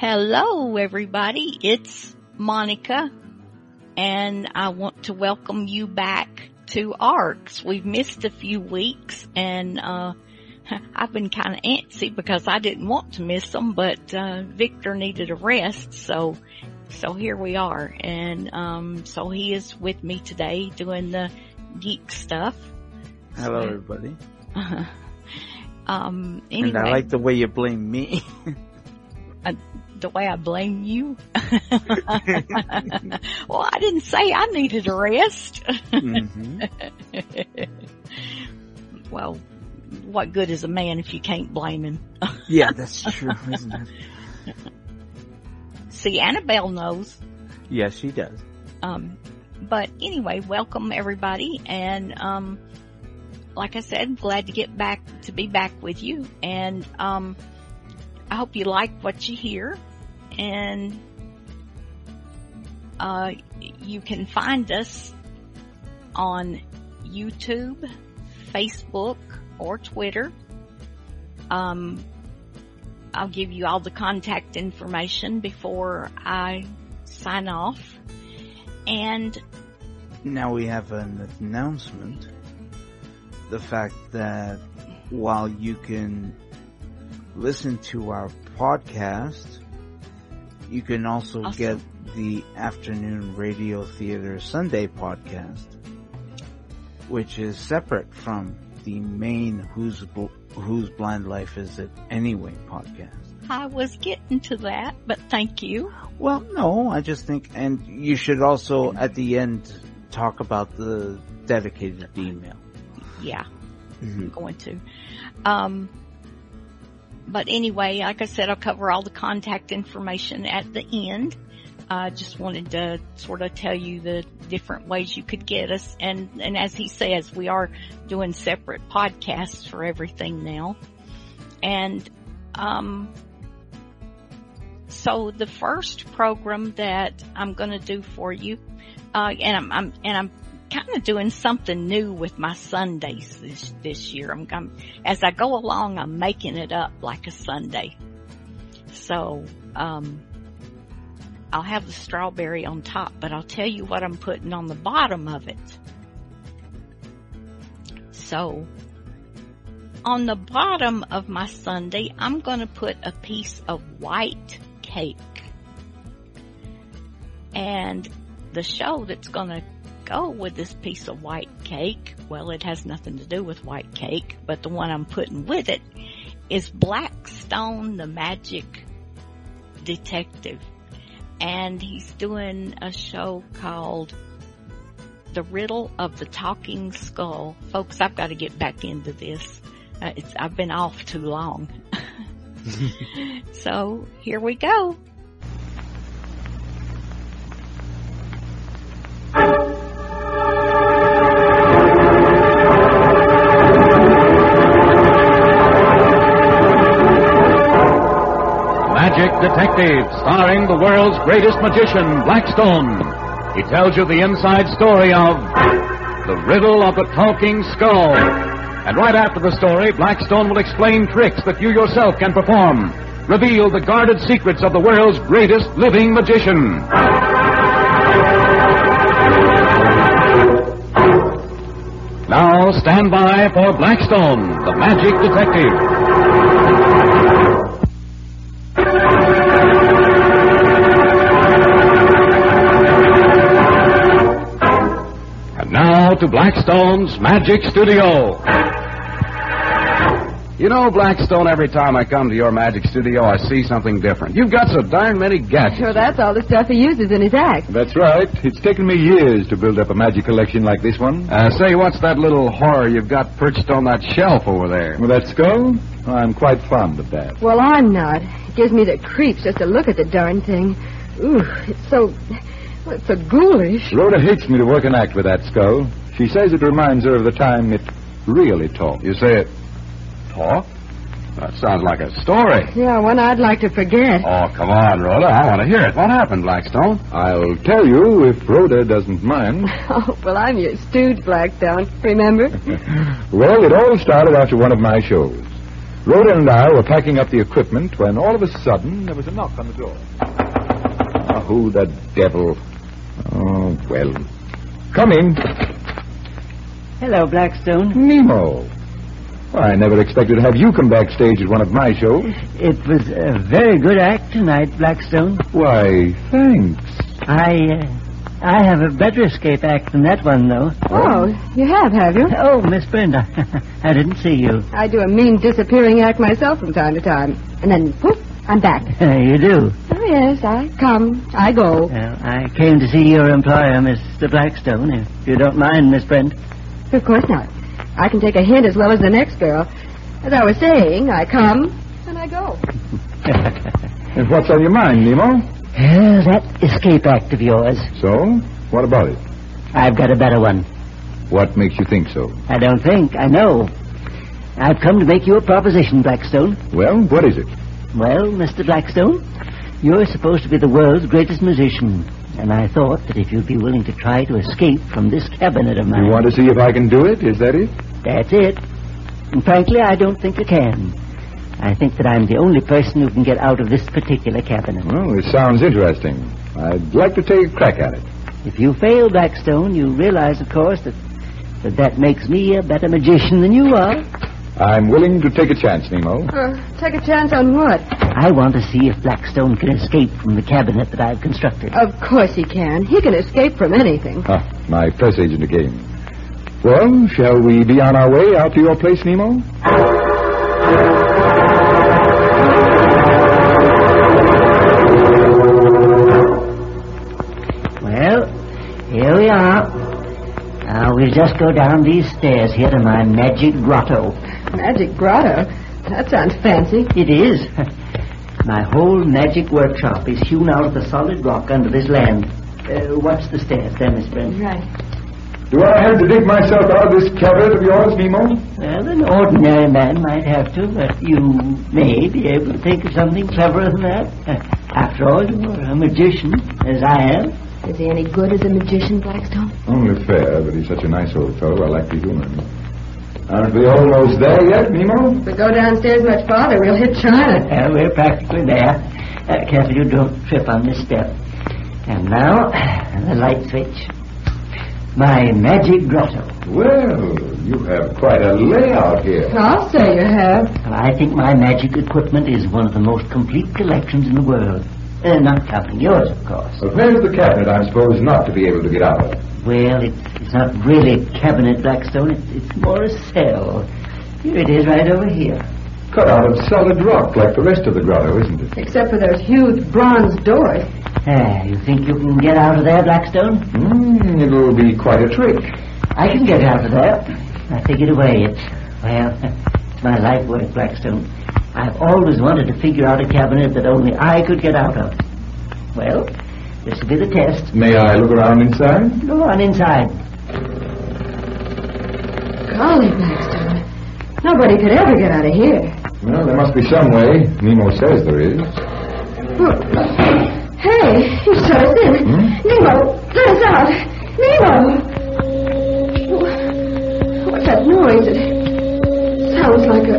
Hello everybody, it's Monica and I want to welcome you back to ARTS. We've missed a few weeks and, uh, I've been kind of antsy because I didn't want to miss them, but, uh, Victor needed a rest, so, so here we are. And, um, so he is with me today doing the geek stuff. Hello everybody. um, anyway. And I like the way you blame me. uh, the way I blame you. well, I didn't say I needed a rest. mm-hmm. well, what good is a man if you can't blame him? yeah, that's true, isn't it? See, Annabelle knows. Yes, she does. Um, but anyway, welcome everybody, and um, like I said, glad to get back to be back with you, and um, I hope you like what you hear, and uh, you can find us on YouTube, Facebook, or Twitter. Um, I'll give you all the contact information before I sign off. And now we have an announcement. The fact that while you can listen to our podcast, you can also Awesome. get the afternoon radio theater Sundae podcast, which is separate from the main Who's Bl- Whose Blind Life Is It Anyway podcast. I was getting to that, but thank you. Well, no, I just think, and you should also at the end talk about the dedicated email. Yeah, Mm-hmm. I'm going to. Um, but anyway, like I said, I'll cover all the contact information at the end. I just wanted to sort of tell you the different ways you could get us. And, and as he says, we are doing separate podcasts for everything now. And, um, so the first program that I'm going to do for you, uh, and I'm, I'm, and I'm kind of doing something new with my Sundaes this, this year. I'm, I'm, as I go along, I'm making it up like a Sundae. So, um, I'll have the strawberry on top, but I'll tell you what I'm putting on the bottom of it. So, on the bottom of my Sundae, I'm going to put a piece of white cake. And the show that's going to go with this piece of white cake, well, it has nothing to do with white cake, but the one I'm putting with it is Blackstone the Magic Detective. And he's doing a show called The Riddle of the Talking Skull. Folks, I've got to get back into this. Uh, it's, I've been off too long. so here we go. Magic Detective, starring the world's greatest magician, Blackstone. He tells you the inside story of The Riddle of the Talking Skull. And right after the story, Blackstone will explain tricks that you yourself can perform. Reveal the guarded secrets of the world's greatest living magician. Now stand by for Blackstone, the Magic Detective. Now to Blackstone's Magic Studio. You know, Blackstone, every time I come to your magic studio, I see something different. You've got so darn many gadgets. Sure, that's all the stuff he uses in his act. That's right. It's taken me years to build up a magic collection like this one. Uh, say, what's that little horror you've got perched on that shelf over there? With that skull, I'm quite fond of that. Well, I'm not. It gives me the creeps just to look at the darn thing. Ooh, it's so. It's so ghoulish. Rhoda hates me to work an act with that skull. She says it reminds her of the time it really talked. You say it talk? That sounds like a story. Yeah, one I'd like to forget. Oh, come on, Rhoda. I want to hear it. What happened, Blackstone? I'll tell you if Rhoda doesn't mind. Oh, well, I'm your stooge, Blackstone. Remember? well, it all started after one of my shows. Rhoda and I were packing up the equipment when all of a sudden there was a knock on the door. Oh, who the devil? Oh, well. Come in. Hello, Blackstone. Nemo. Well, I never expected to have you come backstage at one of my shows. It was a very good act tonight, Blackstone. Why, thanks. I, uh, I have a better escape act than that one, though. Oh, you have, have you? Oh, Miss Brenda, I didn't see you. I do a mean disappearing act myself from time to time. And then, poof, I'm back. you do. Oh, yes, I come, I go. Well, I came to see your employer, Mr. Blackstone, if you don't mind, Miss Brent. Of course not. I can take a hint as well as the next girl. As I was saying, I come and I go. And what's on your mind, Nemo? Well, that escape act of yours. So, what about it? I've got a better one. What makes you think so? I don't think, I know. I've come to make you a proposition, Blackstone. Well, what is it? Well, Mr. Blackstone, you're supposed to be the world's greatest musician. And I thought that if you'd be willing to try to escape from this cabinet of mine. You want to see if I can do it? Is that it? That's it. And frankly, I don't think you can. I think that I'm the only person who can get out of this particular cabinet. Well, it sounds interesting. I'd like to take a crack at it. If you fail, Blackstone, you realize, of course, that that, that makes me a better magician than you are. I'm willing to take a chance, Nemo. Uh, take a chance on what? I want to see if Blackstone can escape from the cabinet that I've constructed. Of course he can. He can escape from anything. Ah, my press agent again. Well, shall we be on our way out to your place, Nemo? Well, here we are. Now we'll just go down these stairs here to my magic grotto. Magic grotto? That sounds fancy. It is. My whole magic workshop is hewn out of the solid rock under this land. Uh, watch the stairs there, Miss Brent. Right. Do I have to dig myself out of this cabinet of yours, Nemo? Well, an ordinary man might have to, but you may be able to think of something cleverer than that. After all, you're a magician, as I am. Is he any good as a magician, Blackstone? Only fair, but he's such a nice old fellow. I like to humor him. Aren't we almost there yet, Nemo? If we go downstairs much farther, we'll hit China. Uh, we're practically there. Uh, careful you don't trip on this step. And now, the light switch. My magic grotto. Well, you have quite a layout here. I'll say you have. Well, I think my magic equipment is one of the most complete collections in the world. Uh, not counting yours, of course. But where's the cabinet I'm supposed not to be able to get out of? Well, it's, it's not really a cabinet, Blackstone. It's, it's more a cell. Here it is, right over here. Cut out of solid rock like the rest of the grotto, isn't it? Except for those huge bronze doors. Ah, you think you can get out of there, Blackstone? Mm, it'll be quite a trick. I can get out of there. I figured a way. It's, well, it's my life work, Blackstone. I've always wanted to figure out a cabinet that only I could get out of. Well, this will be the test. May I look around inside? Go on inside. Golly, Blackstone. Nobody could ever get out of here. Well, there must be some way. Nemo says there is. Look. Hey, you shut us in. Nemo, let us out. Nemo! What's that noise? It sounds like a,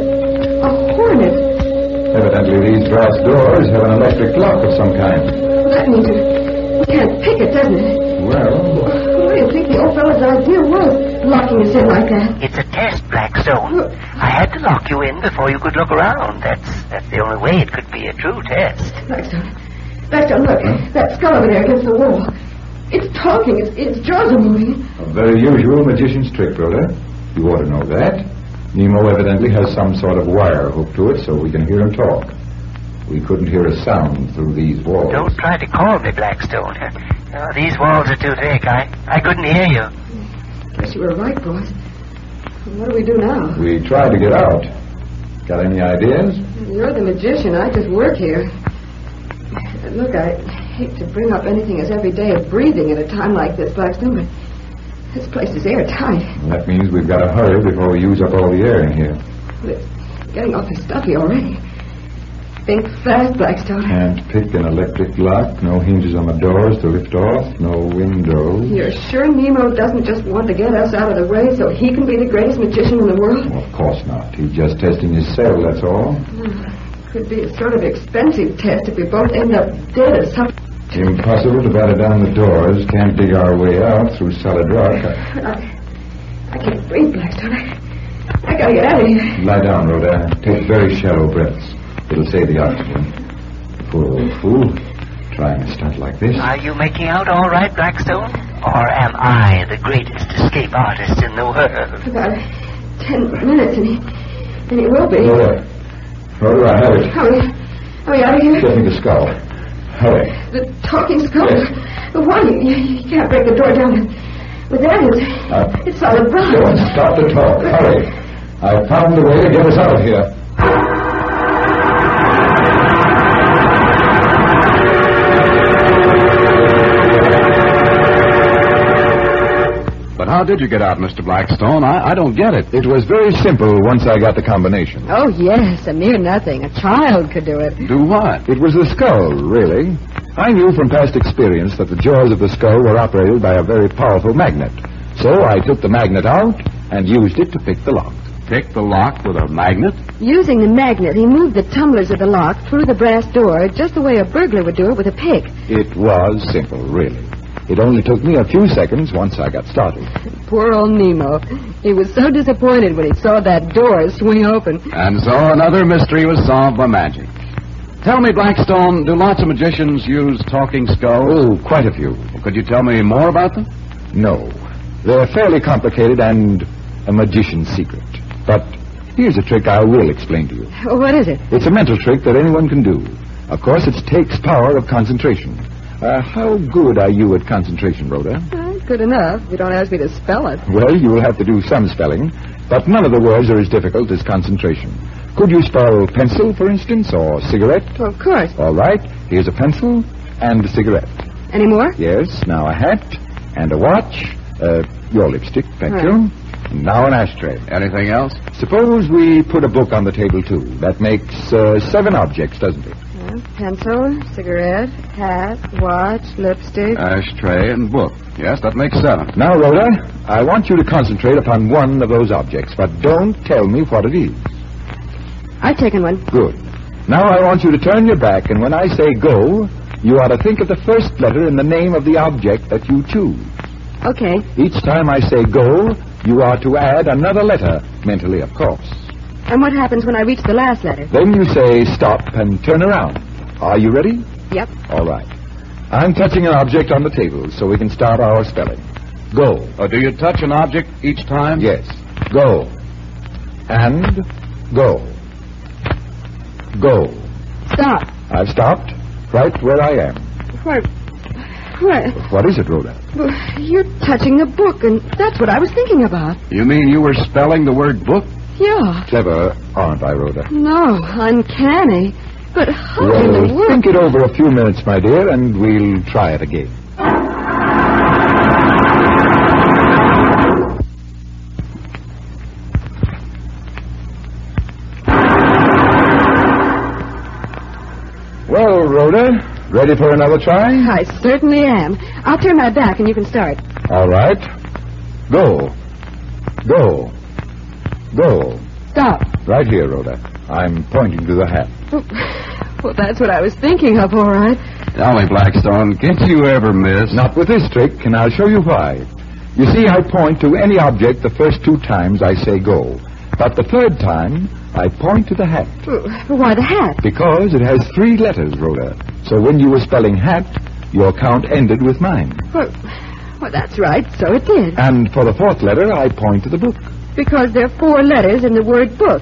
a hornet. Evidently, these brass doors have an electric lock of some kind. That means we can't pick it, doesn't it? Well, What do you think the old fellow's idea was, locking us in like that? It's a test, Blackstone. I had to lock you in before you could look around. That's that's the only way it could be a true test. Blackstone. Blackstone, look. That skull over there against the wall. It's talking. Its, its jaws are moving. a very usual magician's trick, Rhoda. You ought to know that. Nemo evidently has some sort of wire hooked to it so we can hear him talk. We couldn't hear a sound through these walls. Don't try to call me, Blackstone. Uh, these walls are too thick. I, I couldn't hear you. Guess you were right, boys. What do we do now? We tried to get out. Got any ideas? You're the magician. I just work here. Look, I hate to bring up anything as every day of breathing at a time like this, Blackstone, but this place is airtight. That means we've got to hurry before we use up all the air in here. It's getting awfully stuffy already. Think fast, Blackstone. Can't pick an electric lock, no hinges on the doors to lift off, no windows. You're sure Nemo doesn't just want to get us out of the way so he can be the greatest magician in the world? Well, of course not. He's just testing his cell, that's all. Could be a sort of expensive test if we both end up dead or something. Impossible to batter down the doors. Can't dig our way out through solid rock. I, I can't breathe, Blackstone. I, I gotta get out of here. Lie down, Rhoda. Take very shallow breaths. It'll save the oxygen. Poor old fool. Trying a stunt like this. Are you making out all right, Blackstone? Or am I the greatest escape artist in the world? About ten minutes, and he, and he will be. Rhoda. Rhoda, I have it. Are we, are we out of here? Get me the skull. Hurry. The talking skull. Yes. But why? You, you can't break the door down with, with that. It's, Uh, it's solid bronze. Don't stop to talk. Hurry. I've found a way to get us out of here. How did you get out, Mr. Blackstone? I, I don't get it. It was very simple once I got the combination. Oh, yes, a mere nothing. A child could do it. Do what? It was the skull, really. I knew from past experience that the jaws of the skull were operated by a very powerful magnet. So I took the magnet out and used it to pick the lock. Pick the lock with a magnet? Using the magnet, he moved the tumblers of the lock through the brass door just the way a burglar would do it with a pick. It was simple, really. It only took me a few seconds once I got started. Poor old Nemo. He was so disappointed when he saw that door swing open. And so another mystery was solved by magic. Tell me, Blackstone, do lots of magicians use talking skulls? Oh, quite a few. Could you tell me more about them? No. They're fairly complicated and a magician's secret. But here's a trick I will explain to you. What is it? It's a mental trick that anyone can do. Of course, it takes power of concentration. Uh, how good are you at concentration, Rhoda? Uh, good enough. You don't ask me to spell it. Well, you will have to do some spelling, but none of the words are as difficult as concentration. Could you spell pencil, for instance, or cigarette? Well, of course. All right, here's a pencil and a cigarette. Any more? Yes, now a hat and a watch. Uh, your lipstick, thank Right. you. And now an ashtray. Anything else? Suppose we put a book on the table, too. That makes uh, seven objects, doesn't it? Pencil, cigarette, hat, watch, lipstick. Ashtray and book. Yes, that makes seven. Now, Rhoda, I want you to concentrate upon one of those objects, but don't tell me what it is. I've taken one. Good. Now I want you to turn your back, and when I say go, you are to think of the first letter in the name of the object that you choose. Okay. Each time I say go, you are to add another letter, mentally, of course. And what happens when I reach the last letter? Then you say stop and turn around. Are you ready? Yep. All right. I'm touching an object on the table so we can start our spelling. Go. Uh, do you touch an object each time? Yes. Go. And go. Go. Stop. I've stopped right where I am. What? What? What is it, Rhoda? You're touching a book, and that's what I was thinking about. You mean you were spelling the word book? Yeah. Clever, aren't I, Rhoda? No, uncanny. But how in the Well, world? think it over a few minutes, my dear, and we'll try it again. Well, Rhoda, ready for another try? I certainly am. I'll turn my back, and you can start. All right. Go. Go. Go. Stop. Right here, Rhoda. I'm pointing to the hat. Oh. Well, that's what I was thinking of, all right. Tell me, Blackstone, can't you ever miss? Not with this trick, and I'll show you why. You see, I point to any object the first two times I say go. But the third time, I point to the hat. Uh, why the hat? Because it has three letters, Rhoda. So when you were spelling hat, your count ended with mine. Well, well, that's right. So it did. And for the fourth letter, I point to the book. Because there are four letters in the word book.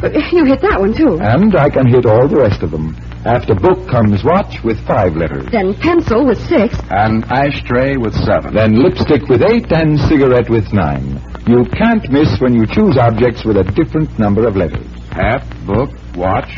But you hit that one, too. And I can hit all the rest of them. After book comes watch with five letters. Then pencil with six. And ashtray with seven. Then lipstick with eight and cigarette with nine. You can't miss when you choose objects with a different number of letters. Hat, book, watch.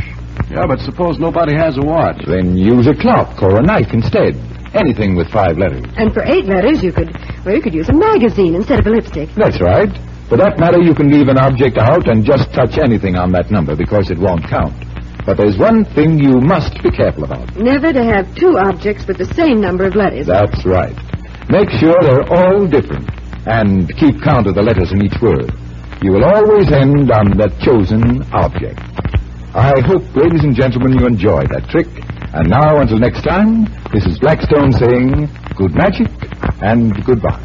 Yeah, but suppose nobody has a watch. Then use a clock or a knife instead. Anything with five letters. And for eight letters, you could, well, you could use a magazine instead of a lipstick. That's right. For that matter, you can leave an object out and just touch anything on that number because it won't count. But there's one thing you must be careful about. Never to have two objects with the same number of letters. That's right. Make sure they're all different and keep count of the letters in each word. You will always end on that chosen object. I hope, ladies and gentlemen, you enjoyed that trick. And now, until next time, this is Blackstone saying good magic and goodbye.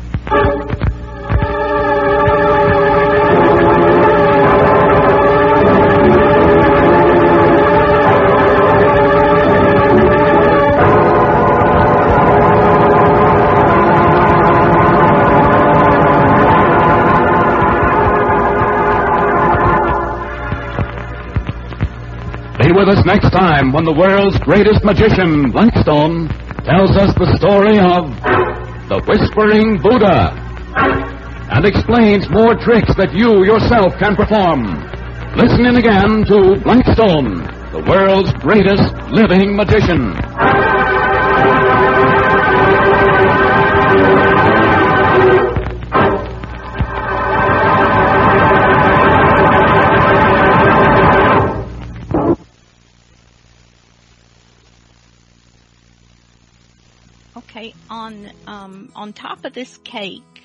Us next time when the world's greatest magician, Blackstone, tells us the story of the Whispering Buddha and explains more tricks that you yourself can perform. Listen in again to Blackstone, the world's greatest living magician. On um, on top of this cake,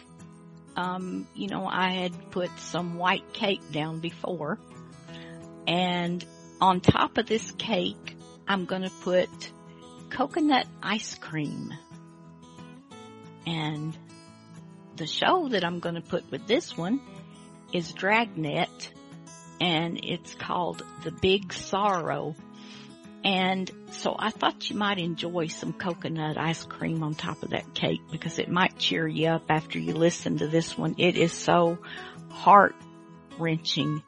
um, you know, I had put some white cake down before, and on top of this cake, I'm going to put coconut ice cream. And the show that I'm going to put with this one is Dragnet, and it's called The Big Sorrow. And so I thought you might enjoy some coconut ice cream on top of that cake because it might cheer you up after you listen to this one. It is so heart wrenching.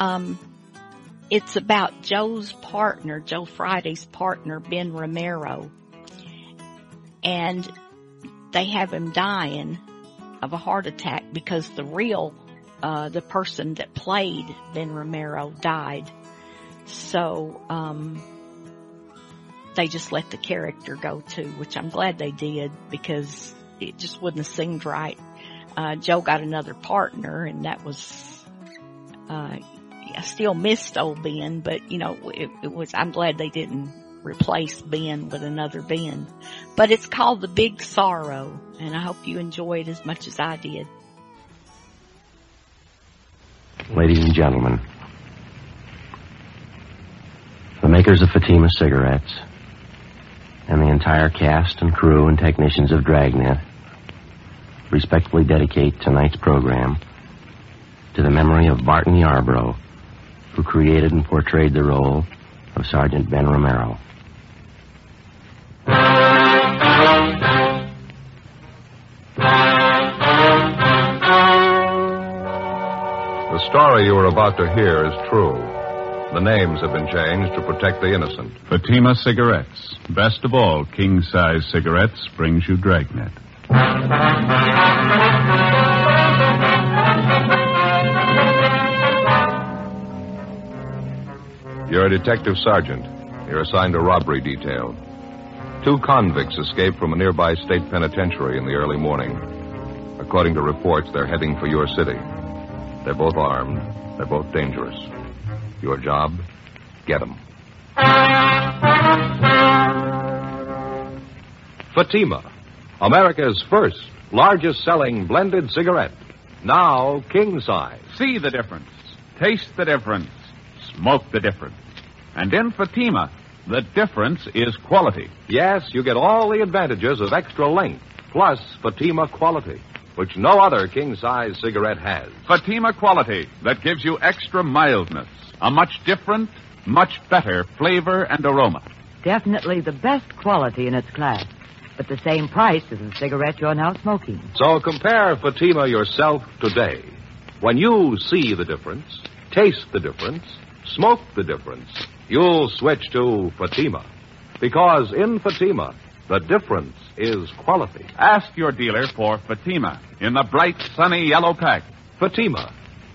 Um, it's about Joe's partner, Joe Friday's partner, Ben Romero. And they have him dying of a heart attack because the real, uh, the person that played Ben Romero died. So, um, they just let the character go too, which I'm glad they did because it just wouldn't have seemed right. Uh, Joe got another partner and that was, uh, I still missed old Ben, but you know, it, it was, I'm glad they didn't replace Ben with another Ben. But it's called The Big Sorrow and I hope you enjoy it as much as I did. Ladies and gentlemen, the makers of Fatima cigarettes and the entire cast and crew and technicians of Dragnet respectfully dedicate tonight's program to the memory of Barton Yarborough, who created and portrayed the role of Sergeant Ben Romero. The story you are about to hear is true. The names have been changed to protect the innocent. Fatima Cigarettes. Best of all, king size cigarettes brings you Dragnet. You're a detective sergeant. You're assigned a robbery detail. Two convicts escaped from a nearby state penitentiary in the early morning. According to reports, they're heading for your city. They're both armed. They're both dangerous. Your job? Get them. Fatima, America's first, largest selling blended cigarette. Now king size. See the difference. Taste the difference. Smoke the difference. And in Fatima, the difference is quality. Yes, you get all the advantages of extra length, plus Fatima quality, which no other king size cigarette has. Fatima quality that gives you extra mildness, a much different, much better flavor and aroma. Definitely the best quality in its class, but the same price as the cigarette you're now smoking. So compare Fatima yourself today. When you see the difference, taste the difference, smoke the difference, you'll switch to Fatima. Because in Fatima, the difference is quality. Ask your dealer for Fatima in the bright, sunny yellow pack. Fatima,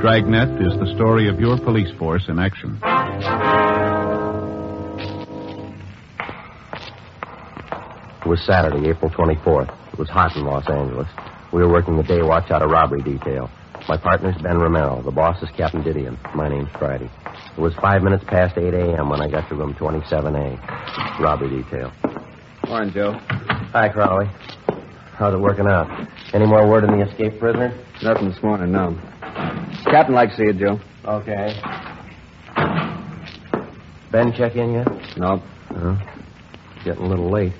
Dragnet is the story of your police force in action. It was Saturday, April 24th. It was hot in Los Angeles. We were working the day watch out of robbery detail. My partner's Ben Romero. The boss is Captain Didion. My name's Friday. It was five minutes past 8 a.m. when I got to room 27A. Robbery detail. Morning, Joe. Hi, Crowley. How's it working out? Any more word on the escaped prisoner? Nothing this morning, no. Captain likes to see you, Joe. Okay. Ben check in yet? No. Uh, getting a little late.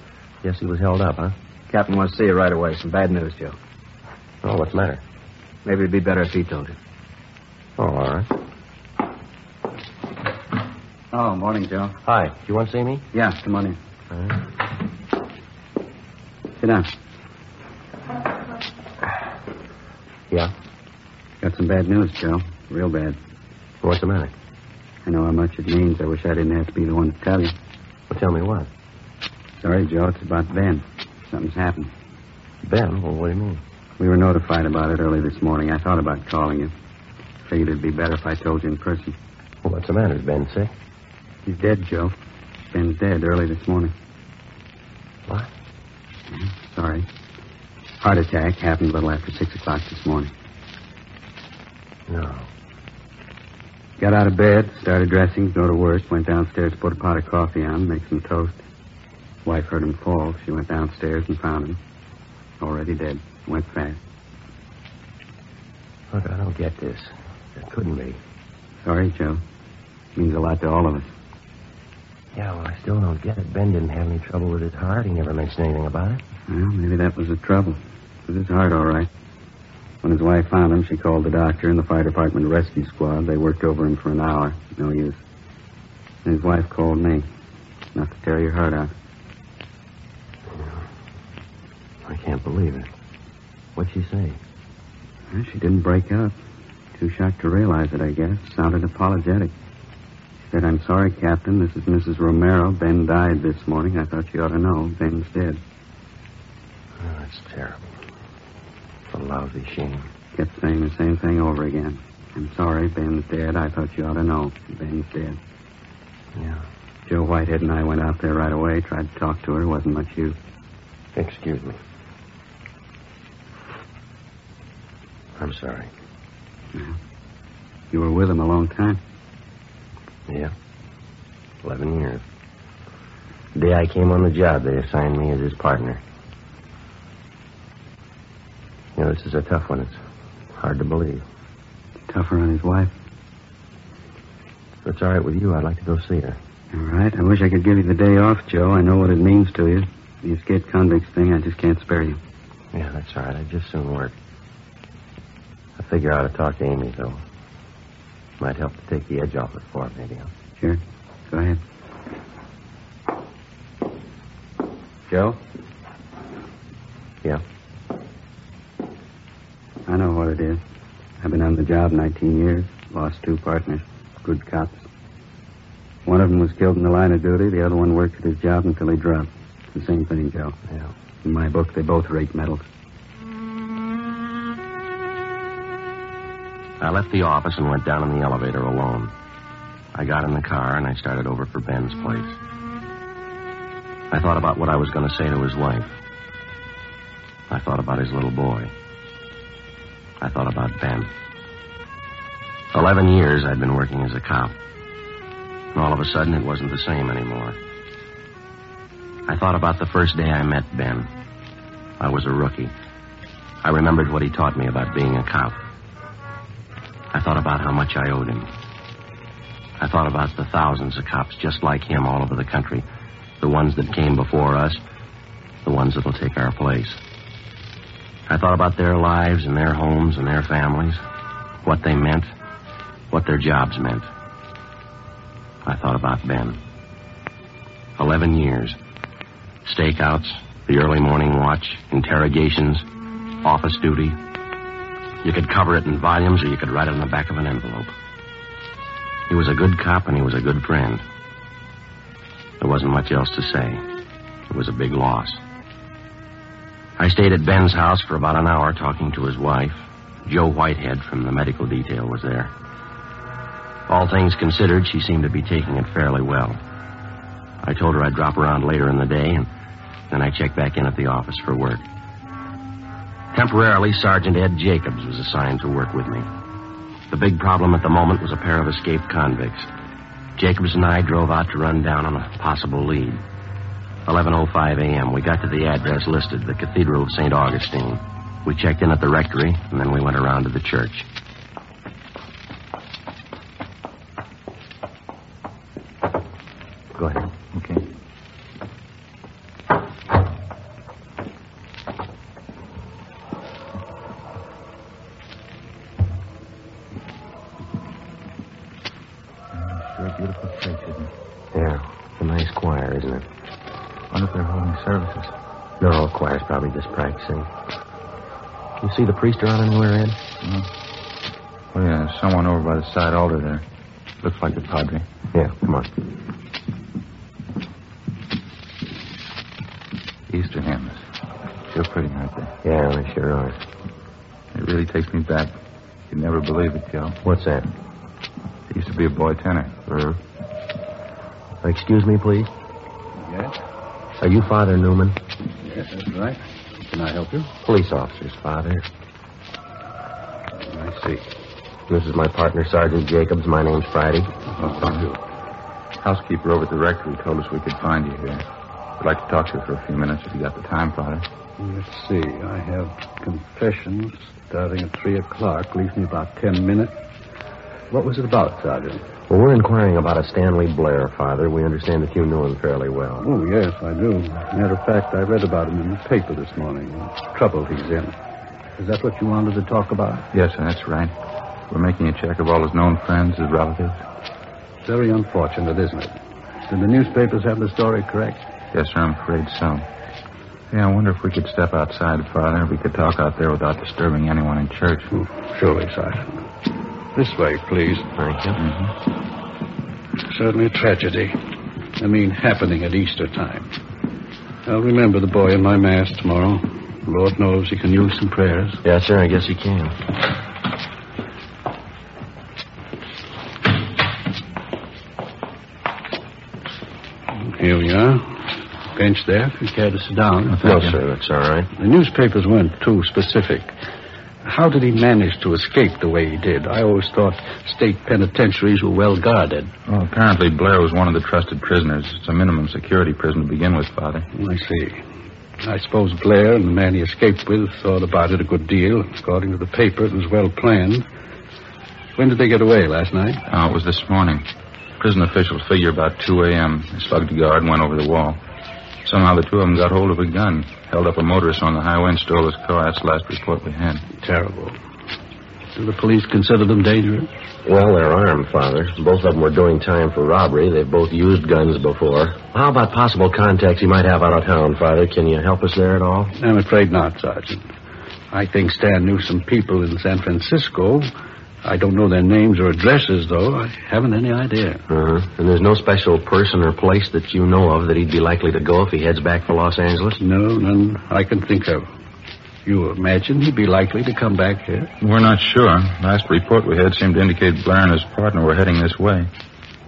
Guess he was held up, huh? Captain wants to see you right away. Some bad news, Joe. Oh, what's the matter? Maybe it'd be better if he told you. Oh, all right. Oh, morning, Joe. Hi. Do you want to see me? Yeah, come on in. All right. Sit down. Yeah? Got some bad news, Joe. Real bad. What's the matter? I know how much it means. I wish I didn't have to be the one to tell you. Well, tell me what. Sorry, Joe. It's about Ben. Something's happened. Ben? Well, what do you mean? We were notified about it early this morning. I thought about calling you. Figured it'd be better if I told you in person. Well, what's the matter? Is Ben sick? He's dead, Joe. Ben's dead early this morning. What? Mm-hmm. Sorry. Heart attack happened a little after six o'clock this morning. No. Got out of bed, started dressing, go to work, went downstairs to put a pot of coffee on, make some toast. Wife heard him fall. She went downstairs and found him. Already dead. Went fast. Look, I don't get this. It couldn't be. Sorry, Joe. Means a lot to all of us. Yeah, well, I still don't get it. Ben didn't have any trouble with his heart. He never mentioned anything about it. Well, maybe that was the trouble. It was his heart, all right. When his wife found him, she called the doctor and the fire department rescue squad. They worked over him for an hour. No use. And his wife called me. Not to tear your heart out. I can't believe it. What'd she say? Well, she didn't break up. Too shocked to realize it, I guess. Sounded apologetic. She said, I'm sorry, Captain. This is Mrs. Romero. Ben died this morning. I thought you ought to know. Ben's dead. Oh, that's terrible. A lousy shame. Kept saying the same thing over again. I'm sorry, Ben's dead. I thought you ought to know. Ben's dead. Yeah. Joe Whitehead and I went out there right away, tried to talk to her. Wasn't much use. Excuse me. I'm sorry. Yeah. You were with him a long time. Yeah. Eleven years. The day I came on the job, they assigned me as his partner. You know, this is a tough one. It's hard to believe. Tougher on his wife. If it's all right with you, I'd like to go see her. All right. I wish I could give you the day off, Joe. I know what it means to you. The escaped convicts thing, I just can't spare you. Yeah, that's all right. I'd just soon work. I figure I ought to talk to Amy, though. Might help to take the edge off it for her, maybe. Sure. Go ahead. Joe? Yeah. I know what it is. I've been on the job 19 years. Lost two partners. Good cops. One of them was killed in the line of duty. The other one worked at his job until he dropped. It's the same thing, Joe. Yeah. In my book, they both rate medals. I left the office and went down in the elevator alone. I got in the car and I started over for Ben's place. I thought about what I was going to say to his wife. I thought about his little boy. I thought about Ben. Eleven years I'd been working as a cop. And all of a sudden it wasn't the same anymore. I thought about the first day I met Ben. I was a rookie. I remembered what he taught me about being a cop. I thought about how much I owed him. I thought about the thousands of cops just like him all over the country. The ones that came before us, the ones that'll take our place. I thought about their lives and their homes and their families, what they meant, what their jobs meant. I thought about Ben. Eleven years. Stakeouts, the early morning watch, interrogations, office duty. You could cover it in volumes or you could write it on the back of an envelope. He was a good cop and he was a good friend. There wasn't much else to say. It was a big loss. I stayed at Ben's house for about an hour talking to his wife. Joe Whitehead from the medical detail was there. All things considered, she seemed to be taking it fairly well. I told her I'd drop around later in the day, and then I checked back in at the office for work. Temporarily, Sergeant Ed Jacobs was assigned to work with me. The big problem at the moment was a pair of escaped convicts. Jacobs and I drove out to run down on a possible lead. 11.05 a.m. We got to the address listed, the Cathedral of St. Augustine. We checked in at the rectory, and then we went around to the church. Practicing. You see the priest around anywhere, Ed? Oh, yeah, there's someone over by the side altar there. Looks like the padre. Yeah, come on. Easter hymns. Sure pretty, aren't they? Yeah, they sure are. It really takes me back. You'd never believe it, Joe. What's that? Used to be a boy tenor. Uh-huh. Excuse me, please. Yes? Are you Father Newman? Yes, that's right. Can I help you? Police officers, Father. I see. This is my partner, Sergeant Jacobs. My name's Friday. Oh, thank you. Housekeeper over at the rectory told us we could find you here. I'd like to talk to you for a few minutes if you got the time, Father. Let's see. I have confessions starting at 3 o'clock. Leaves me about 10 minutes. What was it about, Sergeant? Well, we're inquiring about a Stanley Blair, Father. We understand that you knew him fairly well. Oh, yes, I do. Matter of fact, I read about him in the paper this morning. The trouble he's in. Is that what you wanted to talk about? Yes, sir, that's right. We're making a check of all his known friends, his relatives. Very unfortunate, isn't it? Did the newspapers have the story correct? Yes, sir, I'm afraid so. Yeah, I wonder if we could step outside, Father. We could talk out there without disturbing anyone in church. Oh, surely, Sergeant. This way, please. Thank you. Mm-hmm. Certainly a tragedy. I mean, happening at Easter time. I'll remember the boy in my mass tomorrow. Lord knows he can use some prayers. Yes, sir, I guess he can. Here we are. Bench there, if you care to sit down. No, sir, that's all right. The newspapers weren't too specific. How did he manage to escape the way he did? I always thought state penitentiaries were well guarded. Well, apparently Blair was one of the trusted prisoners. It's a minimum security prison to begin with, Father. I see. I suppose Blair and the man he escaped with thought about it a good deal. According to the paper, it was well planned. When did they get away? Last night? Oh, it was this morning. Prison officials figure about 2 a.m. They slugged a guard and went over the wall. Somehow the two of them got hold of a gun, held up a motorist on the highway and stole his car. That's the last report we had. Terrible. Do the police consider them dangerous? Well, they're armed, Father. Both of them were doing time for robbery. They've both used guns before. How about possible contacts he might have out of town, Father? Can you help us there at all? I'm afraid not, Sergeant. I think Stan knew some people in San Francisco. I don't know their names or addresses, though. I haven't any idea. Uh-huh. And there's no special person or place that you know of that he'd be likely to go if he heads back for Los Angeles? No, none I can think of. You imagine he'd be likely to come back here? We're not sure. Last report we had seemed to indicate Blair and his partner were heading this way.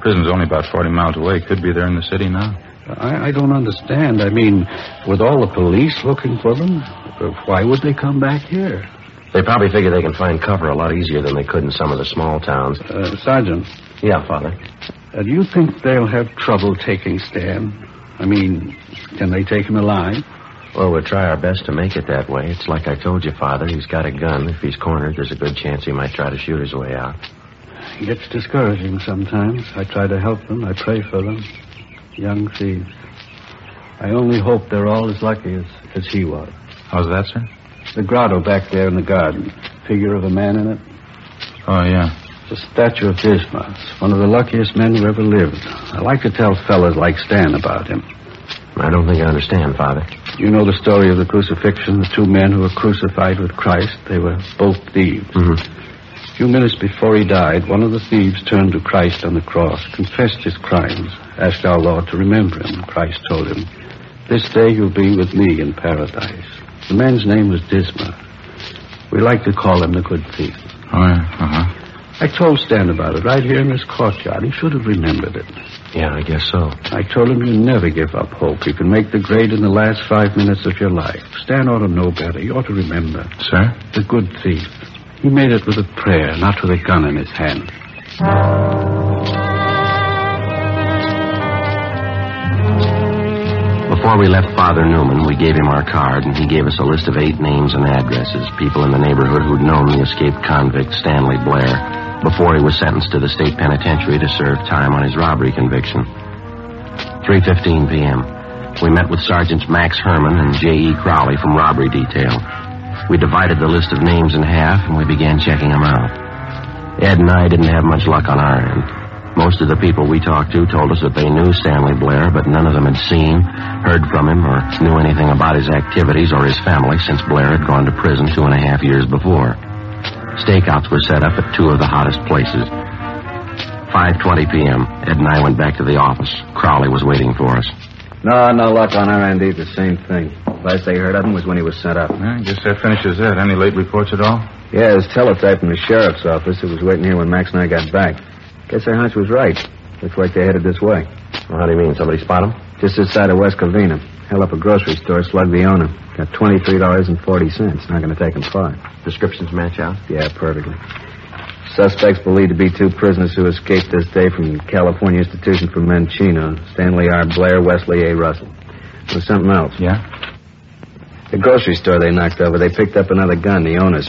Prison's only about 40 miles away. Could be there in the city now. I, I don't understand. I mean, with all the police looking for them, uh, why would they come back here? They probably figure they can find cover a lot easier than they could in some of the small towns. Uh, Sergeant. Yeah, Father. Uh, do you think they'll have trouble taking Stan? I mean, can they take him alive? Well, we'll try our best to make it that way. It's like I told you, Father. He's got a gun. If he's cornered, there's a good chance he might try to shoot his way out. It gets discouraging sometimes. I try to help them. I pray for them. Young thieves. I only hope they're all as lucky as, as he was. How's that, sir? The grotto back there in the garden. Figure of a man in it. Oh, yeah. The statue of Dismas. One of the luckiest men who ever lived. I like to tell fellas like Stan about him. I don't think I understand, Father. You know the story of the crucifixion, the two men who were crucified with Christ. They were both thieves. Mm-hmm. A few minutes before he died, one of the thieves turned to Christ on the cross, confessed his crimes, asked our Lord to remember him. Christ told him, This day you'll be with me in paradise. The man's name was Dismas. We like to call him the good thief. Oh, yeah. Uh-huh. I told Stan about it right here in this courtyard. He should have remembered it. Yeah, I guess so. I told him you never give up hope. You can make the grade in the last five minutes of your life. Stan ought to know better. You ought to remember. Sir? The good thief. He made it with a prayer, not with a gun in his hand. Before we left Father Newman, we gave him our card, and he gave us a list of eight names and addresses, people in the neighborhood who'd known the escaped convict, Stanley Blair, before he was sentenced to the state penitentiary to serve time on his robbery conviction. 3.15 p.m. We met with Sergeants Max Herman and J.E. Crowley from robbery detail. We divided the list of names in half, and we began checking them out. Ed and I didn't have much luck on our end. Most of the people we talked to told us that they knew Stanley Blair, but none of them had seen, heard from him, or knew anything about his activities or his family since Blair had gone to prison two and a half years before. Stakeouts were set up at two of the hottest places. 5.20 p.m. Ed and I went back to the office. Crowley was waiting for us. No, no luck on our end either. Same thing. Last they heard of him was when he was sent up. I guess that finishes that. Any late reports at all? Yeah, his teletype from the sheriff's office. It was waiting here when Max and I got back. Guess our hunch was right. Looks like they headed this way. Well, how do you mean? Somebody spot them? Just this side of West Covina. Held up a grocery store, slugged the owner. Got $23.40. Not going to take him far. Descriptions match out? Yeah, perfectly. Suspects believed to be two prisoners who escaped this day from California Institution for Men Chino. Stanley R. Blair, Wesley A. Russell. There's something else. Yeah? The grocery store they knocked over, they picked up another gun, the owner's.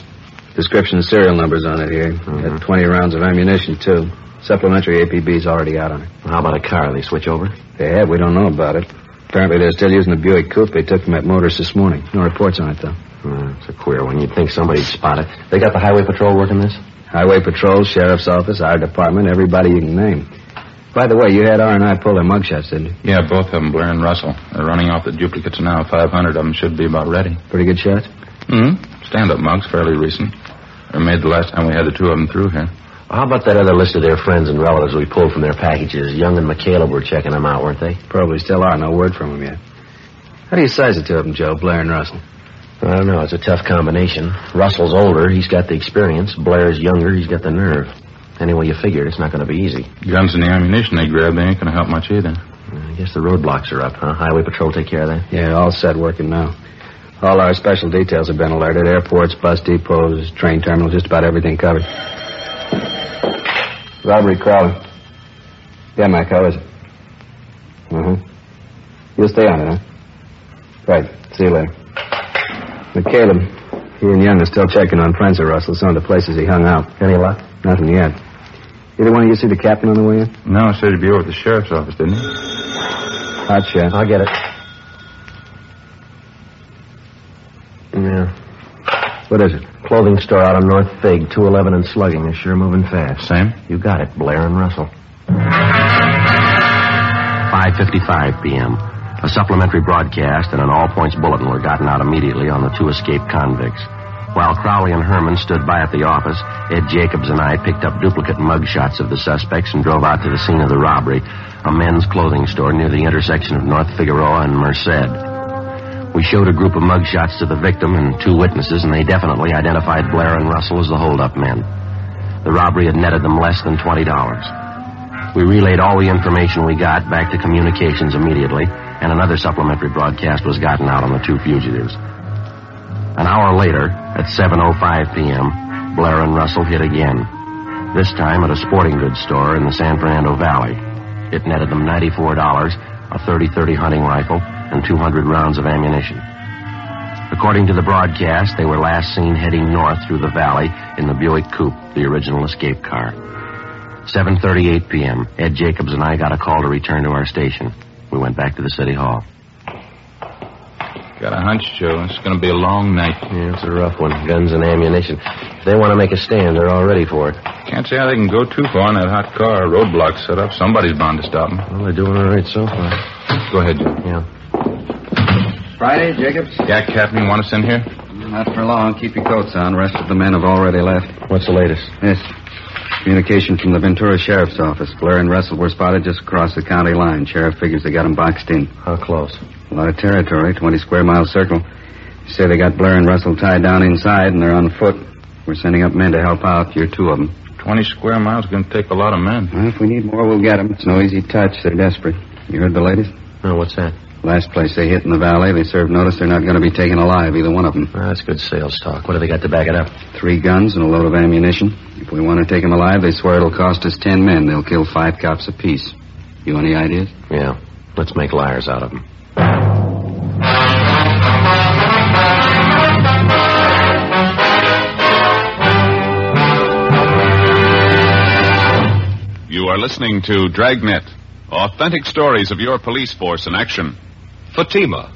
Description and serial numbers on it here. Mm-hmm. Got 20 rounds of ammunition, too. Supplementary APB's already out on it. How about a car? They switch over? They have. We don't know about it. Apparently they're still using the Buick coupe they took from that motorist this morning. No reports on it, though. Uh, it's a queer one. You'd think somebody'd spot it. They got the highway patrol working this? Highway patrol, sheriff's office, our department, everybody you can name. By the way, you had R&I pull their mugshots, didn't you? Yeah, both of them, Blair and Russell. They're running off the duplicates now. 500 of them should be about ready. Pretty good shots? Hmm? Stand-up mugs, fairly recent. They were made the last time we had the two of them through here. How about that other list of their friends and relatives we pulled from their packages? Young and McCaleb were checking them out, weren't they? Probably still are. No word from them yet. How do you size the two of them, Joe? Blair and Russell? I don't know. It's a tough combination. Russell's older. He's got the experience. Blair's younger. He's got the nerve. Anyway, you figure it, it's not going to be easy. Guns and the ammunition they grabbed, they ain't going to help much either. I guess the roadblocks are up, huh? Highway patrol take care of that? Yeah, all set working now. All our special details have been alerted. Airports, bus depots, train terminals, just about everything covered. Robbery Crowley. Yeah, Mac, how is it? Uh-huh. You'll stay on it, huh? Right. See you later. McCaleb, he and Young are still checking on friends of Russell, some of the places he hung out. Any luck? Nothing yet. Either one of you see the captain on the way in? No, said he'd be over at the sheriff's office, didn't he? Hot shot. I'll get it. Yeah. What is it? Clothing store out on North Fig, 211 and slugging. They're sure moving fast. Same? You got it, Blair and Russell. 5.55 p.m. A supplementary broadcast and an all-points bulletin were gotten out immediately on the two escaped convicts. While Crowley and Herman stood by at the office, Ed Jacobs and I picked up duplicate mugshots of the suspects and drove out to the scene of the robbery, a men's clothing store near the intersection of North Figueroa and Merced. We showed a group of mugshots to the victim and two witnesses, and they definitely identified Blair and Russell as the holdup men. The robbery had netted them less than $20. We relayed all the information we got back to communications immediately, and another supplementary broadcast was gotten out on the two fugitives. An hour later, at 7.05 p.m., Blair and Russell hit again. This time at a sporting goods store in the San Fernando Valley. It netted them $94, a 30-30 hunting rifle, and 200 rounds of ammunition. According to the broadcast, they were last seen heading north through the valley in the Buick Coupe, the original escape car. 7.38 p.m. Ed Jacobs and I got a call to return to our station. We went back to the city hall. Got a hunch, Joe. It's going to be a long night. Yeah, it's a rough one. Guns and ammunition. If they want to make a stand, they're all ready for it. Can't see how they can go too far in that hot car. Roadblock set up. Somebody's bound to stop them. Well, they're doing all right so far. Go ahead, Joe. Yeah. Friday, Jacobs? Yeah, Captain, you want us in here? Mm, not for long. Keep your coats on. Rest of the men have already left. What's the latest? Yes. Communication from the Ventura Sheriff's Office. Blair and Russell were spotted just across the county line. Sheriff figures they got them boxed in. How close? A lot of territory, 20 square mile circle. They say they got Blair and Russell tied down inside and they're on foot. We're sending up men to help out. You're two of them. 20 square miles is going to take a lot of men. Well, if we need more, we'll get them. It's no easy touch. They're desperate. You heard the latest? No, what's that? Last place they hit in the valley, they served notice they're not going to be taken alive, either one of them. Well, that's good sales talk. What do they got to back it up? Three guns and a load of ammunition. If we want to take them alive, they swear it'll cost us ten men. They'll kill five cops apiece. You any ideas? Yeah. Let's make liars out of them. You are listening to Dragnet, authentic stories of your police force in action. Fatima,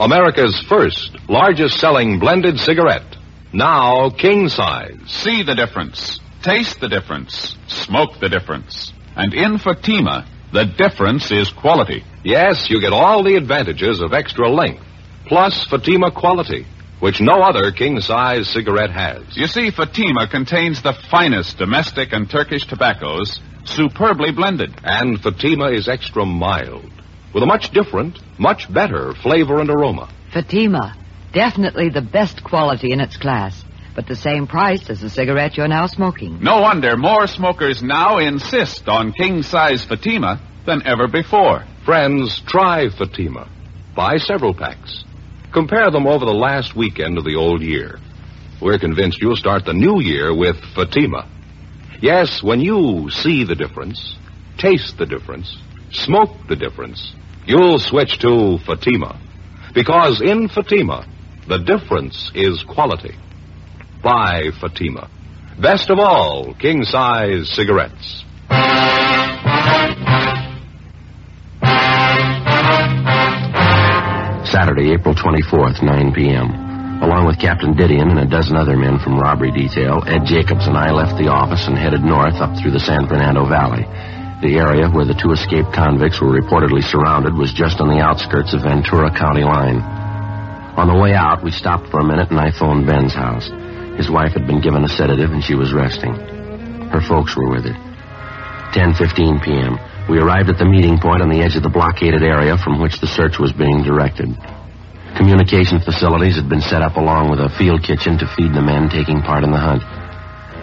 America's first, largest selling blended cigarette. Now king size. See the difference. Taste the difference. Smoke the difference. And in Fatima, the difference is quality. Yes, you get all the advantages of extra length, plus Fatima quality, which no other king size cigarette has. You see, Fatima contains the finest domestic and Turkish tobaccos, superbly blended. And Fatima is extra mild, with a much different, much better flavor and aroma. Fatima, definitely the best quality in its class, but the same price as the cigarette you're now smoking. No wonder more smokers now insist on king size Fatima than ever before. Friends, try Fatima. Buy several packs. Compare them over the last weekend of the old year. We're convinced you'll start the new year with Fatima. Yes, when you see the difference, taste the difference, smoke the difference, you'll switch to Fatima. Because in Fatima, the difference is quality. Buy Fatima. Best of all, king size cigarettes. Saturday, April 24th, 9 p.m. Along with Captain Didion and a dozen other men from robbery detail, Ed Jacobs and I left the office and headed north up through the San Fernando Valley. The area where the two escaped convicts were reportedly surrounded was just on the outskirts of Ventura County line. On the way out, we stopped for a minute and I phoned Ben's house. His wife had been given a sedative and she was resting. Her folks were with her. 10:15 p.m. We arrived at the meeting point on the edge of the blockaded area from which the search was being directed. Communication facilities had been set up along with a field kitchen to feed the men taking part in the hunt.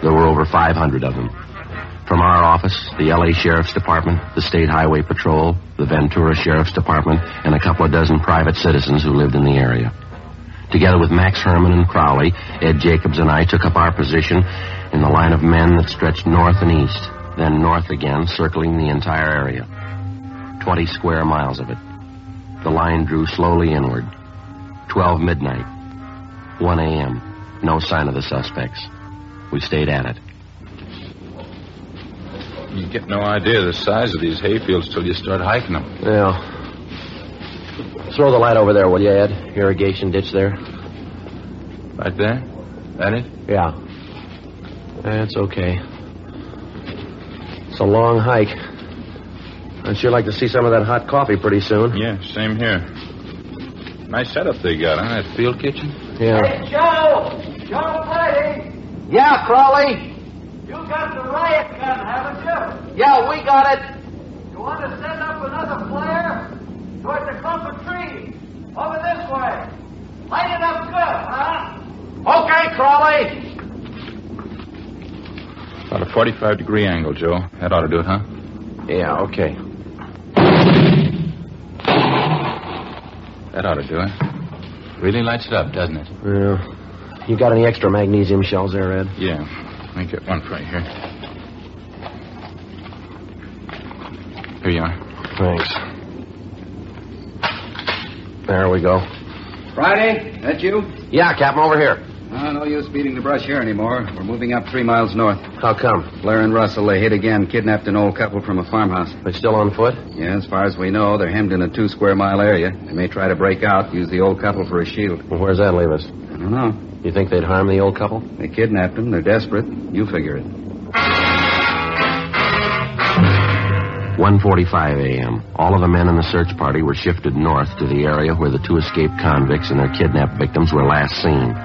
There were over 500 of them. From our office, the LA Sheriff's Department, the State Highway Patrol, the Ventura Sheriff's Department, and a couple of dozen private citizens who lived in the area. Together with Max Herman and Crowley, Ed Jacobs and I took up our position in the line of men that stretched north and east, then north again, circling the entire area. Twenty square miles of it. The line drew slowly inward. 12 midnight. 1 a.m. No sign of the suspects. We stayed at it. You get no idea the size of these hayfields till you start hiking them. Yeah. Throw the light over there, will you, Ed? Irrigation ditch there. Right there? That it? Yeah. That's okay. It's a long hike. I'd sure like to see some of that hot coffee pretty soon. Yeah, same here. Nice setup they got, huh? That field kitchen? Yeah. Hey, Joe! Joe Brady! Yeah, Crowley? You got the riot gun, haven't you? Yeah, we got it. You want to send up another flare? Toward the clump of trees. Over this way. Light it up good, huh? Okay, Crowley. About a 45 degree angle, Joe. That ought to do it, huh? Yeah, okay. That ought to do it. Really lights it up, doesn't it? Yeah. You got any extra magnesium shells there, Ed? Yeah. Let me get one right here. Here you are. Thanks. There we go. Friday, that you? Yeah, Captain, over here. No, no use beating the brush here anymore. We're moving up three miles north. How come? Blair and Russell, they hit again, kidnapped an old couple from a farmhouse. They're still on foot? Yeah, as far as we know, they're hemmed in a two square mile area. They may try to break out, use the old couple for a shield. Well, where's that leave us? I don't know. You think they'd harm the old couple? They kidnapped them. They're desperate. You figure it. 1:45 a.m. All of the men in the search party were shifted north to the area where the two escaped convicts and their kidnapped victims were last seen.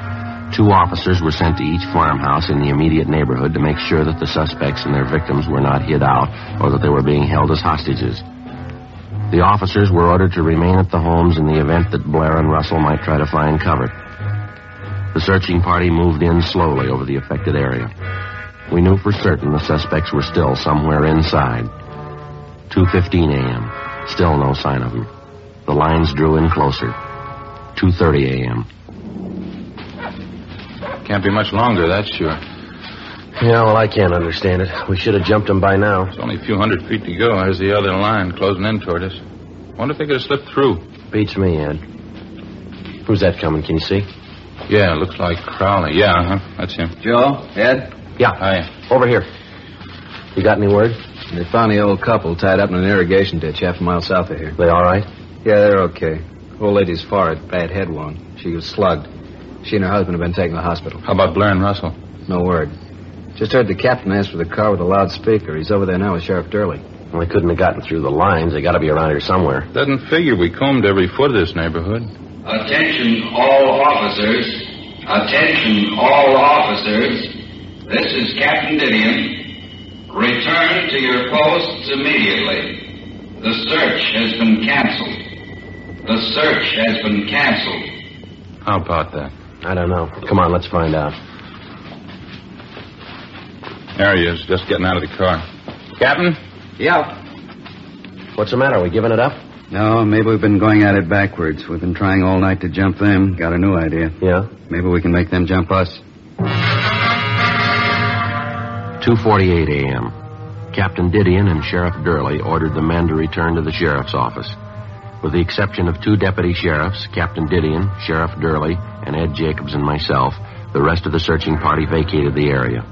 Two officers were sent to each farmhouse in the immediate neighborhood to make sure that the suspects and their victims were not hid out or that they were being held as hostages. The officers were ordered to remain at the homes in the event that Blair and Russell might try to find cover. The searching party moved in slowly over the affected area. We knew for certain the suspects were still somewhere inside. 2.15 a.m. Still no sign of them. The lines drew in closer. 2.30 a.m. Can't be much longer, that's sure. Yeah, well, I can't understand it. We should have jumped them by now. It's only a few hundred feet to go. There's the other line closing in toward us. Wonder if they could have slipped through. Beats me, Ed. Who's that coming? Can you see? Yeah, looks like Crowley. Yeah, uh-huh. That's him. Joe? Ed? Yeah. Hi. Over here. You got any word? They found the old couple tied up in an irrigation ditch half a mile south of here. They all right? Yeah, they're okay. Old lady's forehead, bad head wound. She was slugged. She and her husband have been taken to the hospital. How about Blair and Russell? No word. Just heard the captain ask for the car with a loudspeaker. He's over there now with Sheriff Durley. Well, they couldn't have gotten through the lines. They got to be around here somewhere. Doesn't figure we combed every foot of this neighborhood. Attention, all officers. Attention, all officers. This is Captain Didion. Return to your posts immediately. The search has been canceled. The search has been canceled. How about that? I don't know. Come on, let's find out. There he is, just getting out of the car. Captain? Yeah. What's the matter? Are we giving it up? No, maybe we've been going at it backwards. We've been trying all night to jump them. Got a new idea. Yeah? Maybe we can make them jump us. 2.48 a.m. Captain Didion and Sheriff Durley ordered the men to return to the sheriff's office. With the exception of two deputy sheriffs, Captain Didion, Sheriff Durley, and Ed Jacobs and myself, the rest of the searching party vacated the area.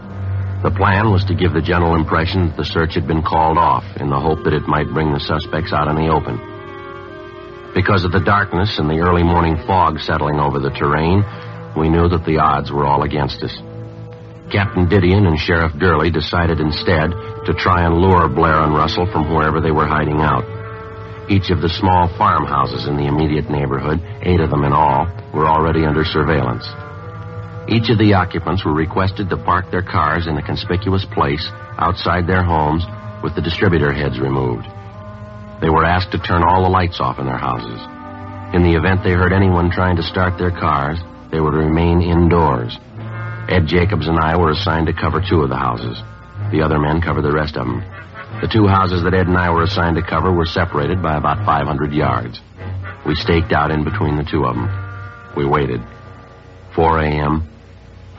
The plan was to give the general impression that the search had been called off in the hope that it might bring the suspects out in the open. Because of the darkness and the early morning fog settling over the terrain, we knew that the odds were all against us. Captain Didion and Sheriff Durley decided instead to try and lure Blair and Russell from wherever they were hiding out. Each of the small farmhouses in the immediate neighborhood, eight of them in all, were already under surveillance. Each of the occupants were requested to park their cars in a conspicuous place outside their homes with the distributor heads removed. They were asked to turn all the lights off in their houses. In the event they heard anyone trying to start their cars, they were to remain indoors. Ed Jacobs and I were assigned to cover two of the houses. The other men covered the rest of them. The two houses that Ed and I were assigned to cover were separated by about 500 yards. We staked out in between the two of them. We waited. 4 a.m.,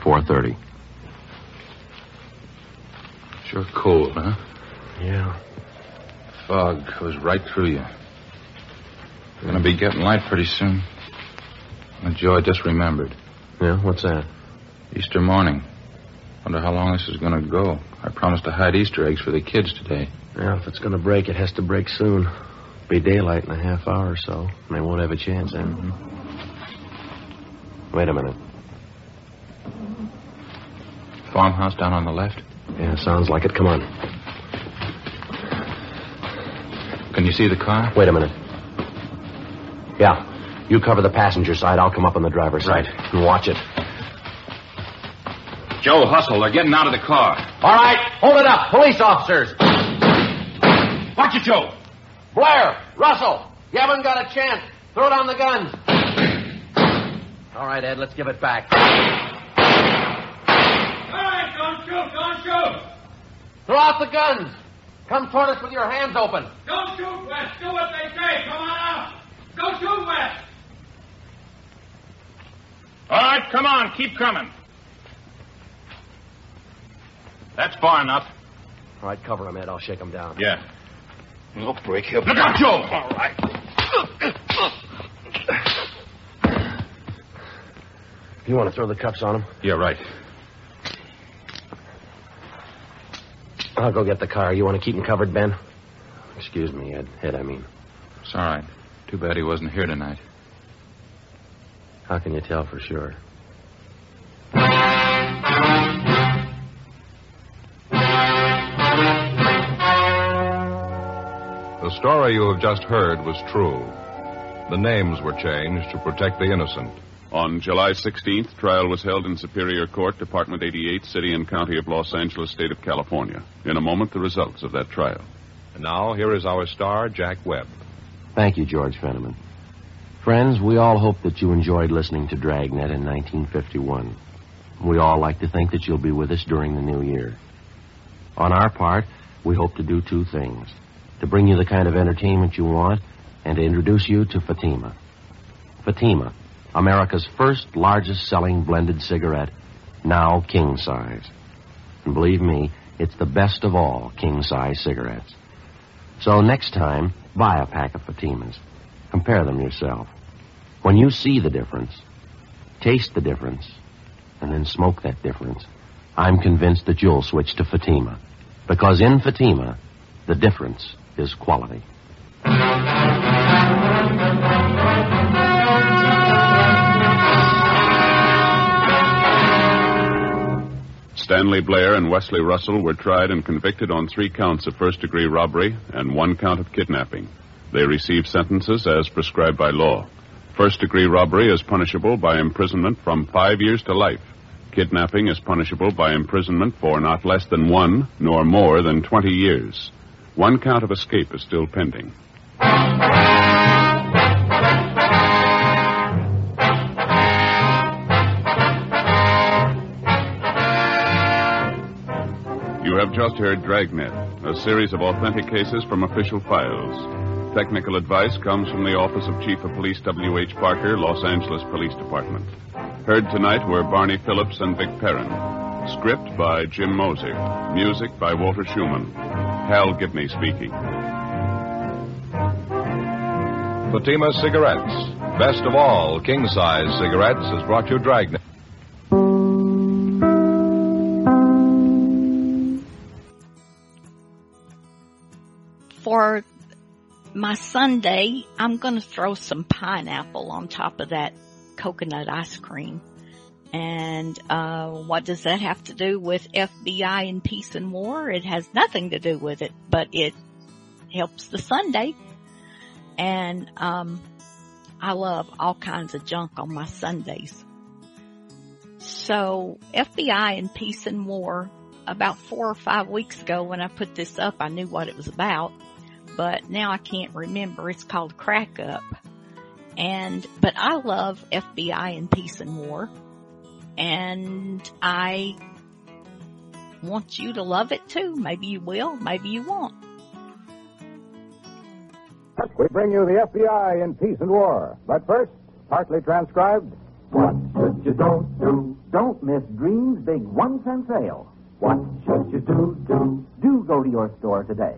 4.30. Sure cold, huh? Yeah. Fog goes right through you. Gonna be getting light pretty soon. And Joe, I just remembered. Yeah, what's that? Easter morning. Wonder how long this is gonna go. I promised to hide Easter eggs for the kids today. Yeah, if it's going to break, it has to break soon. Be daylight in a half hour or so, and they won't have a chance then. Wait a minute. Farmhouse down on the left? Yeah, sounds like it. Come on. Can you see the car? Wait a minute. Yeah. You cover the passenger side. I'll come up on the driver's side. And watch it. Joe, hustle. They're getting out of the car. All right. Hold it up. Police officers. Watch it, Joe. Blair. Russell. You haven't got a chance. Throw down the guns. All right, Ed. Let's give it back. All right, don't shoot, don't shoot. Throw out the guns. Come toward us with your hands open. Don't shoot, West. Do what they say. Come on out. Don't shoot, West. All right, come on. Keep coming. That's far enough. All right, cover him, Ed. I'll shake him down. Yeah. Look, break him. Look out, Joe! All right. You want to throw the cuffs on him? Yeah, right. I'll go get the car. You want to keep him covered, Ben? Excuse me, Ed. Ed, I mean. It's all right. Too bad he wasn't here tonight. How can you tell for sure? The story you have just heard was true. The names were changed to protect the innocent. On July 16th, trial was held in Superior Court, Department 88, City and County of Los Angeles, State of California. In a moment, the results of that trial. And now, here is our star, Jack Webb. Thank you, George Fenneman. Friends, we all hope that you enjoyed listening to Dragnet in 1951. We all like to think that you'll be with us during the new year. On our part, we hope to do two things to bring you the kind of entertainment you want and to introduce you to Fatima. Fatima, America's first largest selling blended cigarette, now king size. And believe me, it's the best of all king size cigarettes. So next time, buy a pack of Fatimas. Compare them yourself. When you see the difference, taste the difference, and then smoke that difference, I'm convinced that you'll switch to Fatima. Because in Fatima, the difference is quality. Stanley Blair and Wesley Russell were tried and convicted on three counts of first degree robbery and one count of kidnapping. They received sentences as prescribed by law. First degree robbery is punishable by imprisonment from five years to life. Kidnapping is punishable by imprisonment for not less than one nor more than 20 years. One count of escape is still pending. You have just heard Dragnet, a series of authentic cases from official files. Technical advice comes from the Office of Chief of Police W.H. Parker, Los Angeles Police Department. Heard tonight were Barney Phillips and Vic Perrin. Script by Jim Moser. Music by Walter Schumann. Hal Gibney speaking. Fatima Cigarettes. Best of all, king size cigarettes has brought you Dragnet. For my Sundae, I'm going to throw some pineapple on top of that coconut ice cream. And uh, what does that have to do with FBI and peace and war? It has nothing to do with it, but it helps the Sundae. And um, I love all kinds of junk on my Sundaes. So FBI and peace and war. About four or five weeks ago, when I put this up, I knew what it was about, but now I can't remember. It's called Crack Up. And, but I love FBI and peace and war. And I want you to love it too. Maybe you will, maybe you won't. We bring you the FBI in Peace and War. But first, partly transcribed. What should you don't do? Don't miss Drene's big one cent sale. What should you do do? Do go to your store today.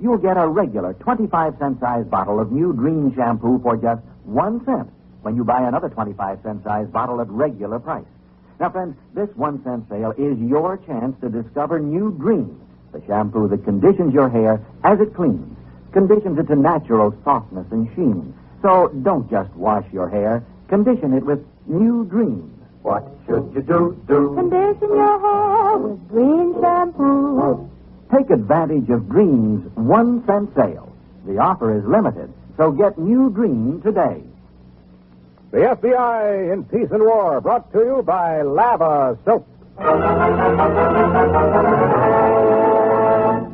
You'll get a regular 25 cent size bottle of new Drene shampoo for just one cent when you buy another 25 cent size bottle at regular price. Now, friends, this one cent sale is your chance to discover new Drene, the shampoo that conditions your hair as it cleans, conditions it to natural softness and sheen. So don't just wash your hair, condition it with new Drene. What should you do do? Condition your hair with Drene shampoo. Take advantage of Drene's one cent sale. The offer is limited, so get new Drene today. The FBI in Peace and War, brought to you by Lava Soap.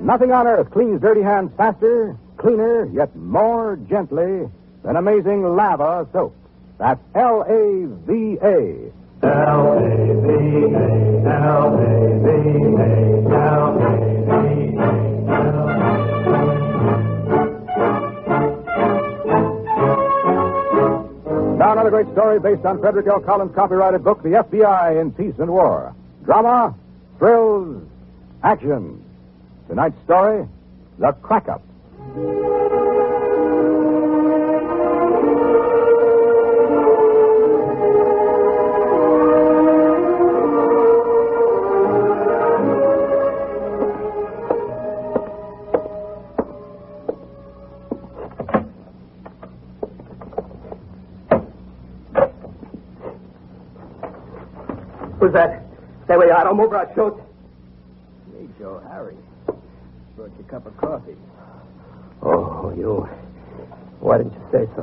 Nothing on earth cleans dirty hands faster, cleaner, yet more gently than amazing Lava Soap. That's L A V A. Now another great story based on Frederick L. Collins' copyrighted book, The FBI in Peace and War. Drama, thrills, action. Tonight's story, The Crack Up. Stay where you are. Don't move or I'll. Hey, Joe, Harry. Brought you a cup of coffee. Oh, you. Why didn't you say so?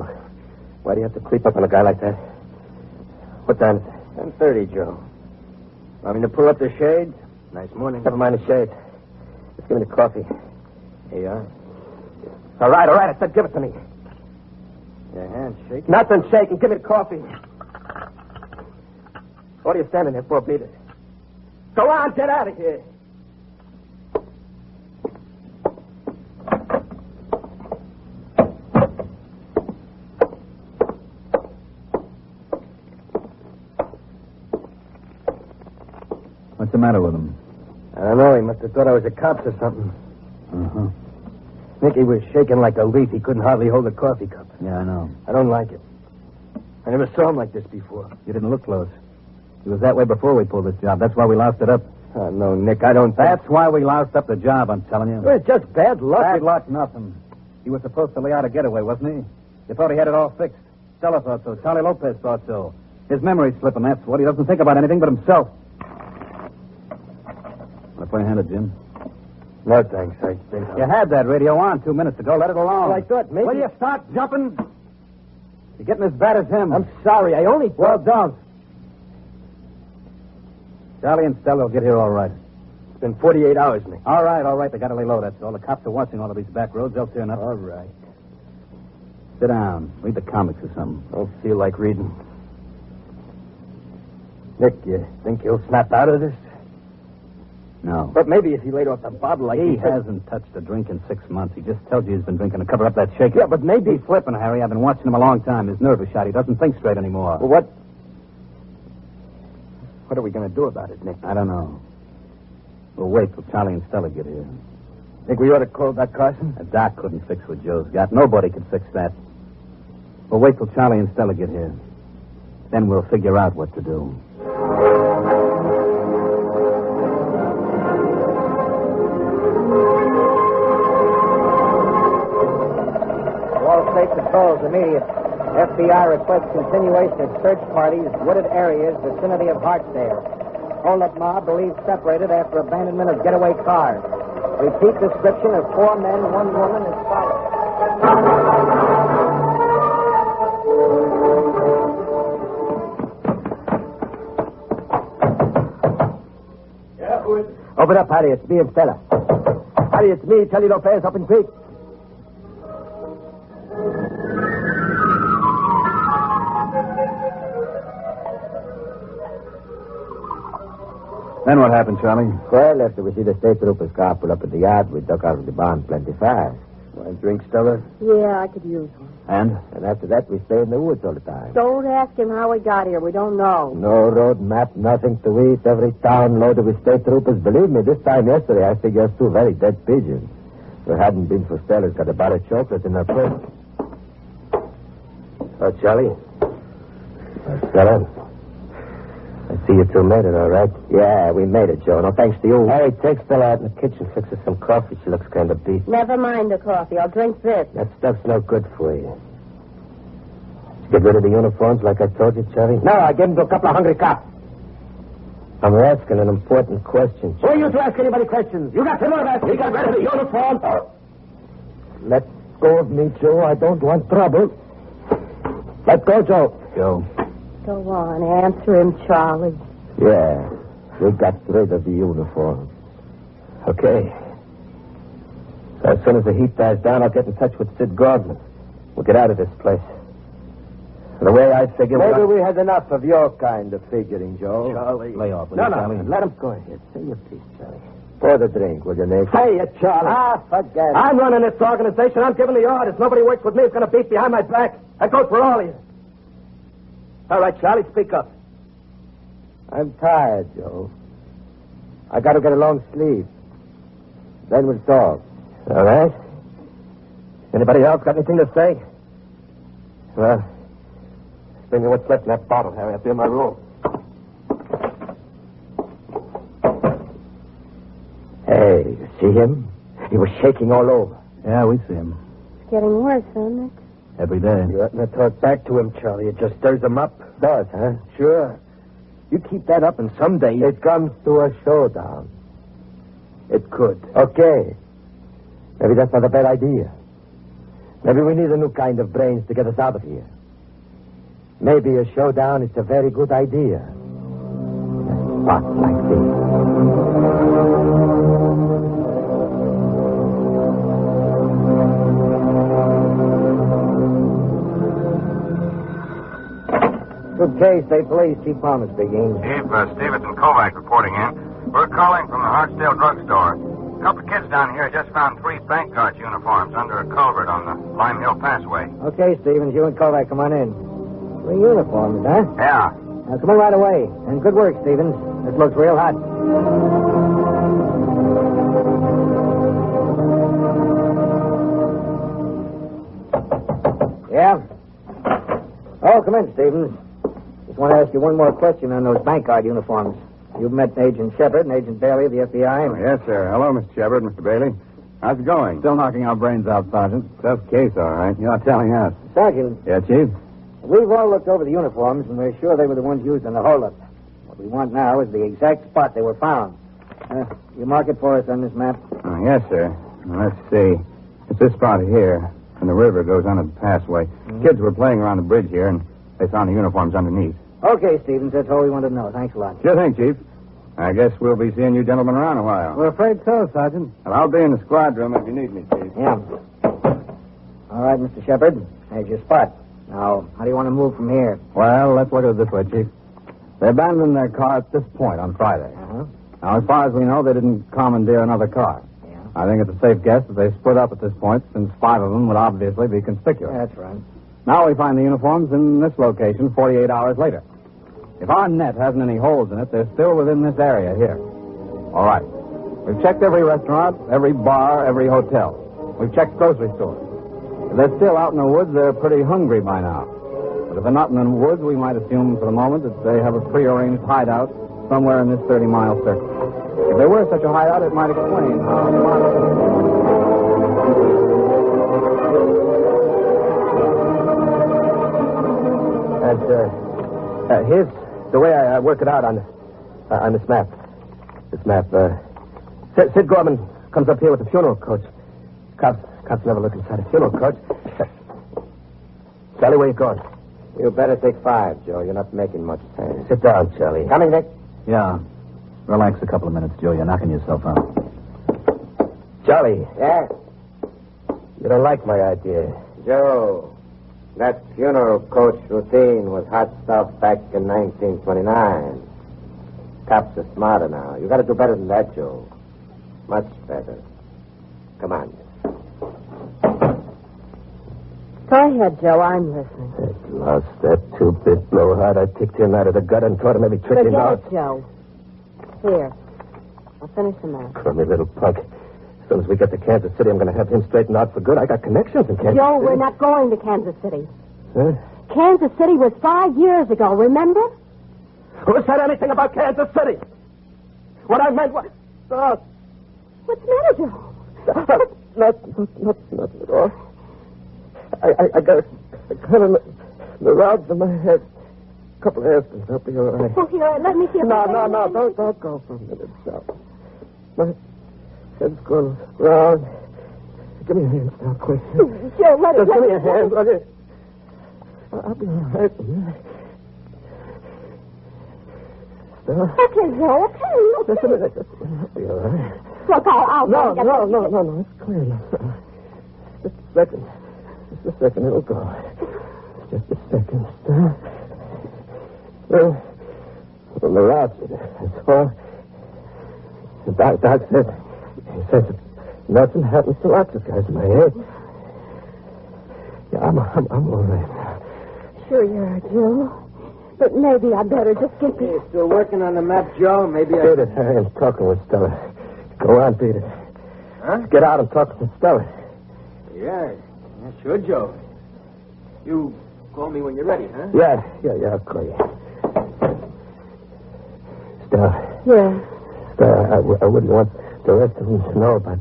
Why do you have to creep up on a guy like that? What time is it? Ten thirty, Joe. Want me to pull up the shades? Nice morning. Never mind the shade. Just give me the coffee. Here you are. All right, all right. I said give it to me. Your hand's shaking. Nothing shaking. Give me the coffee. What are you standing there for, beat it? Go on, get out of here. What's the matter with him? I don't know. He must have thought I was a cop or something. Uh-huh. Nicky was shaking like a leaf. He couldn't hardly hold a coffee cup. Yeah, I know. I don't like it. I never saw him like this before. You didn't look close. He was that way before we pulled this job. That's why we lost it up. Oh, no, Nick, I don't think... That's why we lost up the job, I'm telling you. Well, it's just bad luck. Bad luck, nothing. He was supposed to lay out a getaway, wasn't he? You thought he had it all fixed. Stella thought so. Charlie Lopez thought so. His memory's slipping, that's what. He doesn't think about anything but himself. Want to play a hand at gin? No, thanks. I think I'll... You had that radio on two minutes ago. Let it alone. Well, I thought maybe... Will you start jumping? You're getting as bad as him. I'm sorry. I only... Well, don't. Charlie and Stella will get here all right. It's been 48 hours, Nick. All right, all right. They got to lay low, that's all. The cops are watching all of these back roads. They'll turn up. All right. Sit down. Read the comics or something. Don't feel like reading. Nick, you think he'll snap out of this? No. But maybe if he laid off the bottle like he he hasn't touched a drink in six months. He just tells you he's been drinking to cover up that shaking. Yeah, but maybe... He's flipping, Harry. I've been watching him a long time. His nerve is shot. He doesn't think straight anymore. Well, what... What are we going to do about it, Nick? I don't know. We'll wait till Charlie and Stella get here. Think we ought to call Doc Carson? A doc couldn't fix what Joe's got. Nobody could fix that. We'll wait till Charlie and Stella get here. Then we'll figure out what to do. All state patrols immediate. FBI requests continuation of search parties, wooded areas, vicinity of Hartsdale. Hold-up mob believed separated after abandonment of getaway cars. Repeat description of four men, one woman as follows. Yeah, who is it? Open up, Harry. It's me and Stella. Harry, it's me, Charlie Lopez, up in Creek. Then what happened, Charlie? Well, after we see the state trooper's car pull up at the yard, we duck out of the barn plenty fast. Want a drink, Stella? Yeah, I could use one. And? And after that, we stay in the woods all the time. Don't ask him how we got here. We don't know. No road map, nothing to eat. Every town loaded with state troopers. Believe me, this time yesterday, I figure us two very dead pigeons. If it hadn't been for Stella's got a bar of chocolate in her plate. Oh, Charlie. Uh, Stella. I see you two made it, all right? Yeah, we made it, Joe. No thanks to you. Harry, take Stella out in the kitchen, fix her some coffee. She looks kind of beat. Never mind the coffee. I'll drink this. That stuff's no good for you. Did you get rid of the uniforms like I told you, Charlie? No, I gave them to a couple of hungry cops. I'm asking an important question. Who are you to ask anybody questions? You got the nerve asking. You got rid of the uniform. Oh. Let go of me, Joe. I don't want trouble. Let go, Joe. Joe. Go on. Answer him, Charlie. Yeah, we got rid of the uniform. Okay. So as soon as the heat dies down, I'll get in touch with Sid Gordon. We'll get out of this place. The way I figure... Maybe we had enough of your kind of figuring, Joe. Charlie. Lay off, will No, you, no, Charlie? let him go ahead. Say your piece, Charlie. Pour the drink, will you, Nick? Say it, Charlie. Ah, forget it. I'm running this organization. I'm giving the orders. Nobody works with me is going to beat behind my back. That goes for all of you. All right, Charlie, speak up. I'm tired, Joe. I got to get a long sleep. Then we'll talk. All right? Anybody else got anything to say? Well, bring me what's left in that bottle, Harry. Up here in my room. Hey, you see him? He was shaking all over. Yeah, we see him. It's getting worse, isn't it? Every day. You oughtn't to talk back to him, Charlie. It just stirs him up. Does, huh? Sure. You keep that up, and someday. It comes to a showdown. It could. Okay. Maybe that's not a bad idea. Maybe we need a new kind of brains to get us out of here. Maybe a showdown is a very good idea. A spot like this. Good case, State Police. Chief Palmer speaking. Chief, uh, Stevens and Kovac reporting in. We're calling from the Hartsdale drugstore. A couple of kids down here just found three bank guards' uniforms under a culvert on the Lime Hill Passway. Okay, Stevens, you and Kovac, come on in. Three uniforms, huh? Yeah. Now, come on right away. And good work, Stevens. This looks real hot. Yeah? Oh, come in, Stevens. Just want to ask you one more question on those bank guard uniforms. You've met Agent Shepard and Agent Bailey of the FBI. Yes, sir. Hello, Mr. Shepard, Mr. Bailey. How's it going? Still knocking our brains out, Sergeant. Tough case, all right. You're not telling us. Sergeant, Yeah, Chief? we've all looked over the uniforms, and we're sure they were the ones used in the holdup. What we want now is the exact spot they were found. Uh, you mark it for us on this map? Oh, yes, sir. Now, Let's see. It's this spot here, and the river goes under the passway. Kids were playing around the bridge here, and they found the uniforms underneath. Okay, Stevens, that's all we wanted to know. Thanks a lot. Sure thing, Chief. I guess we'll be seeing you gentlemen around a while. We're afraid so, Sergeant. Well, I'll be in the squad room if you need me, Chief. Yeah. All right, Mr. Shepard. There's your spot. Now, how do you want to move from here? Well, let's look at it this way, Chief. They abandoned their car at this point on Friday. Uh-huh. Now, as far as we know, they didn't commandeer another car. Yeah. I think it's a safe guess that they split up at this point, since five of them would obviously be conspicuous. That's right. Now we find the uniforms in this location 48 hours later. If our net hasn't any holes in it, they're still within this area here. All right. We've checked every restaurant, every bar, every hotel. We've checked grocery stores. If they're still out in the woods, they're pretty hungry by now. But if they're not in the woods, we might assume for the moment that they have a prearranged hideout somewhere in this 30 mile circle. If there were such a hideout, it might explain how. Uh, uh, here's the way I, I work it out on uh, on this map. This map. Uh, Sid, Sid Gorman comes up here with the funeral coach. Cops, cops never look inside a funeral coach. Charlie, where you going? You better take five, Joe. You're not making much sense. Sit down, Charlie. Coming, Nick? Yeah. Relax a couple of minutes, Joe. You're knocking yourself out. Charlie, Yeah? you don't like my idea. Joe, that funeral coach routine was hot stuff back in 1929. Cops are smarter now. You got to do better than that, Joe. Much better. Come on. Go ahead, Joe. I'm listening. At last, that two-bit blowhard, I kicked him out of the gut and taught him every trick he Forget knows. it, Joe. Here. I'll finish the map. Crummy little punk. As soon as we get to Kansas City, I'm going to have him straightened out for good. I got connections in Kansas City. Joe, City. we're not going to Kansas City. Huh? Kansas City was five years ago, remember? Who said anything about Kansas City? What I meant was... Oh, What's the matter, Joe? Uh, uh, not, not, not, nothing at all. I, I, I got a, a kind of the rods in my head. A couple of aspirins. I'll be all right. Oh, here, let me see No, no, no. Don't, don't go for a minute, Sal. My head's going round. Give me your hand, Sal, quick. Joe, let it Just let give me your a hand, will you? I'll be all right. Sal, Okay, Joe, okay. just a minute. Just a minute. I'll be all right. Look, I'll, I'll No, no, no, no, no. It's clear now. Uh, just a second. Just a second. It'll go. Just a second. Sal. Well, from the route, that's all. The doc, doc said, he says that nothing happens to lots of guys in my age. Yeah, I'm, I'm, I'm all right. Sure you are, Joe. But maybe I better just get this. Still working on the map, Joe? Maybe I... Beat uh, it. I am talking with Stella. Go on, beat it. Huh? Get out and talk with Stella. Yeah. yeah, sure, Joe. You call me when you're ready, huh? Yeah, yeah, yeah, I'll call you. Stella, Yeah. Stella, I, w- I wouldn't want the rest of them know about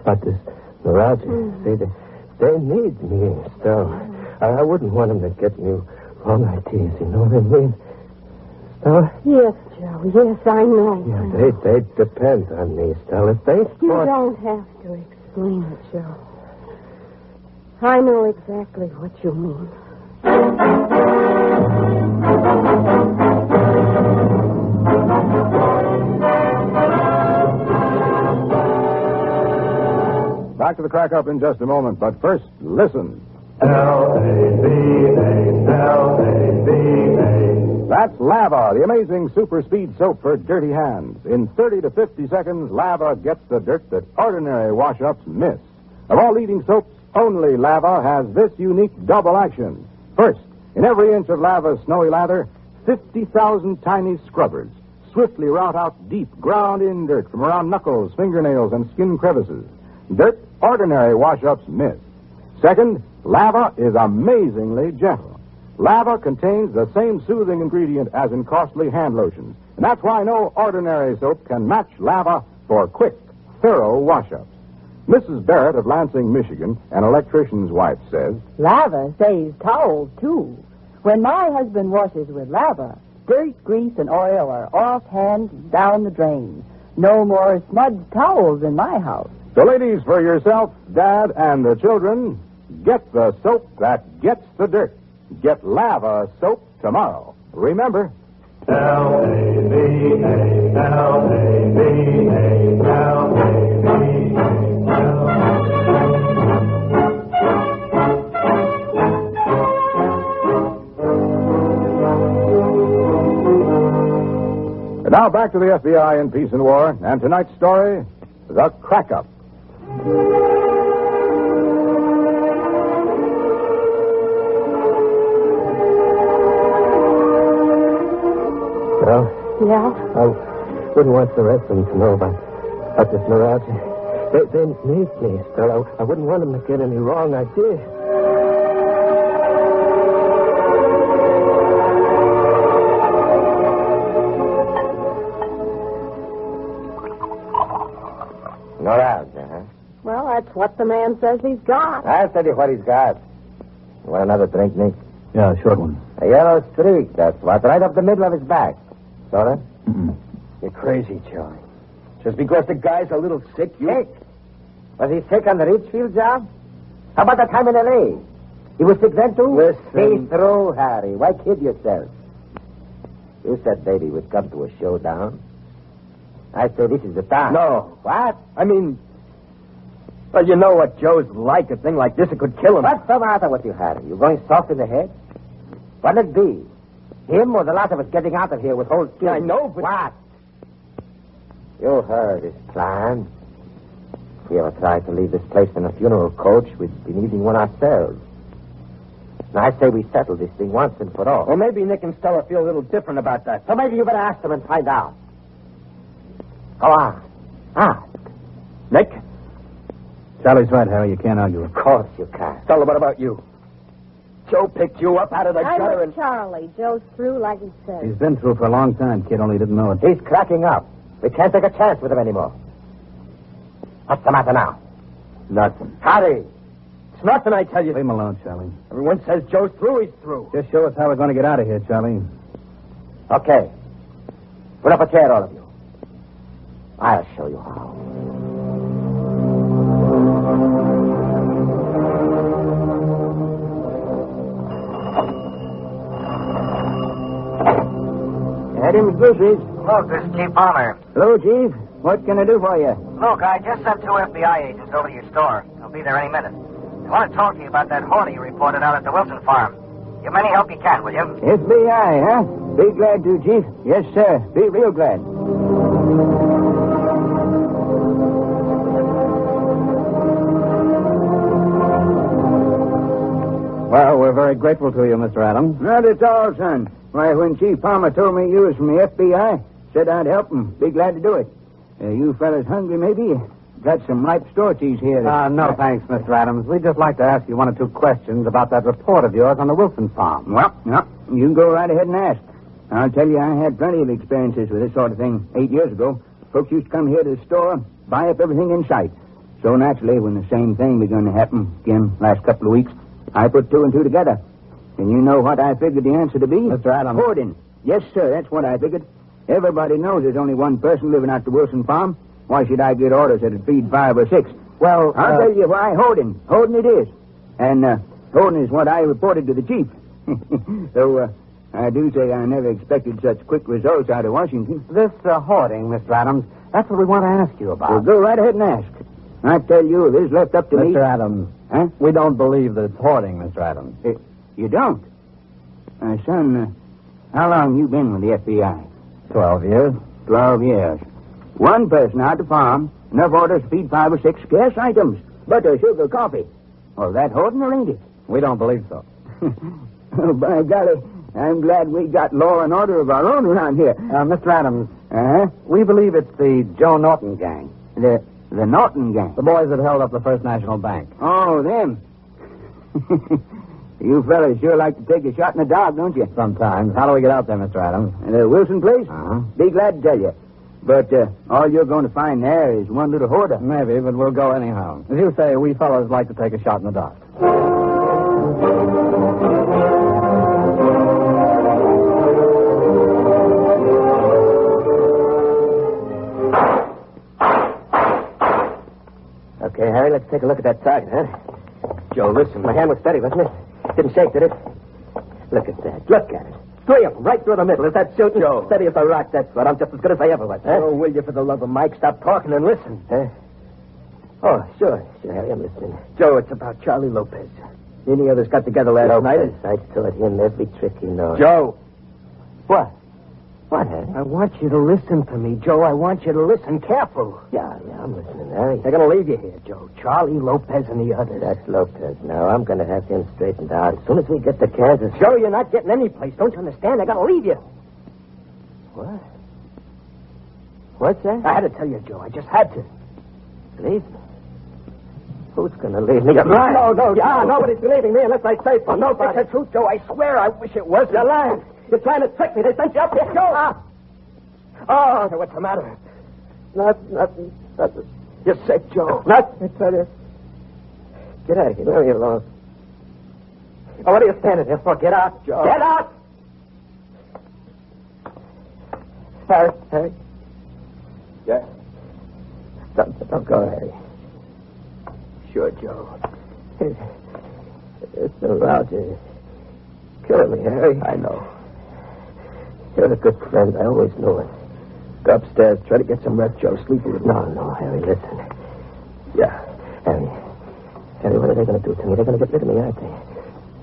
about this neuralgia. Mm. See, they, they need me, Stella. I, I wouldn't want them to get new wrong ideas, you know what I mean? Stella? Yes, Joe. Yes, I know. Yeah, they, they depend on me, Stella. If they You thought... don't have to explain it, Joe. I know exactly what you mean. Back to the crack up in just a moment, but first, listen. That's Lava, the amazing super speed soap for dirty hands. In 30 to 50 seconds, Lava gets the dirt that ordinary wash ups miss. Of all leading soaps, only Lava has this unique double action. First, in every inch of Lava's snowy lather, 50,000 tiny scrubbers swiftly rout out deep, ground in dirt from around knuckles, fingernails, and skin crevices. Dirt ordinary wash ups miss. Second, lava is amazingly gentle. Lava contains the same soothing ingredient as in costly hand lotions. And that's why no ordinary soap can match lava for quick, thorough wash ups. Mrs. Barrett of Lansing, Michigan, an electrician's wife, says, Lava saves towels, too. When my husband washes with lava, dirt, grease, and oil are off hands down the drain. No more smudged towels in my house. So, ladies, for yourself, Dad, and the children, get the soap that gets the dirt. Get lava soap tomorrow. Remember, And now back to the FBI in Peace and War, and tonight's story, The Crack Up. Well, Yeah? I wouldn't want the rest of them to know about, about this mirage. They, they need me, Stella. I wouldn't want them to get any wrong idea. What the man says he's got. I'll tell you what he's got. You want another drink, Nick? Yeah, a short one. A yellow streak, that's what, right up the middle of his back. Soda? You're crazy, Charlie. Just because the guy's a little sick, you... Sick? Was he sick on the Richfield job? How about that time in L.A.? He was sick then, too? Listen. He's through, Harry. Why kid yourself? You said baby would come to a showdown. I say this is the time. No. What? I mean... Well, you know what Joe's like. A thing like this, it could kill him. What's the matter with you, Harry? You going soft in the head? What'll it be? Him or the lot of us getting out of here with whole skins? I know, but... What? You heard his plan. If we ever tried to leave this place in a funeral coach, we'd be needing one ourselves. Now, I say we settle this thing once and for all. Well, maybe Nick and Stella feel a little different about that. So maybe you better ask them and find out. Go on. Ask. Nick? Sally's right, Harry. You can't argue it. Of course you can't. Stella, what about you? Joe picked you up out of the I'm gutter with and... Charlie. Joe's through like he said. He's been through for a long time. Kid only didn't know it. He's cracking up. We can't take a chance with him anymore. What's the matter now? Nothing. Harry! It's nothing, I tell you. Leave him alone, Charlie. Everyone says Joe's through, he's through. Just show us how we're going to get out of here, Charlie. Okay. Put up a chair, all of you. I'll show you how. Adams Gooseridge. Look, this is Chief Palmer. Hello, Chief. What can I do for you? Look, I just sent two FBI agents over to your store. They'll be there any minute. I want to talk to you about that horny you reported out at the Wilson farm. Give 'em any help you can, will you? FBI, huh? Be glad to, Chief. Yes, sir. Be real glad. Well, we're very grateful to you, Mr. Adams. Not at all, son. Why, when Chief Palmer told me you was from the FBI, said I'd help him. Be glad to do it. Uh, you fellas hungry, maybe? Got some ripe store cheese here. that- Uh, no, thanks, Mr. Adams. We'd just like to ask you one or two questions about that report of yours on the Wilson farm. Well, no, you can go right ahead and ask. I'll tell you, I had plenty of experiences with this sort of thing eight years ago. Folks used to come here to the store, buy up everything in sight. So naturally, when the same thing began to happen again last couple of weeks, I put two and two together. And you know what I figured the answer to be? Mr. Adams. Hoarding. Yes, sir, that's what I figured. Everybody knows there's only one person living at the Wilson farm. Why should I get orders that'd feed five or six? Well, I'll uh, tell you why. Holden. Holden it is. And uh, Holden is what I reported to the chief. so uh, I do say I never expected such quick results out of Washington. This uh, hoarding, Mr. Adams, that's what we want to ask you about. Well, go right ahead and ask. I tell you, if it's left up to me... Mr. Adams, Huh? we don't believe that it's hoarding, Mr. Adams. Uh, you don't? Uh, son, uh, how long you been with the FBI? Twelve years. Twelve years. One person out the farm, enough orders to feed five or six scarce items. Butter, sugar, coffee. Well, that hoarding or ain't it? We don't believe so. Oh, by golly, I'm glad we got law and order of our own around here. Uh, Mr. Adams, Uh-huh. we believe it's the Joe Norton gang. The, the Norton gang. The boys that held up the First National Bank. Oh, them. you fellas sure like to take a shot in the dark, don't you? Sometimes. How do we get out there, Mr. Adams? The Wilson place? Uh-huh. Be glad to tell you. But uh, all you're going to find there is one little hoarder. Maybe, but we'll go anyhow. As you say, we fellows like to take a shot in the dark. Okay, Harry, let's take a look at that target, huh? Joe, listen, my hand was steady, wasn't it? Didn't shake, did it? Look at that. Look at it. Three of them, right through the middle. Is that shooting? Joe. Steady as a rock, that's what. I'm just as good as I ever was, huh? Oh, will you, for the love of Mike, stop talking and listen. Huh? Oh, sure. Sure, Harry, I'm listening. Joe, it's about Charlie Lopez. Any others got together last Lopez, night? I taught him every trick he knows. Joe. What? What, Harry? I want you to listen to me, Joe. I want you to listen careful. Yeah, yeah, I'm listening, Harry. They're going to leave you here, Joe. Charlie Lopez and the others. That's Lopez now. I'm going to have him straightened out as soon as we get to Kansas. Joe, you're not getting any place. Don't you understand? They're going to leave you. What? What's that? I had to tell you, Joe. I just had to. Leave me? Who's going to leave me? You're lying. No, no, Yeah, no. nobody's leaving me unless I say so. Nobody. It's the truth, Joe. I swear I wish it was. You're lying. You're trying to trick me. They sent you up here. Joe. Ah. Oh, what's the matter? Not, nothing, nothing. You're sick, Joe. Nothing, I tell you. Get out of here. Leave me alone. Oh, what are you standing there for? Get out, Joe. Get out! Harry, Harry. Yeah. Don't, don't go, Harry. Sure, Joe. It's neuralgia. Killing me, Harry. I know. You're a good friend. I always knew it. Go upstairs. Try to get some rest, Joe. Sleep a little. No, no, Harry, listen. Yeah. Harry. Harry, what are they going to do to me? They're going to get rid of me, aren't they?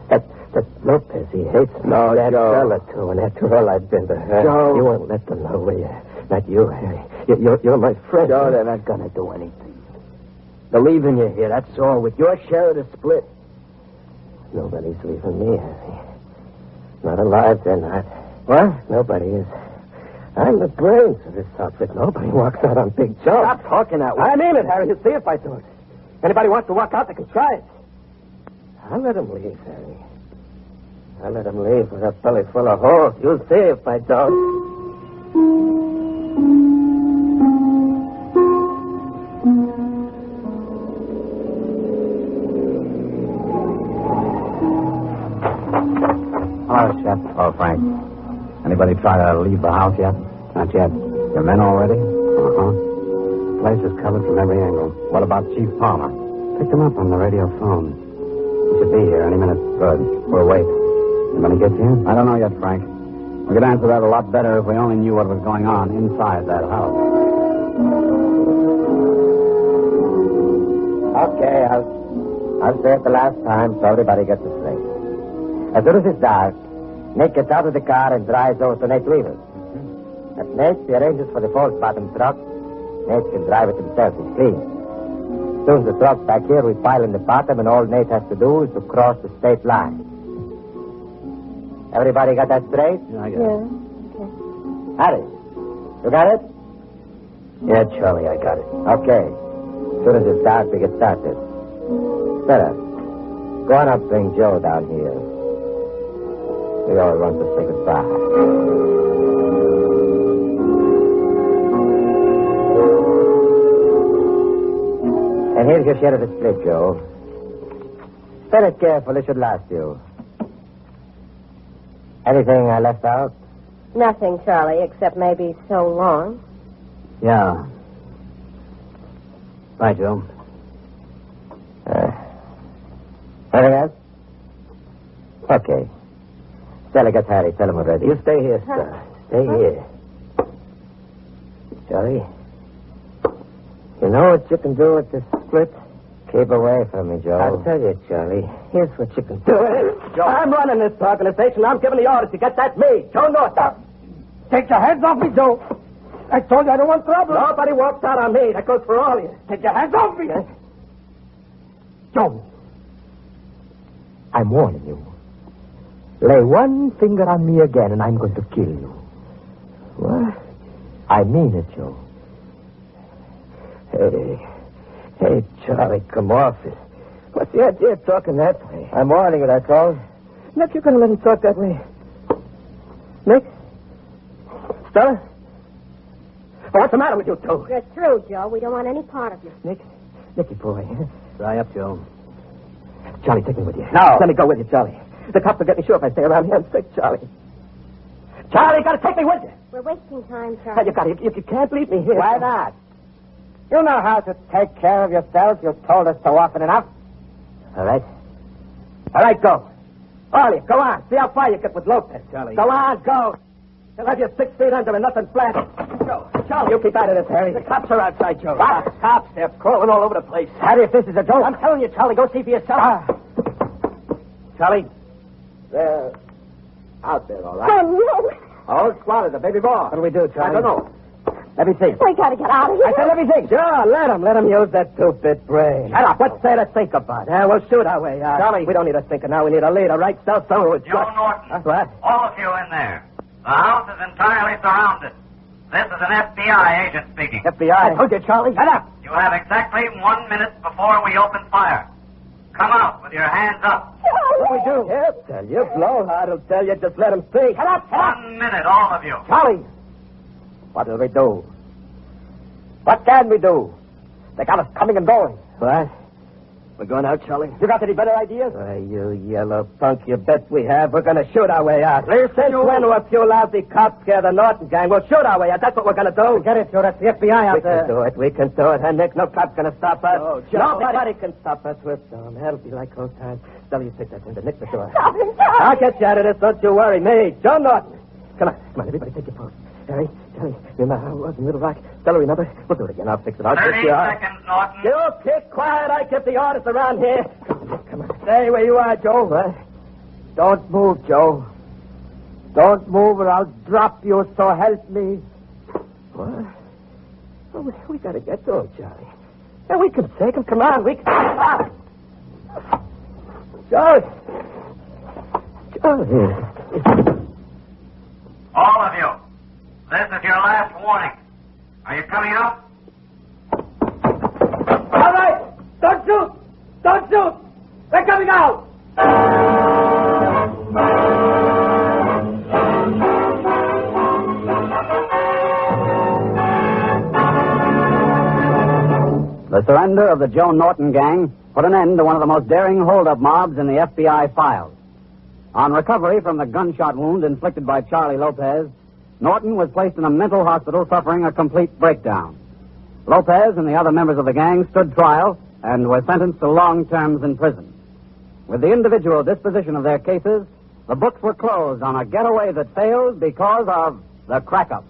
That, that Lopez, he hates me. No, that Joe. fella, too. And after all I've been to her, Joe. you won't let them know, will you? Not you, Harry. You- You're, you're my friend. Joe, they're not going to do anything. They're leaving you here, that's all, with your share of the split. Nobody's leaving me, Harry. Not alive, they're not. What? Nobody is. I'm the brains of this outfit. Nobody walks out on Big Joe. Stop talking that way. I mean it, Harry. You see if I do it. Anybody wants to walk out, they can try it. I'll let him leave, Harry. I'll let him leave with a belly full of holes. You'll see if I don't. Hello, Chef. Oh, Frank. Anybody try to leave the house yet? Not yet. Your men already? Uh-huh. Place is covered from every angle. What about Chief Palmer? Picked him up on the radio phone. He should be here any minute. Good. We'll wait. Anybody get you? I don't know yet, Frank. We could answer that a lot better if we only knew what was going on inside that house. Okay, I'll, I'll say it the last time so everybody gets it straight. As soon as it's dark, Nick gets out of the car and drives over to Nate Weaver's. At Nate, he arranges for the false bottom truck. Nate can drive it himself. It's clean. As soon as the truck's back here, we pile in the bottom, and all Nate has to do is to cross the state line. Everybody got that straight? Yeah, I got it Yeah. Harry, you got it? Yeah, Charlie, I got it. Okay. As soon as it starts, we get started. Sarah, go on up, bring Joe down here. We all want to say goodbye. And here's your share of the split, Joe. Spell it careful. It should last you. Anything I left out? Nothing, Charlie, except maybe so long. Yeah. Bye, Joe. Uh, anything else? Okay. Delegate tell him already. You stay here, sir. Stay here. Charlie, you know what you can do with this split? Keep away from me, Joe. I'll tell you, Charlie. Here's what you can do. Joe. I'm running this organization. I'm giving the orders to get that me, Joe Norton. Take your hands off me, Joe. I told you I don't want trouble. Nobody walks out on me. That goes for all of you. Take your hands off me. Joe, I'm warning you. Lay one finger on me again, and I'm going to kill you. What? I mean it, Joe. Hey, hey, Charlie, come off it. What's the idea of talking that way? I'm warning you, that's all. Nick, you're going to let him talk that way. Nick? Stella? What's the matter with you two? You're through, Joe. We don't want any part of you. Nick? Nicky boy. Dry up, Joe. Charlie, take me with you. No. Let me go with you, Charlie. The cops will get me sure if I stay around here. I'm sick, Charlie. Charlie, you gotta take me with you. We're wasting time, Hey, Charlie. You gotta, you, you can't leave me here. Why not? You know how to take care of yourselves. You've told us so often enough. All right. All right, go. All of you, go on. See how far you get with Lopez. Charlie. Go on, go. He'll have you six feet under and nothing flat. Go. Charlie, you keep out of this, Harry. The cops are outside, Joe. What? Cops? They're crawling all over the place. Harry, if this is a joke. I'm telling you, Charlie, go see for yourself. Ah. Charlie. They're out there, all right. Oh, no. All squad the baby boy. What do we do, Charlie? I don't know. Let me see. We gotta get out of here. I said let me think. Sure, let him. Let him use that two-bit brain. Shut up. What's there to think about? Yeah, we'll shoot our way out. Charlie. We don't need a thinker now. We need a leader, right? So someone with Joe Norton. Huh? What? All of you in there. The house is entirely surrounded. This is an FBI agent speaking. FBI. I told you, Charlie. Shut up. You have exactly one minute before we open fire. Come out with your hands up. What do we do? He'll tell you. Blowhard will tell you. Just let him think. Shut up. Shut up. One minute, all of you. Charlie. What will we do? What can we do? They got us coming and going. What? We're going out, Charlie. You got any better ideas? Why, you yellow punk, you bet we have. We're going to shoot our way out. Since when do a few lousy cops scare the Norton gang? We'll shoot our way out. That's what we're going to do. Get it. That's the FBI out we there. can do it. We can do it. And Nick, no cop's going to stop us. Oh, Joe. Nobody can stop us. We're done. That'll be like old times. You take that window. Nick, the door. Stop him, I'll get you out of this. Don't you worry. Me, John Norton. Come on. Come on, everybody. Take your post. Harry, Charlie, remember how it was in Little Rock? Stella, remember? We'll do it again. I'll fix it. I'll fix Thirty you out. seconds, Norton. You keep quiet. I give the orders around here. Come on. Stay where you are, Joe. What? Don't move, Joe. Don't move or I'll drop you, so help me. What? Oh, we, we gotta get to him, Charlie. Yeah, we can take him. Come on, we can. Ah! Charlie. Charlie. All of you. This is your last warning. Are you coming out? All right. Don't shoot. Don't shoot. They're coming out. The surrender of the Joe Norton gang put an end to one of the most daring holdup mobs in the FBI files. On recovery from the gunshot wound inflicted by Charlie Lopez, Norton was placed in a mental hospital suffering a complete breakdown. Lopez and the other members of the gang stood trial and were sentenced to long terms in prison. With the individual disposition of their cases, the books were closed on a getaway that failed because of the crack up.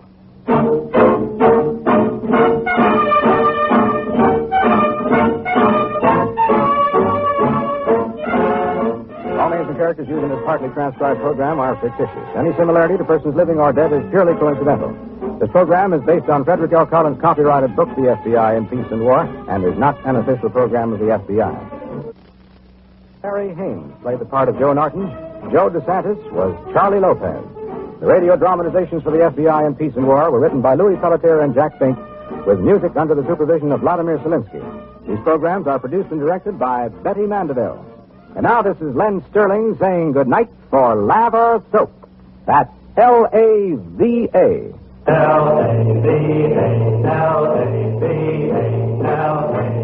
Characters used in this partly transcribed program are fictitious. Any similarity to persons living or dead is purely coincidental. This program is based on Frederick L. Collins' copyrighted book, The FBI in Peace and War, and is not an official program of the FBI. Harry Haynes played the part of Joe Norton. Joe DeSantis was Charlie Lopez. The radio dramatizations for the FBI in Peace and War were written by Louis Pelletier and Jack Finke, with music under the supervision of Vladimir Selinsky. These programs are produced and directed by Betty Mandeville. And now this is Len Sterling saying goodnight for Lava Soap. That's L-A-V-A. white,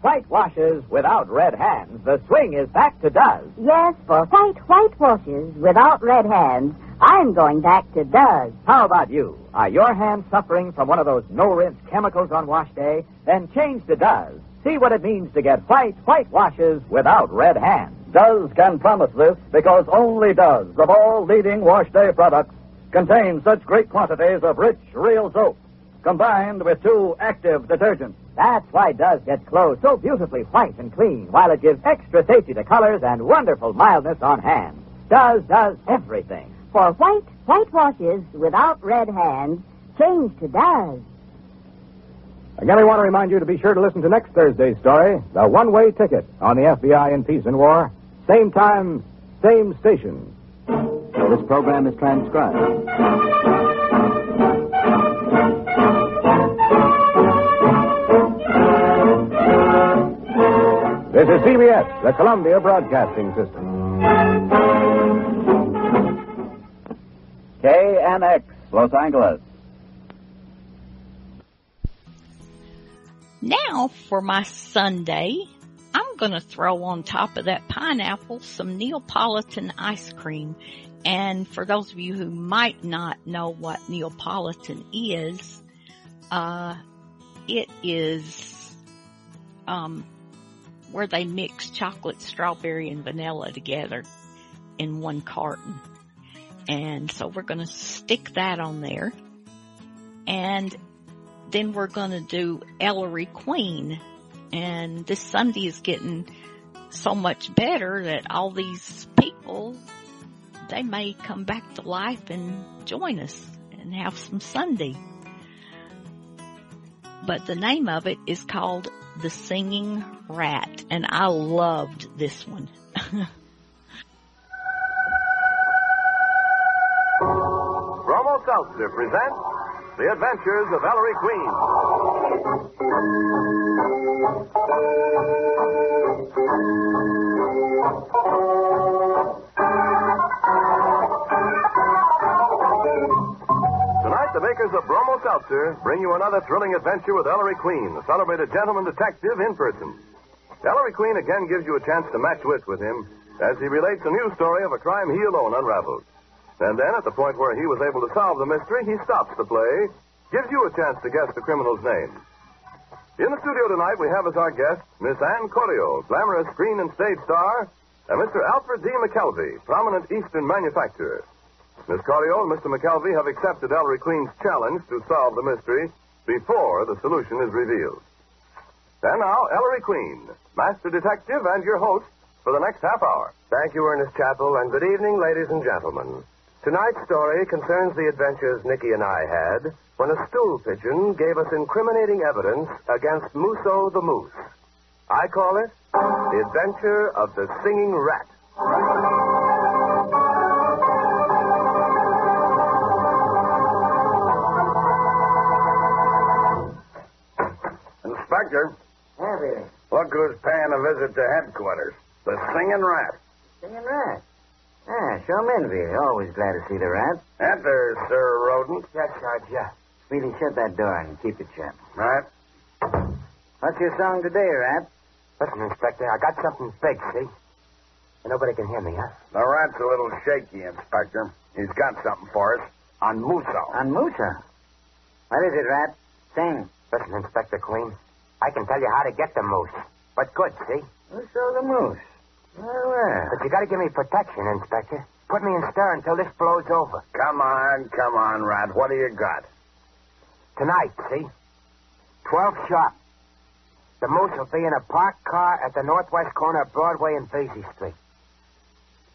white washes without red hands, the swing is back to Duz. Yes, for white, white washes without red hands, I'm going back to Duz. How about you? Are your hands suffering from one of those no-rinse chemicals on wash day? Then change to Duz. See what it means to get white, white washes without red hands. Duz can promise this because only Duz, of all leading wash day products, contains such great quantities of rich, real soap, combined with two active detergents. That's why Duz gets clothes so beautifully white and clean, while it gives extra safety to colors and wonderful mildness on hands. Duz does everything. For white, white washes without red hands, change to Duz. Again, I want to remind you to be sure to listen to next Thursday's story, The One Way Ticket on the FBI in Peace and War. Same time, same station. This program is transcribed. This is CBS, the Columbia Broadcasting System. KNX, Los Angeles. Now for my Sunday, I'm going to throw on top of that pineapple some Neapolitan ice cream. And for those of you who might not know what Neapolitan is, uh, it is, um, where they mix chocolate, strawberry, and vanilla together in one carton. And so we're going to stick that on there. And then we're going to do Ellery Queen. And this Sunday is getting so much better that all these people, they may come back to life and join us and have some Sunday. But the name of it is called The Singing Rat, and I loved this one. Bromo Seltzer presents The Adventures of Ellery Queen. The makers of Bromo Seltzer bring you another thrilling adventure with Ellery Queen, the celebrated gentleman detective in person. Ellery Queen again gives you a chance to match wits with him as he relates a new story of a crime he alone unraveled. And then, at the point where he was able to solve the mystery, he stops the play, gives you a chance to guess the criminal's name. In the studio tonight, we have as our guests Miss Ann Corio, glamorous screen and stage star, and Mr. Alfred D. McKelvey, prominent Eastern manufacturer. Miss Corio and Mr. McKelvey have accepted Ellery Queen's challenge to solve the mystery before the solution is revealed. And now, Ellery Queen, master detective and your host for the next half hour. Thank you, Ernest Chappell, and good evening, ladies and gentlemen. Tonight's story concerns the adventures Nicky and I had when a stool pigeon gave us incriminating evidence against Musso the Moose. I call it The Adventure of the Singing Rat. Inspector, Harry, look who's paying a visit to headquarters. The Singing Rat. The singing rat. Ah, show him envy. Always glad to see the rat. Enter, Sir Rodent. Yes, Sarge, yeah. Speedy, shut that door and keep it shut. Right. What's your song today, Rat? Listen, Inspector, I got something big, see? And nobody can hear me, huh? The rat's a little shaky, Inspector. He's got something for us. On Musso. On Musso. What is it, Rat? Sing. Listen, Inspector Queen, I can tell you how to get the moose. But good, see? Musso the Moose. Very well. But you gotta give me protection, Inspector. Put me in stir until this blows over. Come on, come on, Rat. What do you got? Tonight, see? Twelve sharp. The moose will be in a parked car at the northwest corner of Broadway and Vesey Street.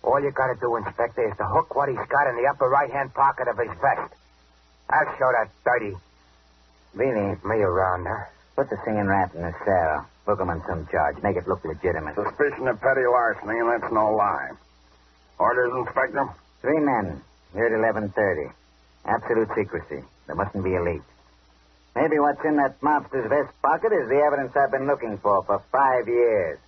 All you gotta do, Inspector, is to hook what he's got in the upper right-hand pocket of his vest. I'll show that dirty Beanie, me around, huh? Put the singing rat in the cell. Book him on some charge. Make it look legitimate. Suspicion of petty larceny, and that's no lie. Orders, Inspector? Three men. Here at 11.30. Absolute secrecy. There mustn't be a leak. Maybe what's in that mobster's vest pocket is the evidence I've been looking for for five years.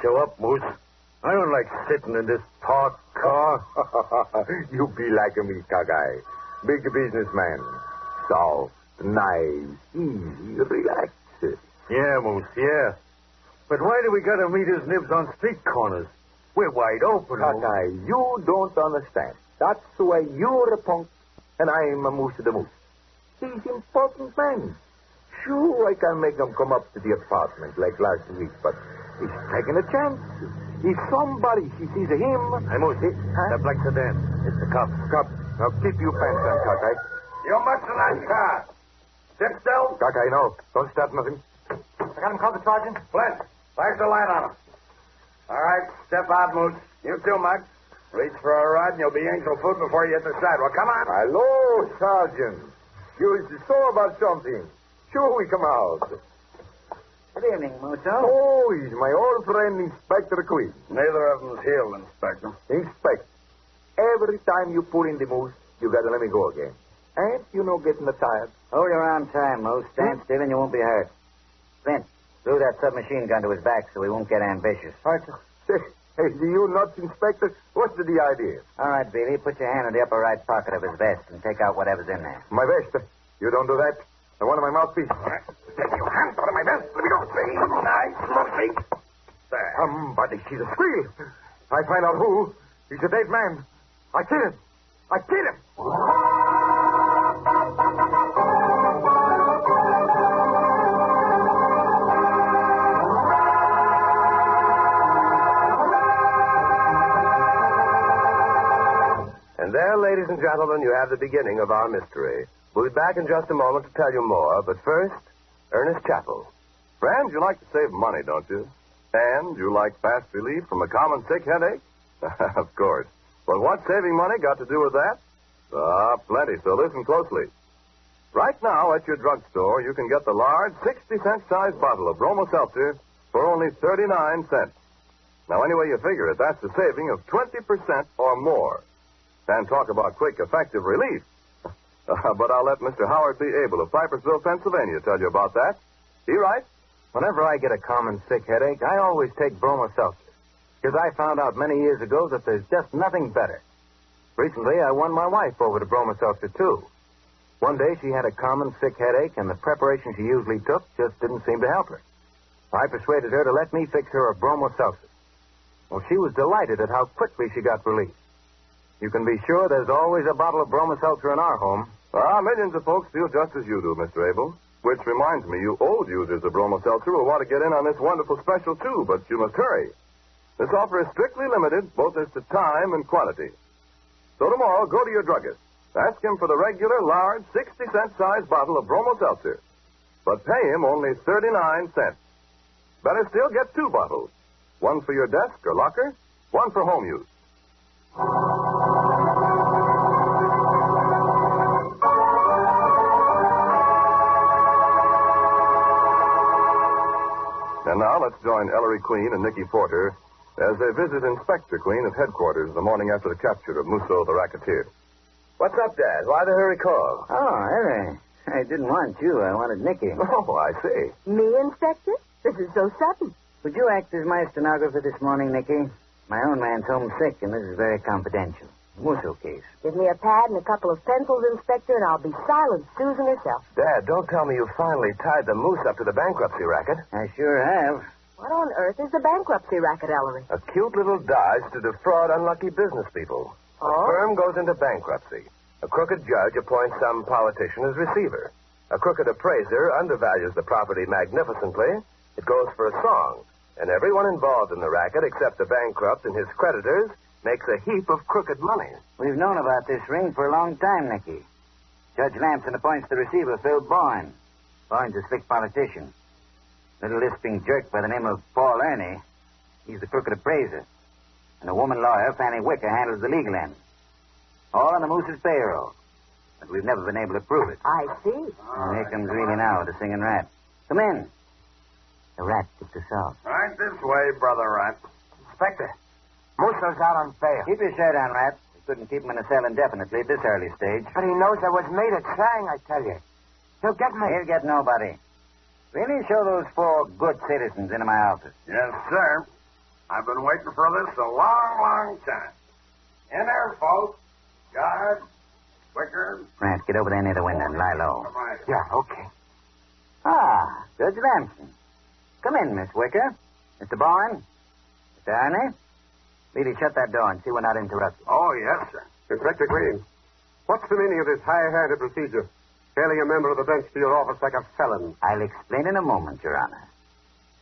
Show up, Moose? I don't like sitting in this parked car. you be like a me, Cockeye. Big businessman. Soft, nice, easy, relaxed. Yeah, Moose, yeah. But why do we gotta meet his nibs on street corners? We're wide open. Cockeye, you don't understand. That's why you're a punk and I'm a moose of the moose. He's important man. Sure, I can make him come up to the apartment like last week, but he's taking a chance. If somebody she sees him... Hey, Moose, Huh? that black sedan. It's the cop. Cop, now keep your pants on, Cockeye. You must nice car. Sit still. Cockeye, no. Don't start nothing. I got him covered, Sergeant. Flint, flash the light on him. All right, step out, Moose. You too, Mug. Reach for a rod and you'll be angel food before you hit the sidewalk. Come on. Hello, Sergeant. You saw about something. Sure, we come out. Good evening, Musso. Oh, he's my old friend, Inspector Queen. Neither of them's healed, Inspector. Inspector, Every time you pull in the moose, you gotta let me go again. And you no getting the tired. Hold your arm tight, Moose. Hmm? Stand still and you won't be hurt. Flint, throw that submachine gun to his back so he won't get ambitious. Say, hey, do you nuts, Inspector? What's the idea? All right, Velie, put your hand in the upper right pocket of his vest and take out whatever's in there. My vest. You don't do that. I want my mouthpiece. Take your hands out of my vest. Let me go. Nice, monkey. There. Somebody, she's a squeal. I find out who. He's a dead man. I kill him. I kill him. And there, ladies and gentlemen, you have the beginning of our mystery. We'll be back in just a moment to tell you more, but first, Ernest Chappell. Friends, you like to save money, don't you? And you like fast relief from a common sick headache? of course. But what's saving money got to do with that? Ah, plenty, so listen closely. Right now at your drugstore, you can get the large 60 cent size bottle of Bromo Seltzer for only 39 cents. Now, any way you figure it, that's a saving of 20% or more. And talk about quick, effective relief. Uh, but I'll let Mr. Howard B. Abel of Pipersville, Pennsylvania, tell you about that. He right? Whenever I get a common sick headache, I always take Bromo Seltzer. Because I found out many years ago that there's just nothing better. Recently, I won my wife over to Bromo Seltzer, too. One day, she had a common sick headache, and the preparation she usually took just didn't seem to help her. I persuaded her to let me fix her a Bromo Seltzer. Well, she was delighted at how quickly she got relief. You can be sure there's always a bottle of Bromo Seltzer in our home. Ah, millions of folks feel just as you do, Mr. Abel. Which reminds me, you old users of Bromo Seltzer will want to get in on this wonderful special, too, but you must hurry. This offer is strictly limited, both as to time and quantity. So tomorrow, go to your druggist. Ask him for the regular, large, 60 cent size bottle of Bromo Seltzer. But pay him only 39 cents. Better still, get two bottles. One for your desk or locker, one for home use. And now let's join Ellery Queen and Nicky Porter as they visit Inspector Queen at headquarters the morning after the capture of Musso the racketeer. What's up, Dad? Why the hurry call? Oh, Harry. I didn't want you. I wanted Nicky. Oh, I see. Me, Inspector? This is so sudden. Would you act as my stenographer this morning, Nicky? My own man's homesick, and this is very confidential. Musso case. Give me a pad and a couple of pencils, Inspector, and I'll be silent Susan herself. Dad, don't tell me you finally tied the moose up to the bankruptcy racket. I sure have. What on earth is the bankruptcy racket, Ellery? A cute little dodge to defraud unlucky business people. Oh? A firm goes into bankruptcy. A crooked judge appoints some politician as receiver. A crooked appraiser undervalues the property magnificently. It goes for a song. And everyone involved in the racket, except the bankrupt and his creditors, makes a heap of crooked money. We've known about this ring for a long time, Nicky. Judge Lamson appoints the receiver, Phil Boyne. Boyne's a slick politician. Little lisping jerk by the name of Paul Ernie. He's the crooked appraiser. And a woman lawyer, Fanny Wicker, handles the legal end. All on the Moose's payroll. But we've never been able to prove it. I see. And here comes Greeley now, the singing rat. Come in. The rat tipped us off. Right this way, Brother Rat. Inspector, Musso's out on bail. Keep your shirt on, Rat. We couldn't keep him in a cell indefinitely at this early stage. But he knows I was made at trying, I tell you. He'll get me. He'll get nobody. Really show those four good citizens into my office. Yes, sir. I've been waiting for this a long, long time. In there, folks. Guard. Quicker. Grant, get over there near the window and lie low. Yeah, okay. Ah, Judge Lamson. Come in, Miss Wicker. Mr. Boyne. Mr. Ernie. Lady, shut that door and see we're not interrupted. Oh, yes, sir. Inspector Queen, what's the meaning of this high-handed procedure? Hailing a member of the bench to your office like a felon. I'll explain in a moment, Your Honor.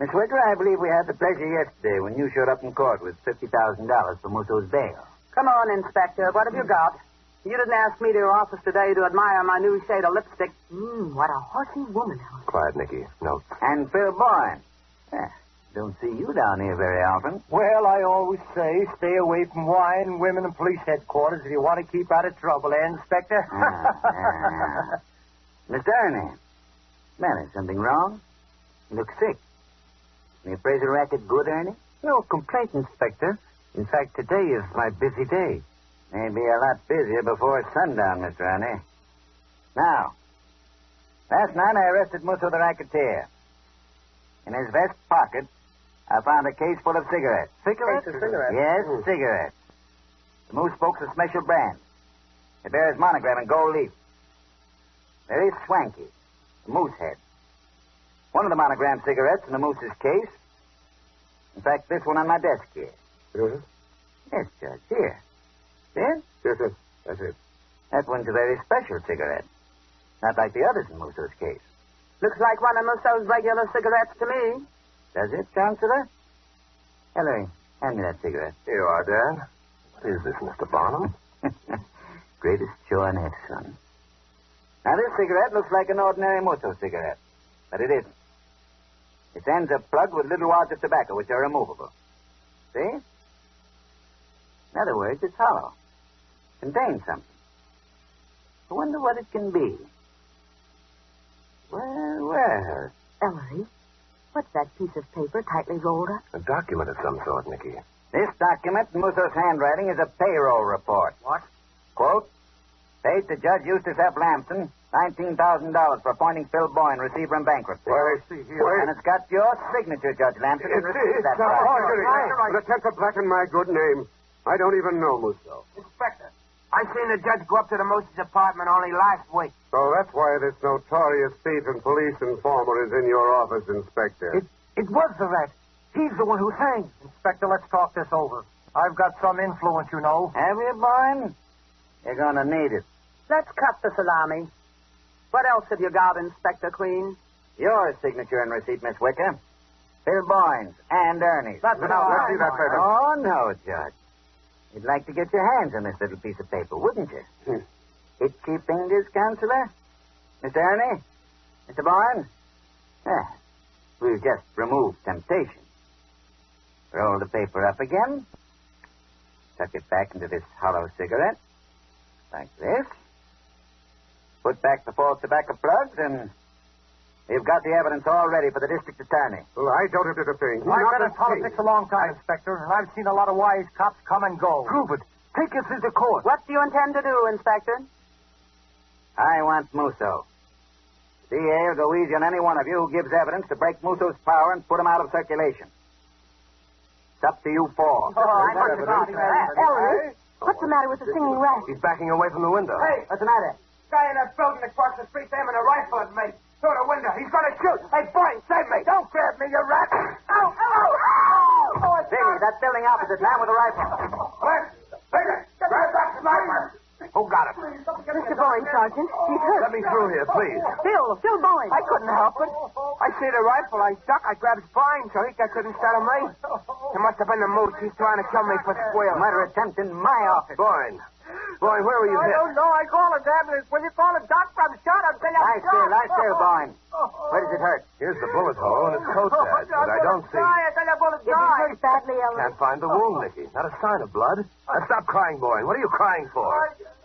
Miss Wicker, I believe we had the pleasure yesterday when you showed up in court with $50,000 for Musso's bail. Come on, Inspector. What have you got? You didn't ask me to your office today to admire my new shade of lipstick. Mmm, what a horsey woman. Quiet, Nicky. No. And Phil Boyne. Eh, don't see you down here very often. Well, I always say stay away from wine, and women, and police headquarters if you want to keep out of trouble, eh, Inspector? Ah, ah. Mr. Ernie. Man, is something wrong? You look sick. The appraisal racket good, Ernie? No complaint, Inspector. In fact, today is my busy day. Maybe a lot busier before sundown, Mr. Ernie. Now, last night I arrested Musso the racketeer. In his vest pocket, I found a case full of cigarettes. Cigarettes? Case of cigarettes? Yes, Hmm. cigarettes. The Moose spokes a special brand. It bears monogram in gold leaf. Very swanky. The Moose head. One of the monogram cigarettes in the Moose's case. In fact, this one on my desk here. Yes, Yes, Judge, here. See it? yes, sir. That's it. That one's a very special cigarette. Not like the others in Musso's case. Looks like one of Musso's regular cigarettes to me. Does it, Chancellor? Ellery, hand me that cigarette. Here you are, Dad. What is this, Mr. Barnum? Greatest show on earth, son. Now, this cigarette looks like an ordinary Musso cigarette, but it isn't. Its ends are plugged with little wads of tobacco, which are removable. See? In other words, it's hollow. Contains something. I wonder what it can be. Well, well. Ellery, what's that piece of paper tightly rolled up? A document of some sort, Nicky. This document in Musso's handwriting is a payroll report. What? Quote, paid to Judge Eustace F. Lamson $19,000 for appointing Phil Boyne receiver in bankruptcy. Why, I see here. And it's got your signature, Judge Lamson. It's, Receive it's that a prize. forgery. An attempt to blacken my good name. I don't even know Musso. Inspector, I seen the judge go up to the Moose's apartment only last week. So that's why this notorious thief and police informer is in your office, Inspector. It, it was the rat. He's the one who sang. Inspector, let's talk this over. I've got some influence, you know. Have you, Boyne? You're going to need it. Let's cut the salami. What else have you got, Inspector Queen? Your signature and receipt, Miss Wicker. Phil Boyne's and Ernie's. That's Let's- let's see that paper. Oh, no, Judge. You'd like to get your hands on this little piece of paper, wouldn't you? Hmm. Itchy fingers, Counselor? Mr. Ernie? Mr. Boyne? Ah, we've just removed temptation. Roll the paper up again. Tuck it back into this hollow cigarette. Like this. Put back the false tobacco plugs, and you've got the evidence all ready for the district attorney. Well, I don't have to thing. I've been in politics a long time, Inspector, and I've seen a lot of wise cops come and go. Prove it. Take us into court. What do you intend to do, Inspector? I want Musso. DA will go easy on any one of you who gives evidence to break Musso's power and put him out of circulation. It's up to you four. Oh, I must have Ellery, what's the matter with the singing rat? He's backing away from the window. Hey, What's the matter? guy in that building across the street aiming a rifle at me. Through the window. He's gonna shoot. Hey, boy, save me. Don't grab me, you rat. Ow, ow, ow. Oh, it's Velie, that building opposite, man with a rifle. What? Bigger. Grab that sniper. Who got it? Mr. Boyne, Sergeant. He's hurt. Let me through here, please. Phil, Phil Boyne. I couldn't help it. I see the rifle. I duck. I grab his spine so he couldn't startle me. It must have been the moose. He's trying to kill me for squeal. Murder attempt in my office. Boyne. Boyne, where were you I hit? don't know. I call it ambulance. When you call a doctor, I'm shot. I'm saying I'm Lie shot. still, lie still, Boyne. Where does it hurt? Here's the bullet hole in his coat badge, but I don't see. I said I'm going to Did he die. hurt badly, Ellery? Can't find the wound, Nicky. Not a sign of blood. Now stop crying, Boyne. What are you crying for?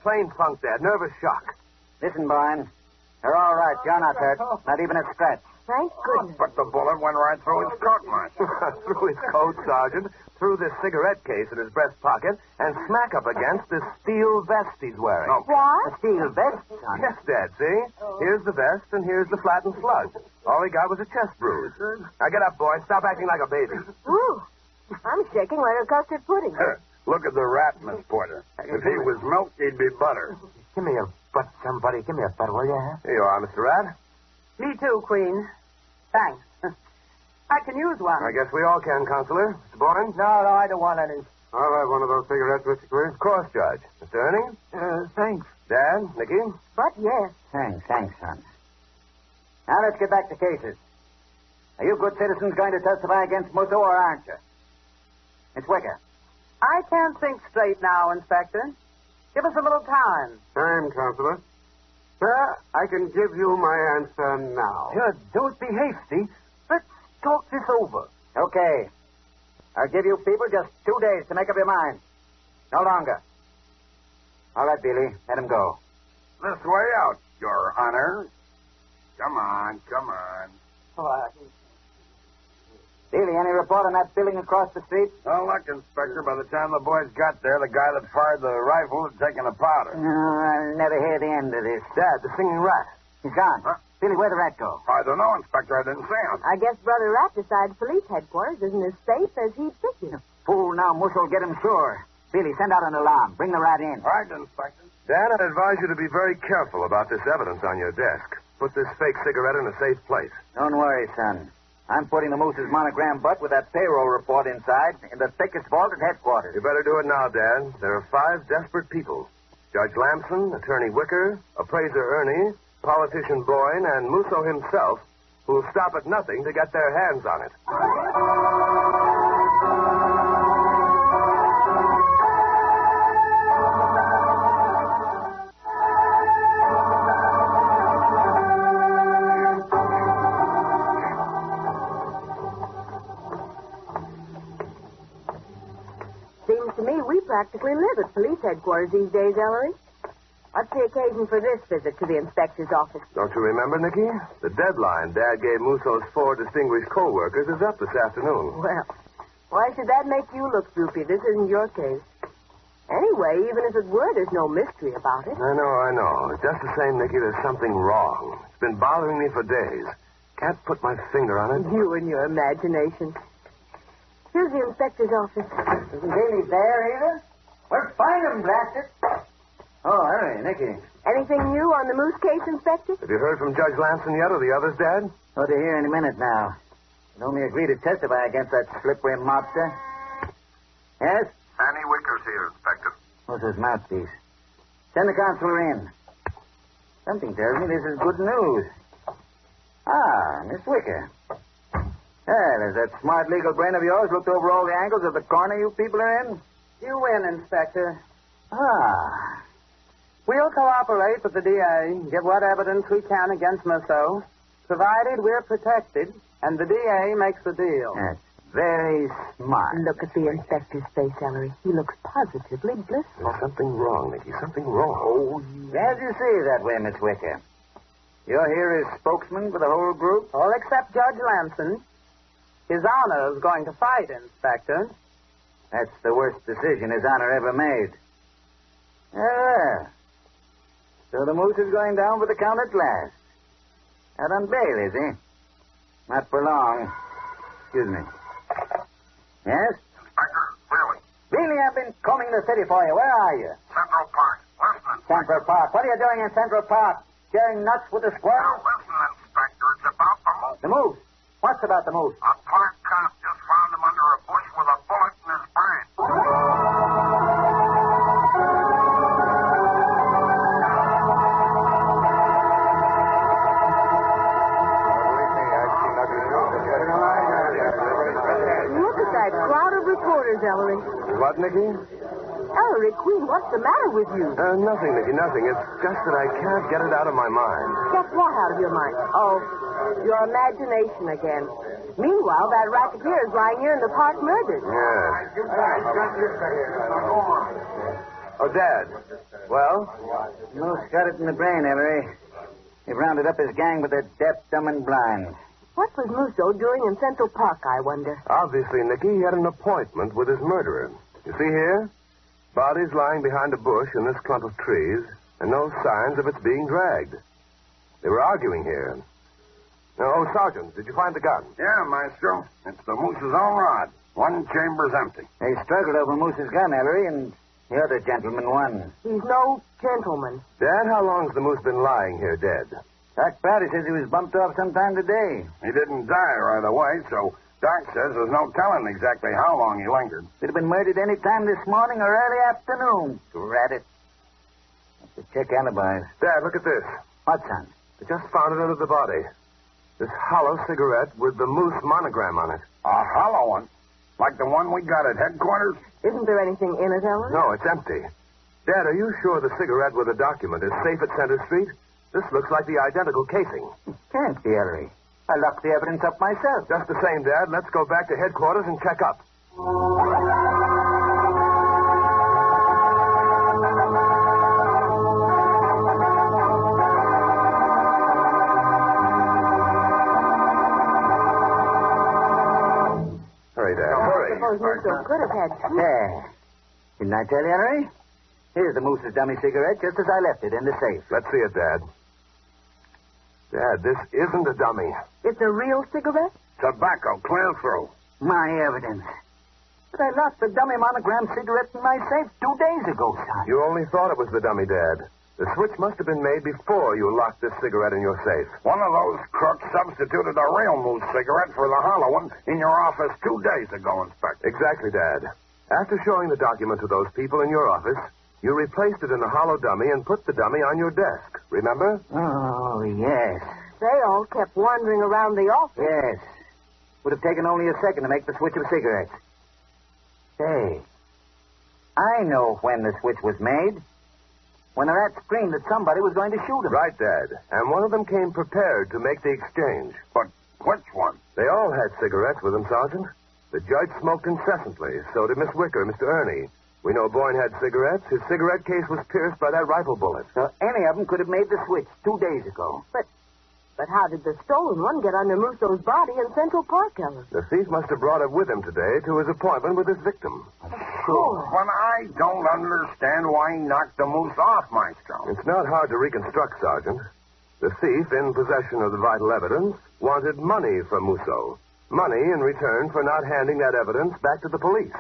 Plain funk, Dad. Nervous shock. Listen, Boyne. You're all right. You're not hurt. Not even a scratch. Thank goodness. But the bullet went right through his coat, Marshal. through his coat, Sergeant, through this cigarette case in his breast pocket, and smack up against this steel vest he's wearing. Oh. What? A steel vest, son. Yes, Dad, see? Oh. Here's the vest, and here's the flattened slug. All he got was a chest bruise. Now get up, boy. Stop acting like a baby. Ooh, I'm shaking like a custard pudding. Look at the rat, Miss Porter. If he was milk, he'd be butter. Give me a butt, somebody. Give me a butt, will you? Here you are, Mr. Rat. Me too, Queen. Thanks. I can use one. I guess we all can, Counselor. Mr. Boyne? No, no, I don't want any. I'll have one of those cigarettes, Mr. Queen. Of course, Judge. Mr. Ernie? Uh, thanks. Dad? Nicky? But yes. Thanks, thanks, son. Now let's get back to cases. Are you good citizens going to testify against Musso or aren't you? Miss Wicker. I can't think straight now, Inspector. Give us a little time. Time, Counselor. Sir, I can give you my answer now. Judge, don't be hasty. Let's talk this over. Okay. I'll give you people just two days to make up your mind. No longer. All right, Billy. Let him go. This way out, Your Honor. Come on, come on. Oh, Billy, any report on that building across the street? Well, look, Inspector, by the time the boys got there, the guy that fired the rifle had taken a powder. No, I'll never hear the end of this. Dad, the singing rat. He's gone. Billy, where'd the rat go? I don't know, Inspector. I didn't see him. I guess Brother Rat decides police headquarters isn't as safe as he'd figured. Fool, now Musso will get him sure. Billy, send out an alarm. Bring the rat in. All right, Inspector. Dan, I'd advise you to be very careful about this evidence on your desk. Put this fake cigarette in a safe place. Don't worry, son. I'm putting the moose's monogram butt with that payroll report inside in the thickest vault at headquarters. You better do it now, Dan. There are five desperate people. Judge Lamson, Attorney Wicker, Appraiser Ernie, Politician Boyne, and Musso himself, who will stop at nothing to get their hands on it. Seems to me we practically live at police headquarters these days, Ellery. What's the occasion for this visit to the inspector's office? Don't you remember, Nicky? The deadline Dad gave Musso's four distinguished co-workers is up this afternoon. Well, why should that make you look droopy? This isn't your case. Anyway, even if it were, there's no mystery about it. I know, I know. Just the same, Nicky, there's something wrong. It's been bothering me for days. Can't put my finger on it. You and your imagination. Here's the inspector's office. Isn't Billy there either? Well, find him, blast it. Oh, Harry, Nicky. Anything new on the moose case, Inspector? Have you heard from Judge Lamson yet or the others, Dad? Oh, to hear in a minute now. You only agreed to testify against that slippery mobster. Yes? Annie Wicker's here, Inspector. What's his mouthpiece? Send the counselor in. Something tells me this is good news. Ah, Miss Wicker. Well, has that smart legal brain of yours looked over all the angles of the corner you people are in? You win, Inspector. Ah. We'll cooperate with the DA, give what evidence we can against Musso, provided we're protected and the DA makes the deal. That's very smart. Look at the inspector's face, Ellery. He looks positively blissful. There's something wrong, Nicky. Something wrong. Oh, as you see that way, Miss Wicker. You're here as spokesman for the whole group? All except Judge Lamson. His Honor is going to fight, Inspector. That's the worst decision His Honor ever made. Ah. So the moose is going down for the count at last. Out on bail, is he? Not for long. Excuse me. Yes? Inspector, really? Really, I've been combing the city for you. Where are you? Central Park. Listen, Central Park. What are you doing in Central Park? Sharing nuts with the squirrels? listen, Inspector. It's about the moose. The moose. What's about the moose? A park cop of reporters, Ellery. What, Nicky? Ellery Queen, what's the matter with you? Uh, nothing, Nicky, nothing. It's just that I can't get it out of my mind. Get what out of your mind? Oh, your imagination again. Meanwhile, that racketeer is lying here in the park murdered. Yes. Oh, Dad. Well? Moose got it in the brain, Ellery. They've rounded up his gang, but they're deaf, dumb, and blind. What was Musso doing in Central Park, I wonder? Obviously, Nicky, he had an appointment with his murderer. You see here? Body's lying behind a bush in this clump of trees, and no signs of its being dragged. They were arguing here. Now, oh, Sergeant, did you find the gun? Yeah, Maestro. It's the moose's own rod. One chamber's empty. They struggled over Moose's gun, Ellery, and the other gentleman won. He's no gentleman. Dad, how long's the moose been lying here dead? Doc Prouty says he was bumped off sometime today. He didn't die right away, so Doc says there's no telling exactly how long he lingered. Could have been murdered any time this morning or early afternoon. Drat it. Have to check alibis. Dad, look at this. What, son? I just found it under the body. This hollow cigarette with the moose monogram on it. A hollow one? Like the one we got at headquarters? Isn't there anything in it, Ellery? No, it's empty. Dad, are you sure the cigarette with the document is safe at Center Street? This looks like the identical casing. Can't be, Ellery. I locked the evidence up myself. Just the same, Dad. Let's go back to headquarters and check up. Hurry, Dad. I suppose Musso could have had two. There. Didn't I tell you, Ellery? Here's the moose's dummy cigarette, just as I left it in the safe. Let's see it, Dad. Dad, this isn't a dummy. It's a real cigarette? Tobacco, clear through. My evidence. But I lost the dummy monogram cigarette in my safe two days ago, son. You only thought it was the dummy, Dad. The switch must have been made before you locked this cigarette in your safe. One of those crooks substituted a real moose cigarette for the hollow one in your office two days ago, Inspector. Exactly, Dad. After showing the document to those people in your office, you replaced it in the hollow dummy and put the dummy on your desk. Remember? Oh, yes. They all kept wandering around the office. Yes. Would have taken only a second to make the switch of cigarettes. Say, I know when the switch was made. When the rat screamed that somebody was going to shoot him. Right, Dad. And one of them came prepared to make the exchange. But which one? They all had cigarettes with them, Sergeant. The judge smoked incessantly. So did Miss Wicker, Mr. Ernie. We know Boyne had cigarettes. His cigarette case was pierced by that rifle bullet. So any of them could have made the switch two days ago. But but how did the stolen one get under Musso's body in Central Park, Ellery? The thief must have brought it with him today to his appointment with his victim. Sure. But I don't understand why he knocked the moose off, Maestro. It's not hard to reconstruct, Sergeant. The thief, in possession of the vital evidence, wanted money from Musso. Money in return for not handing that evidence back to the police.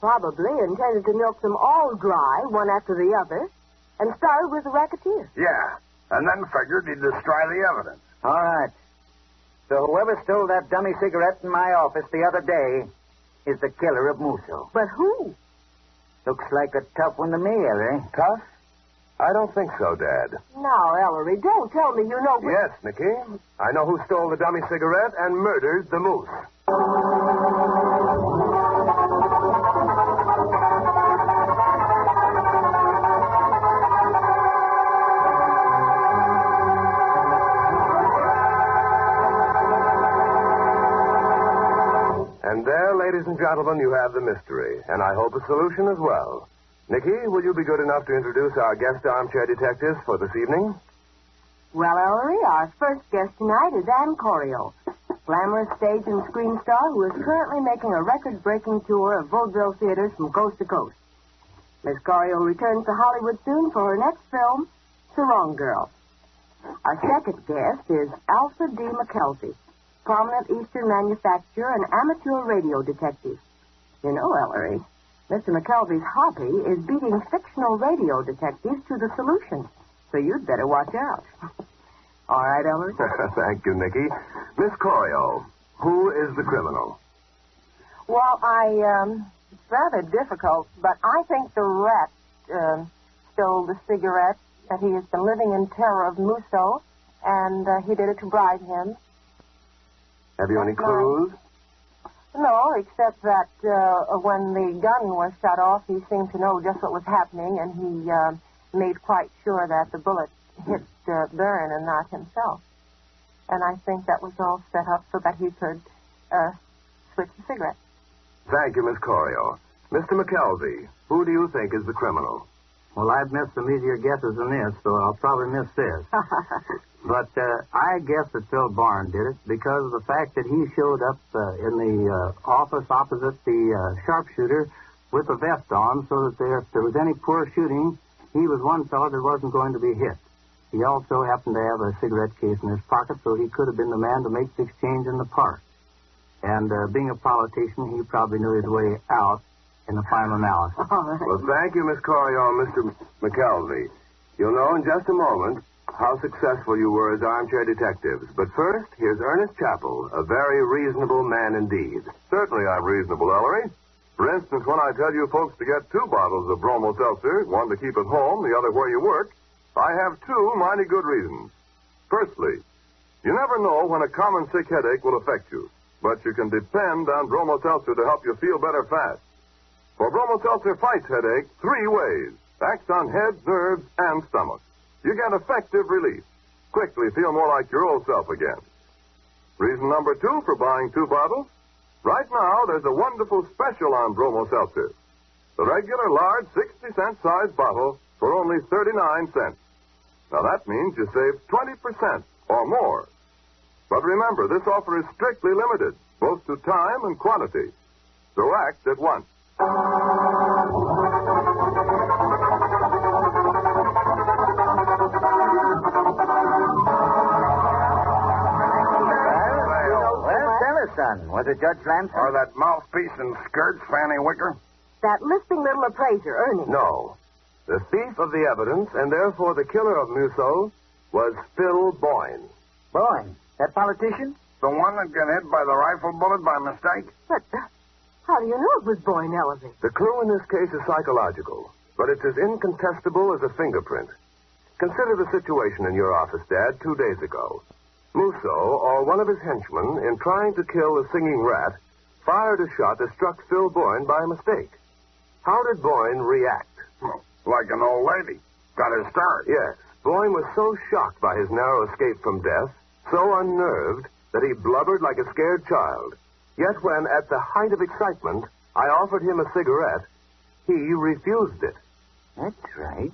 Probably intended to milk them all dry, one after the other, and started with the racketeer. Yeah. And then figured he'd destroy the evidence. All right. So whoever stole that dummy cigarette in my office the other day is the killer of Musso. But who? Looks like a tough one to me, Ellery. Tough? I don't think so, Dad. Now, Ellery, don't tell me you know. Yes, Nicky. I know who stole the dummy cigarette and murdered the moose. Gentlemen, you have the mystery, and I hope a solution as well. Nicky, will you be good enough to introduce our guest armchair detectives for this evening? Well, Ellery, our first guest tonight is Ann Corio, glamorous stage and screen star who is currently making a record-breaking tour of vaudeville theaters from coast to coast. Miss Corio returns to Hollywood soon for her next film, Sarong Girl. Our second guest is Alfred D. McKelvey, prominent Eastern manufacturer and amateur radio detective. You know, Ellery, Mr. McKelvey's hobby is beating fictional radio detectives to the solution. So you'd better watch out. All right, Ellery? Thank you, Nicky. Miss Corio, who is the criminal? Well, I, um, it's rather difficult, but I think the rat, uh, stole the cigarette that he has been living in terror of Musso, and uh, he did it to bribe him. Have you any clues? No, except that uh, when the gun was shut off, he seemed to know just what was happening, and he uh, made quite sure that the bullet hit uh, Byrne and not himself. And I think that was all set up so that he could uh, switch the cigarette. Thank you, Miss Corio. Mr. McKelvey, who do you think is the criminal? Well, I've missed some easier guesses than this, so I'll probably miss this. But uh, I guess that Phil Barn did it because of the fact that he showed up uh, in the uh, office opposite the uh, sharpshooter with a vest on so that there, if there was any poor shooting, he was one fellow that wasn't going to be hit. He also happened to have a cigarette case in his pocket, so he could have been the man to make the exchange in the park. And uh, being a politician, he probably knew his way out in the final analysis. Well, thank you, Miss Corio and Mr. McKelvey. You'll know in just a moment how successful you were as armchair detectives. But first, here's Ernest Chappell, a very reasonable man indeed. Certainly I'm reasonable, Ellery. For instance, when I tell you folks to get two bottles of Bromo Seltzer, one to keep at home, the other where you work, I have two mighty good reasons. Firstly, you never know when a common sick headache will affect you, but you can depend on Bromo Seltzer to help you feel better fast. For Bromo Seltzer fights headache three ways. Acts on head, nerves, and stomach. You get effective relief. Quickly feel more like your old self again. Reason number two for buying two bottles? Right now, there's a wonderful special on Bromo Seltzer. The regular large 60 cent size bottle for only 39 cents. Now that means you save 20% or more. But remember, this offer is strictly limited, both to time and quantity. So act at once. Well, tell us, son. Was it Judge Lamson? Or that mouthpiece and skirts, Fanny Wicker? That lisping little appraiser, Ernie. No. The thief of the evidence, and therefore the killer of Musso, was Phil Boyne. Boyne? That politician? The one that got hit by the rifle bullet by mistake? But uh, how do you know it was Boyne Ellery? The clue in this case is psychological, but it's as incontestable as a fingerprint. Consider the situation in your office, Dad, two days ago. Musso, or one of his henchmen, in trying to kill the singing rat, fired a shot that struck Phil Boyne by mistake. How did Boyne react? Like an old lady. Got his start. Yes. Boyne was so shocked by his narrow escape from death, so unnerved, that he blubbered like a scared child. Yet when, at the height of excitement, I offered him a cigarette, he refused it. That's right.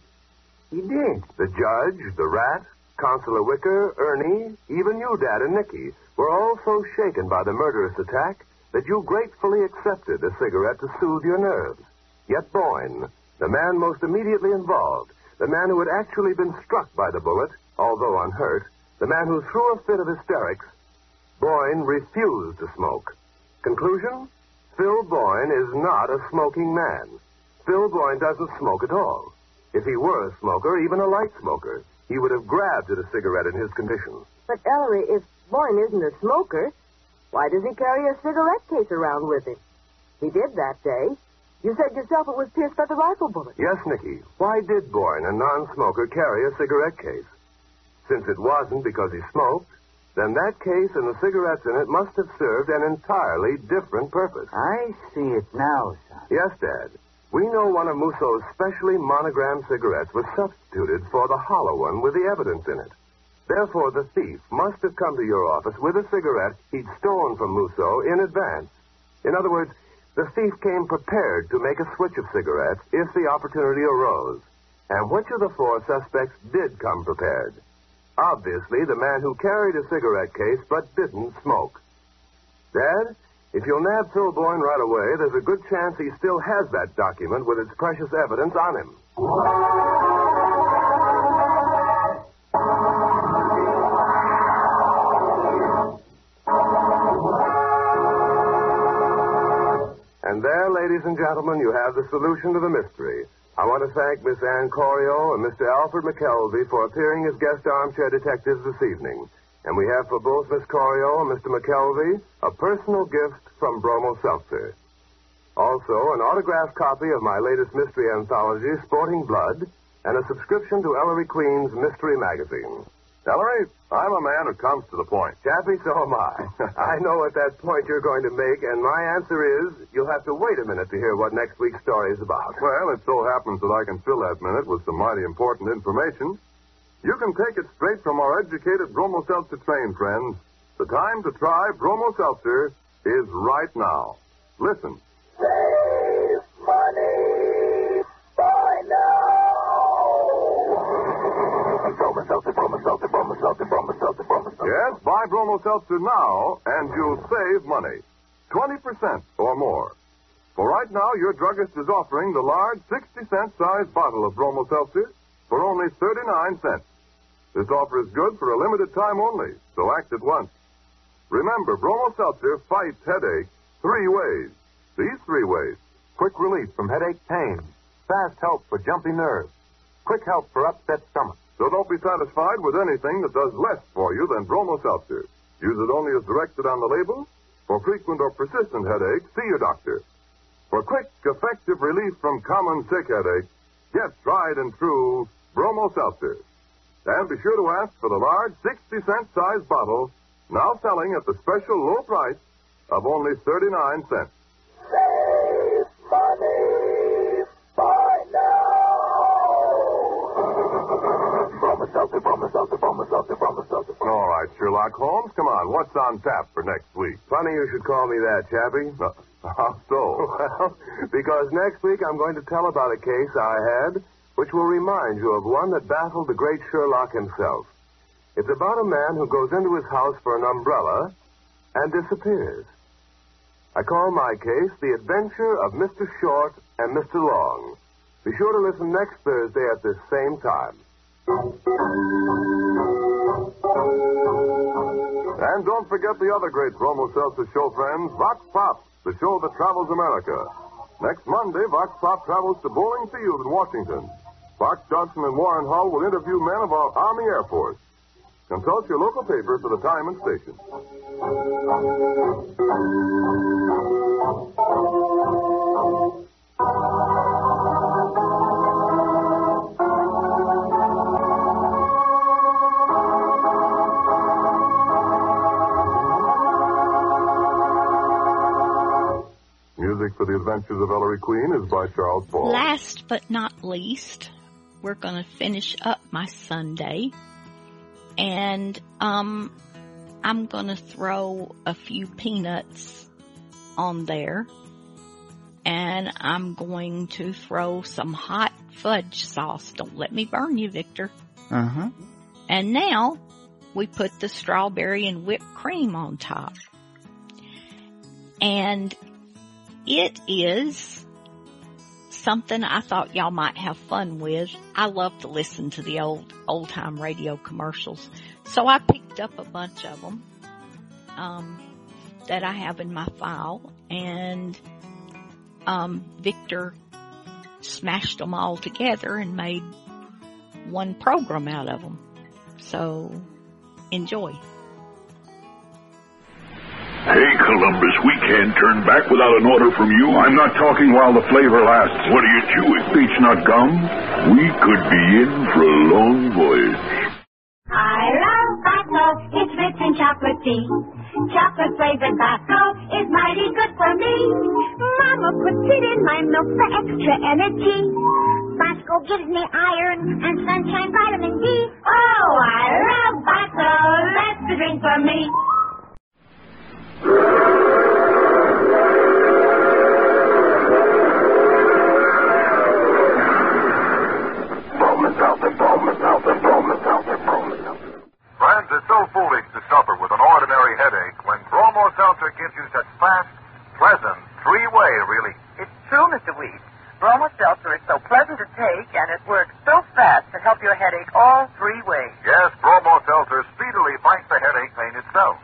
He did. The judge, the rat, Consular Wicker, Ernie, even you, Dad, and Nicky were all so shaken by the murderous attack that you gratefully accepted a cigarette to soothe your nerves. Yet Boyne, the man most immediately involved, the man who had actually been struck by the bullet, although unhurt, the man who threw a fit of hysterics, Boyne refused to smoke. Conclusion? Phil Boyne is not a smoking man. Phil Boyne doesn't smoke at all. If he were a smoker, even a light smoker, he would have grabbed at a cigarette in his condition. But Ellery, if Boyne isn't a smoker, why does he carry a cigarette case around with him? He did that day. You said yourself it was pierced by the rifle bullet. Yes, Nicky. Why did Boyne, a non-smoker, carry a cigarette case? Since it wasn't because he smoked, then that case and the cigarettes in it must have served an entirely different purpose. I see it now, son. Yes, Dad. We know one of Musso's specially monogrammed cigarettes was substituted for the hollow one with the evidence in it. Therefore, the thief must have come to your office with a cigarette he'd stolen from Musso in advance. In other words, the thief came prepared to make a switch of cigarettes if the opportunity arose. And which of the four suspects did come prepared? Obviously, the man who carried a cigarette case but didn't smoke. Dad, if you'll nab Phil Boyne right away, there's a good chance he still has that document with its precious evidence on him. And there, ladies and gentlemen, you have the solution to the mystery. I want to thank Miss Ann Corio and Mr. Alfred McKelvey for appearing as guest armchair detectives this evening. And we have for both Miss Corio and Mr. McKelvey a personal gift from Bromo Seltzer. Also, an autographed copy of my latest mystery anthology, Sporting Blood, and a subscription to Ellery Queen's Mystery Magazine. Ellery, I'm a man who comes to the point. Chappie, so am I. I know at that point you're going to make, and my answer is you'll have to wait a minute to hear what next week's story is about. Well, it so happens that I can fill that minute with some mighty important information. You can take it straight from our educated Bromo Seltzer train friends. The time to try Bromo Seltzer is right now. Listen. Save money. Buy now. Yes, buy Bromo Seltzer now, and you'll save money. 20% or more. For right now, your druggist is offering the large 60 cent size bottle of Bromo Seltzer for only 39 cents. This offer is good for a limited time only, so act at once. Remember, Bromo Seltzer fights headache three ways. These three ways. Quick relief from headache pain. Fast help for jumpy nerves. Quick help for upset stomach. So don't be satisfied with anything that does less for you than Bromo Seltzer. Use it only as directed on the label. For frequent or persistent headaches, see your doctor. For quick, effective relief from common sick headache, get tried and true Bromo Seltzer. And be sure to ask for the large 60 cent size bottle, now selling at the special low price of only 39 cents. All right, Sherlock Holmes, come on. What's on tap for next week? Funny you should call me that, Chappie. Uh, how so? Well, because next week I'm going to tell about a case I had which will remind you of one that baffled the great Sherlock himself. It's about a man who goes into his house for an umbrella and disappears. I call my case The Adventure of Mr. Short and Mr. Long. Be sure to listen next Thursday at this same time. And don't forget the other great Bromo Seltzer show friends, Vox Pop, the show that travels America. Next Monday, Vox Pop travels to Bolling Field in Washington. Parks Johnson and Warren Hull will interview men of our Army Air Force. Consult your local paper for the time and station. Music for the Adventures of Ellery Queen is by Charles Paul. Last but not least, we're going to finish up my Sundae. And, um, I'm going to throw a few peanuts on there. And I'm going to throw some hot fudge sauce. Don't let me burn you, Victor. Uh huh. And now we put the strawberry and whipped cream on top. And it is something I thought y'all might have fun with. I love to listen to the old, old time radio commercials. So I picked up a bunch of them, um, that I have in my file and, um, Victor smashed them all together and made one program out of them. So enjoy. Hey, Columbus, we can't turn back without an order from you. I'm not talking while the flavor lasts. What are you chewing? Nut gum? We could be in for a long voyage. I love Bosco. It's rich in chocolate tea. Chocolate flavored Bosco is mighty good for me. Mama puts it in my milk for extra energy. Bosco gives me iron and sunshine vitamin D. Oh, I love Bosco. That's the drink for me. Friends, it's so foolish to suffer with an ordinary headache when Bromo Seltzer gives you such fast, pleasant, three-way relief. It's true, Mr. Weed. Bromo Seltzer is so pleasant to take, and it works so fast to help your headache all three ways. Yes, Bromo Seltzer speedily fights the headache pain itself.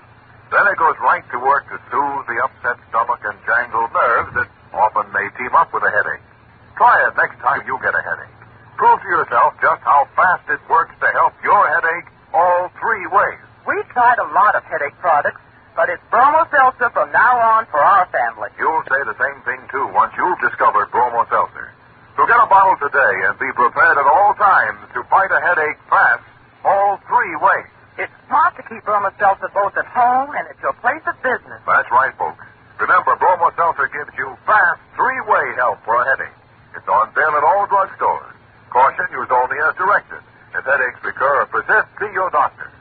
Then it goes right to work to soothe the upset stomach and jangled nerves that often may team up with a headache. Try it next time you get a headache. Prove to yourself just how fast it works to help your headache all three ways. We've tried a lot of headache products, but it's Bromo Seltzer from now on for our family. You'll say the same thing, too, once you've discovered Bromo Seltzer. So get a bottle today and be prepared at all times to fight a headache fast all three ways. It's smart to keep Bromo Seltzer both at home and at your place of business. That's right, folks. Remember, Bromo Seltzer gives you fast three-way help for a headache. It's on sale at all drugstores. Caution, use only as directed. If headaches recur or persist, see your doctor.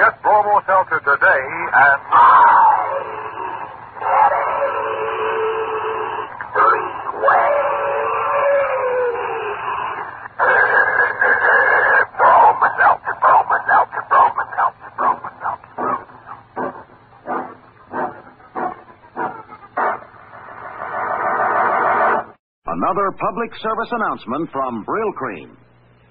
Get Bromo Seltzer today and... Bromo Seltzer, Bromo Seltzer, Bromo Seltzer, Bromo Seltzer. Another public service announcement from Brylcreem.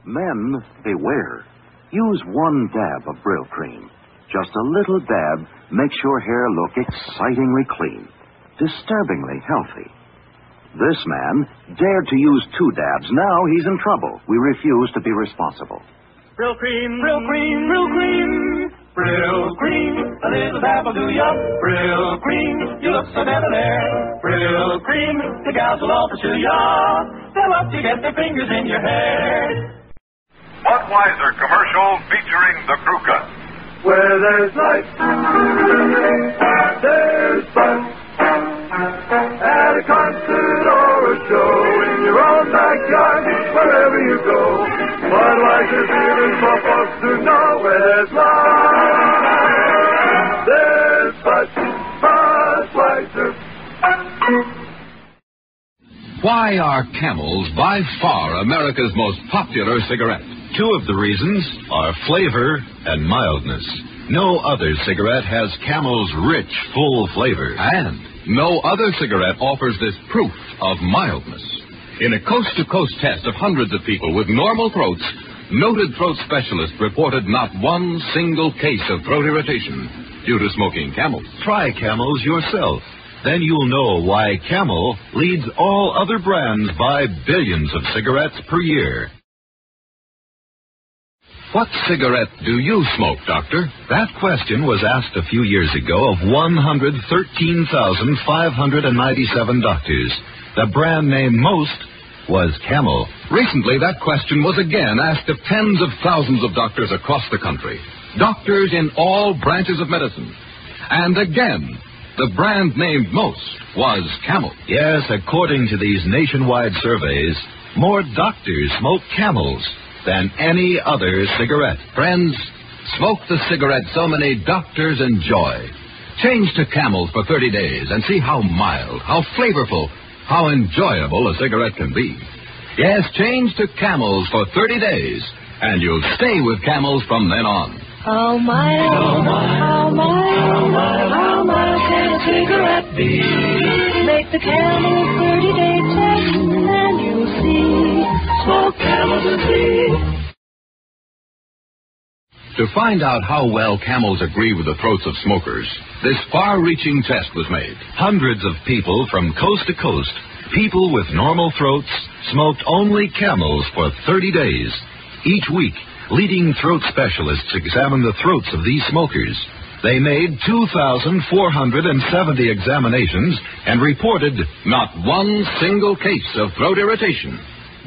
Men, beware. Use one dab of Brylcreem. Just a little dab makes your hair look excitingly clean, disturbingly healthy. This man dared to use two dabs. Now he's in trouble. We refuse to be responsible. Brylcreem, Brill cream, Brylcreem. Brylcreem, a little dab will do ya. Brylcreem, you look so debonair. Brill cream, the gals will all pursue ya. They'll love to get their fingers in your hair. Budweiser commercial featuring the crew cut. Where there's life, there's fun. At a concert or a show, in your own backyard, wherever you go. Budweiser beer is for folks know where there's. There's Bud, Budweiser. Why are camels by far America's most popular cigarette? Two of the reasons are flavor and mildness. No other cigarette has camel's rich, full flavor. And no other cigarette offers this proof of mildness. In a coast to coast test of hundreds of people with normal throats, noted throat specialists reported not one single case of throat irritation due to smoking camels. Try camels yourself. Then you'll know why Camel leads all other brands by billions of cigarettes per year. What cigarette do you smoke, Doctor? That question was asked a few years ago of 113,597 doctors. The brand name most was Camel. Recently, that question was again asked of tens of thousands of doctors across the country. Doctors in all branches of medicine. And again, the brand named most was Camel. Yes, according to these nationwide surveys, more doctors smoke Camels than any other cigarette. Friends, smoke the cigarette so many doctors enjoy. Change to Camels for 30 days and see how mild, how flavorful, how enjoyable a cigarette can be. Yes, change to Camels for 30 days, and you'll stay with Camels from then on. How mild, how mild, how mild, how mild, can a cigarette be? Make the camel 30 day test and you'll see. To find out how well camels agree with the throats of smokers, this far reaching test was made. Hundreds of people from coast to coast, people with normal throats, smoked only camels for 30 days. Each week, leading throat specialists examined the throats of these smokers. They made 2,470 examinations and reported not one single case of throat irritation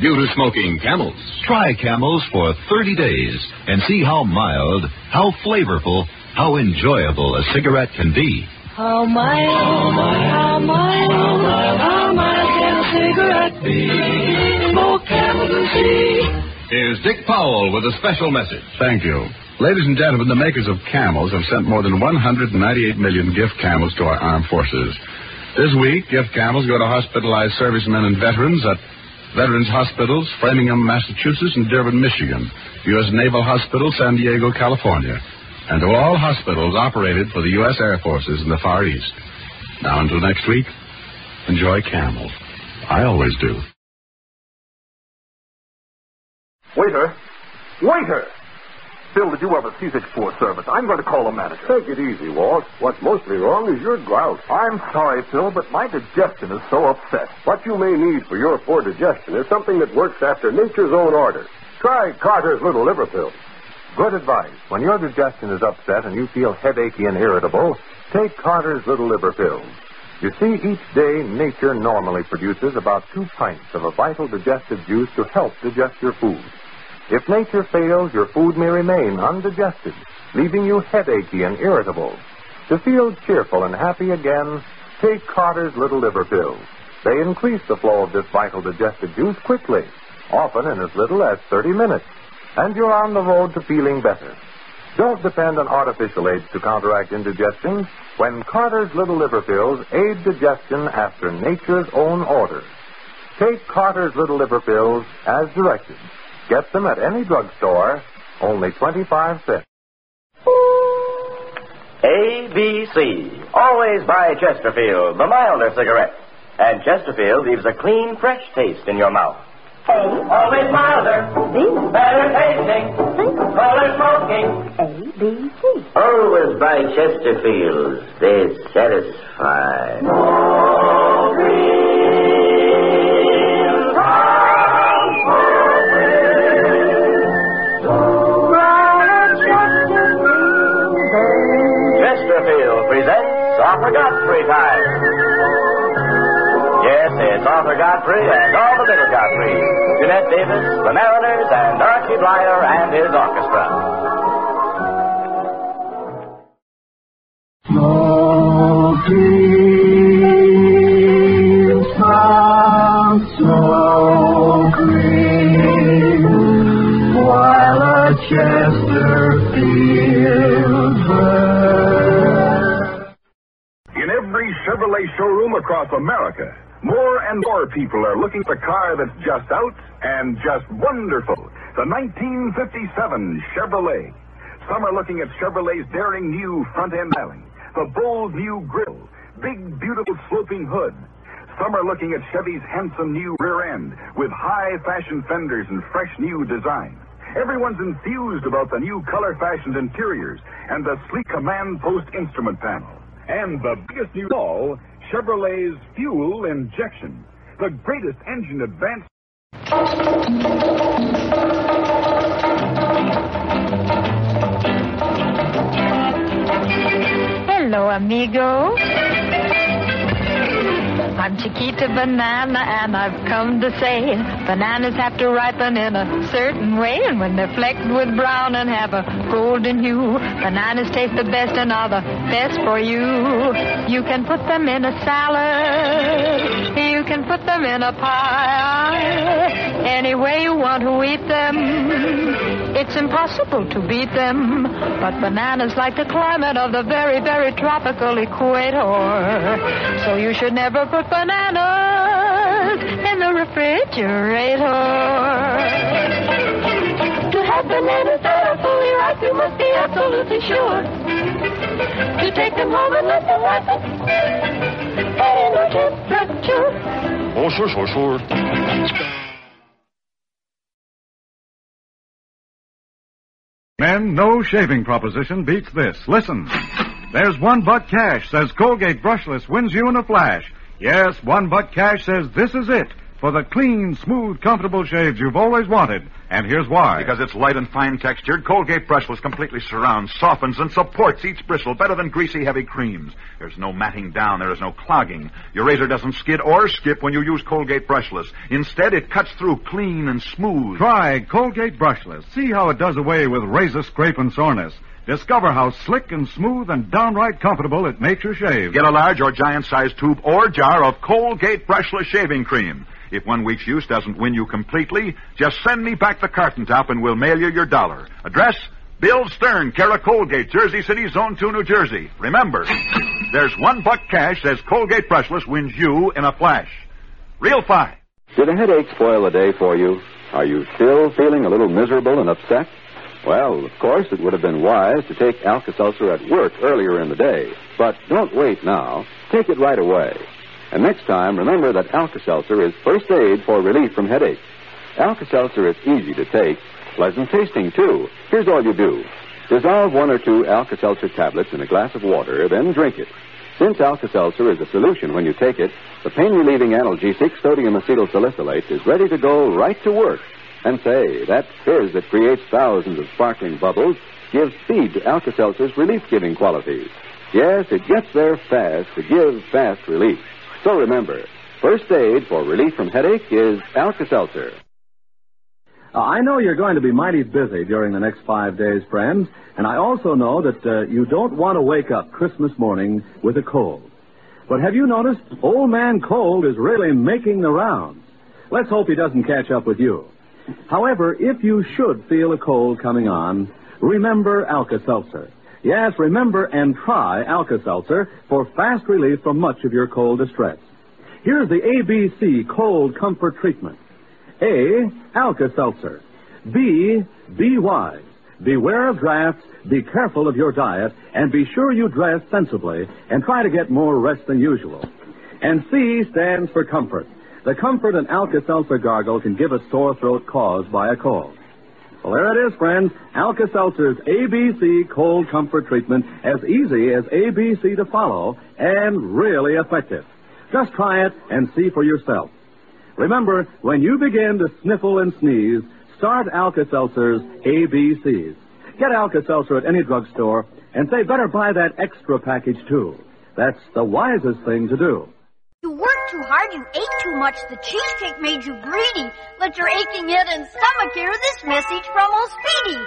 due to smoking camels. Try camels for 30 days and see how mild, how flavorful, how enjoyable a cigarette can be. How mild, how mild, how mild, how mild, how mild can a cigarette be? Smoke camels and see. Here's Dick Powell with a special message. Thank you. Ladies and gentlemen, the makers of camels have sent more than 198 million gift camels to our armed forces. This week, gift camels go to hospitalized servicemen and veterans at Veterans Hospitals, Framingham, Massachusetts, and Dearborn, Michigan, U.S. Naval Hospital, San Diego, California, and to all hospitals operated for the U.S. Air Forces in the Far East. Now, until next week, enjoy camels. I always do. Waiter! Waiter! Bill, did you ever see such poor service? I'm going to call the manager. Take it easy, Walt. What's mostly wrong is your grout. I'm sorry, Phil, but my digestion is so upset. What you may need for your poor digestion is something that works after nature's own order. Try Carter's Little Liver Pills. Good advice. When your digestion is upset and you feel headachy and irritable, take Carter's Little Liver Pills. You see, each day nature normally produces about two pints of a vital digestive juice to help digest your food. If nature fails, your food may remain undigested, leaving you headachy and irritable. To feel cheerful and happy again, take Carter's Little Liver Pills. They increase the flow of this vital digestive juice quickly, often in as little as 30 minutes, and you're on the road to feeling better. Don't depend on artificial aids to counteract indigestion when Carter's Little Liver Pills aid digestion after nature's own order. Take Carter's Little Liver Pills as directed. Get them at any drugstore, only 25 cents. ABC. Always buy Chesterfield, the milder cigarette. And Chesterfield leaves a clean, fresh taste in your mouth. A. Always milder. B. Better tasting. C. Fuller smoking. A, B, C. Always buy Chesterfields. They satisfy. Chesterfield Arthur Godfrey Time. Yes, it's Arthur Godfrey and all the little Godfrey. Janette Davis, the Mariners, and Archie Bleyer and his orchestra. Smoking sounds so green while a Chesterfield Chevrolet showroom across America, more and more people are looking for a car that's just out and just wonderful. The 1957 Chevrolet. Some are looking at Chevrolet's daring new front end styling, the bold new grille, big beautiful sloping hood. Some are looking at Chevy's handsome new rear end with high fashion fenders and fresh new design. Everyone's enthused about the new color fashioned interiors and the sleek command post instrument panel. And the biggest news of all, Chevrolet's fuel injection. The greatest engine advance. Hello, amigo. I'm Chiquita Banana, and I've come to say bananas have to ripen in a certain way, and when they're flecked with brown and have a golden hue, bananas taste the best and are the best for you. You can put them in a salad, you can put them in a pie, any way you want to eat them. It's impossible to beat them, but bananas like the climate of the very, very tropical equator. So you should never put bananas in the refrigerator. To have bananas that are fully ripe, you must be absolutely sure to take them home and let them ripen at indoor temperature. Oh, sure, sure, sure. Men, no shaving proposition beats this. Listen. There's one buck cash says Colgate brushless wins you in a flash. Yes, one buck cash says this is it for the clean, smooth, comfortable shaves you've always wanted. And here's why. Because it's light and fine textured, Colgate brushless completely surrounds, softens, and supports each bristle better than greasy, heavy creams. There's no matting down, there is no clogging. Your razor doesn't skid or skip when you use Colgate brushless. Instead, it cuts through clean and smooth. Try Colgate brushless. See how it does away with razor scrape and soreness. Discover how slick and smooth and downright comfortable it makes your shave. Get a large or giant sized tube or jar of Colgate brushless shaving cream. If one week's use doesn't win you completely, just send me back the carton top and we'll mail you your dollar. Address? Bill Stern, of Colgate, Jersey City, Zone 2, New Jersey. Remember, there's one buck cash says Colgate brushless wins you in a flash. Real fine. Did a headache spoil the day for you? Are you still feeling a little miserable and upset? Well, of course, it would have been wise to take Alka-Seltzer at work earlier in the day. But don't wait now. Take it right away. And next time, remember that Alka-Seltzer is first aid for relief from headache. Alka-Seltzer is easy to take, pleasant tasting, too. Here's all you do. Dissolve one or two Alka-Seltzer tablets in a glass of water, then drink it. Since Alka-Seltzer is a solution when you take it, the pain-relieving analgesic sodium acetylsalicylate is ready to go right to work. And say, that fizz that creates thousands of sparkling bubbles gives speed to Alka-Seltzer's relief-giving qualities. Yes, it gets there fast to give fast relief. So remember, first aid for relief from headache is Alka-Seltzer. Uh, I know you're going to be mighty busy during the next five days, friends, and I also know that uh, you don't want to wake up Christmas morning with a cold. But have you noticed Old Man Cold is really making the rounds? Let's hope he doesn't catch up with you. However, if you should feel a cold coming on, remember Alka-Seltzer. Yes, remember and try Alka-Seltzer for fast relief from much of your cold distress. Here's the ABC Cold Comfort Treatment. A. Alka-Seltzer. B. Be wise. Beware of drafts, be careful of your diet, and be sure you dress sensibly and try to get more rest than usual. And C stands for comfort. The comfort an Alka-Seltzer gargle can give a sore throat caused by a cold. Well, there it is, friends. Alka-Seltzer's ABC cold comfort treatment, as easy as ABC to follow and really effective. Just try it and see for yourself. Remember, when you begin to sniffle and sneeze, start Alka-Seltzer's ABCs. Get Alka-Seltzer at any drugstore and say better buy that extra package too. That's the wisest thing to do. You worked too hard, you ate too much, the cheesecake made you greedy. Let your aching head and stomach hear this message from old Speedy.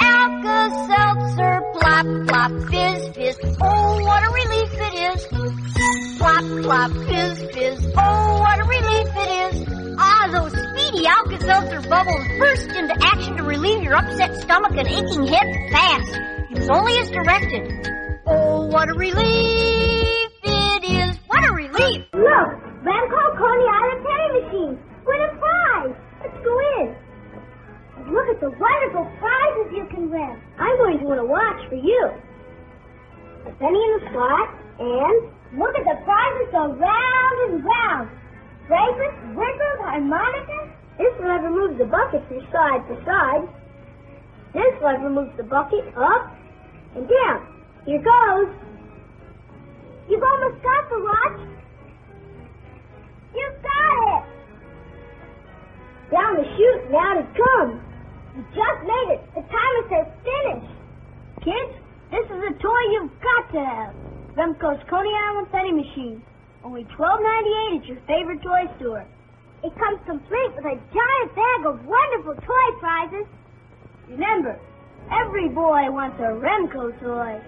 Alka-Seltzer, plop, plop, fizz, fizz, oh, what a relief it is. Plop, plop, fizz, fizz, oh, what a relief it is. Ah, those speedy Alka-Seltzer bubbles burst into action to relieve your upset stomach and aching head fast. Use only as directed. Oh, what a relief it. What a relief. Look, Remco Coney Island penny machine. Win a prize. Let's go in. Look at the wonderful prizes you can win. I'm going to win a watch for you. A penny in the slot, and look at the prizes go round and round. Fragrance, wiggles, harmonica. This lever moves the bucket from side to side. This lever moves the bucket up and down. Here goes. You've almost got the watch. You've got it. Down the chute and out it comes. You just made it. The timer says finish. Kids, this is a toy you've got to have. Remco's Coney Island Penny Machine. Only twelve ninety eight at your favorite toy store. It comes complete with a giant bag of wonderful toy prizes. Remember, every boy wants a Remco toy.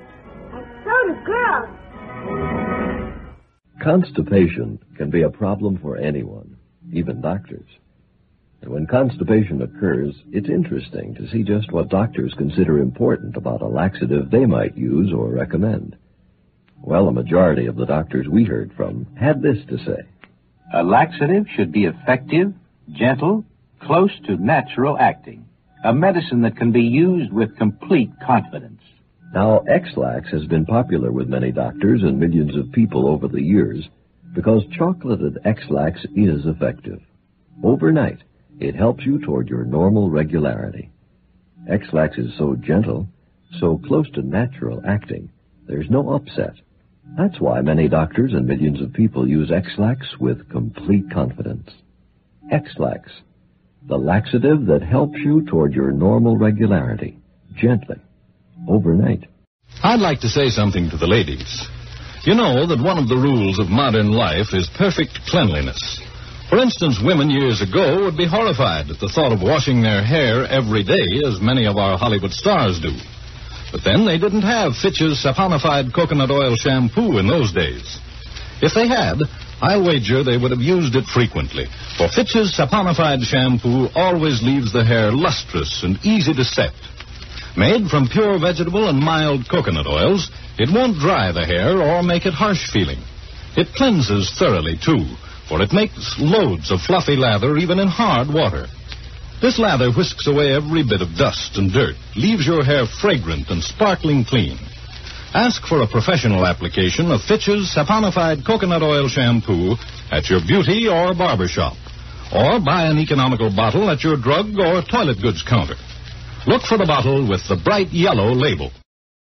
And so do girls. Constipation can be a problem for anyone, even doctors. And when constipation occurs, it's interesting to see just what doctors consider important about a laxative they might use or recommend. Well, a majority of the doctors we heard from had this to say. A laxative should be effective, gentle, close to natural acting. A medicine that can be used with complete confidence. Now, Ex-Lax has been popular with many doctors and millions of people over the years because chocolated Ex-Lax is effective. Overnight, it helps you toward your normal regularity. Ex-Lax is so gentle, so close to natural acting, there's no upset. That's why many doctors and millions of people use Ex-Lax with complete confidence. Ex-Lax, the laxative that helps you toward your normal regularity, gently, overnight. I'd like to say something to the ladies. You know that one of the rules of modern life is perfect cleanliness. For instance, women years ago would be horrified at the thought of washing their hair every day, as many of our Hollywood stars do. But then they didn't have Fitch's saponified coconut oil shampoo in those days. If they had, I'll wager they would have used it frequently. For Fitch's saponified shampoo always leaves the hair lustrous and easy to set. Made from pure vegetable and mild coconut oils, it won't dry the hair or make it harsh feeling. It cleanses thoroughly, too, for it makes loads of fluffy lather even in hard water. This lather whisks away every bit of dust and dirt, leaves your hair fragrant and sparkling clean. Ask for a professional application of Fitch's saponified coconut oil shampoo at your beauty or barber shop. Or buy an economical bottle at your drug or toilet goods counter. Look for the bottle with the bright yellow label.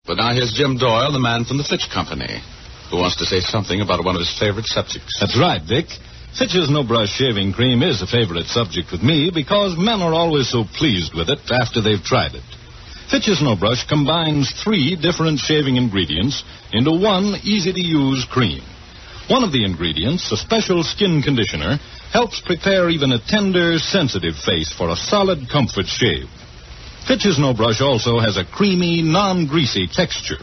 But now here's Jim Doyle, the man from the Fitch Company, who wants to say something about one of his favorite subjects. That's right, Dick. Fitch's No Brush Shaving Cream is a favorite subject with me because men are always so pleased with it after they've tried it. Fitch's No Brush combines three different shaving ingredients into one easy to use cream. One of the ingredients, a special skin conditioner, helps prepare even a tender, sensitive face for a solid comfort shave. Fitch's No Brush also has a creamy, non-greasy texture.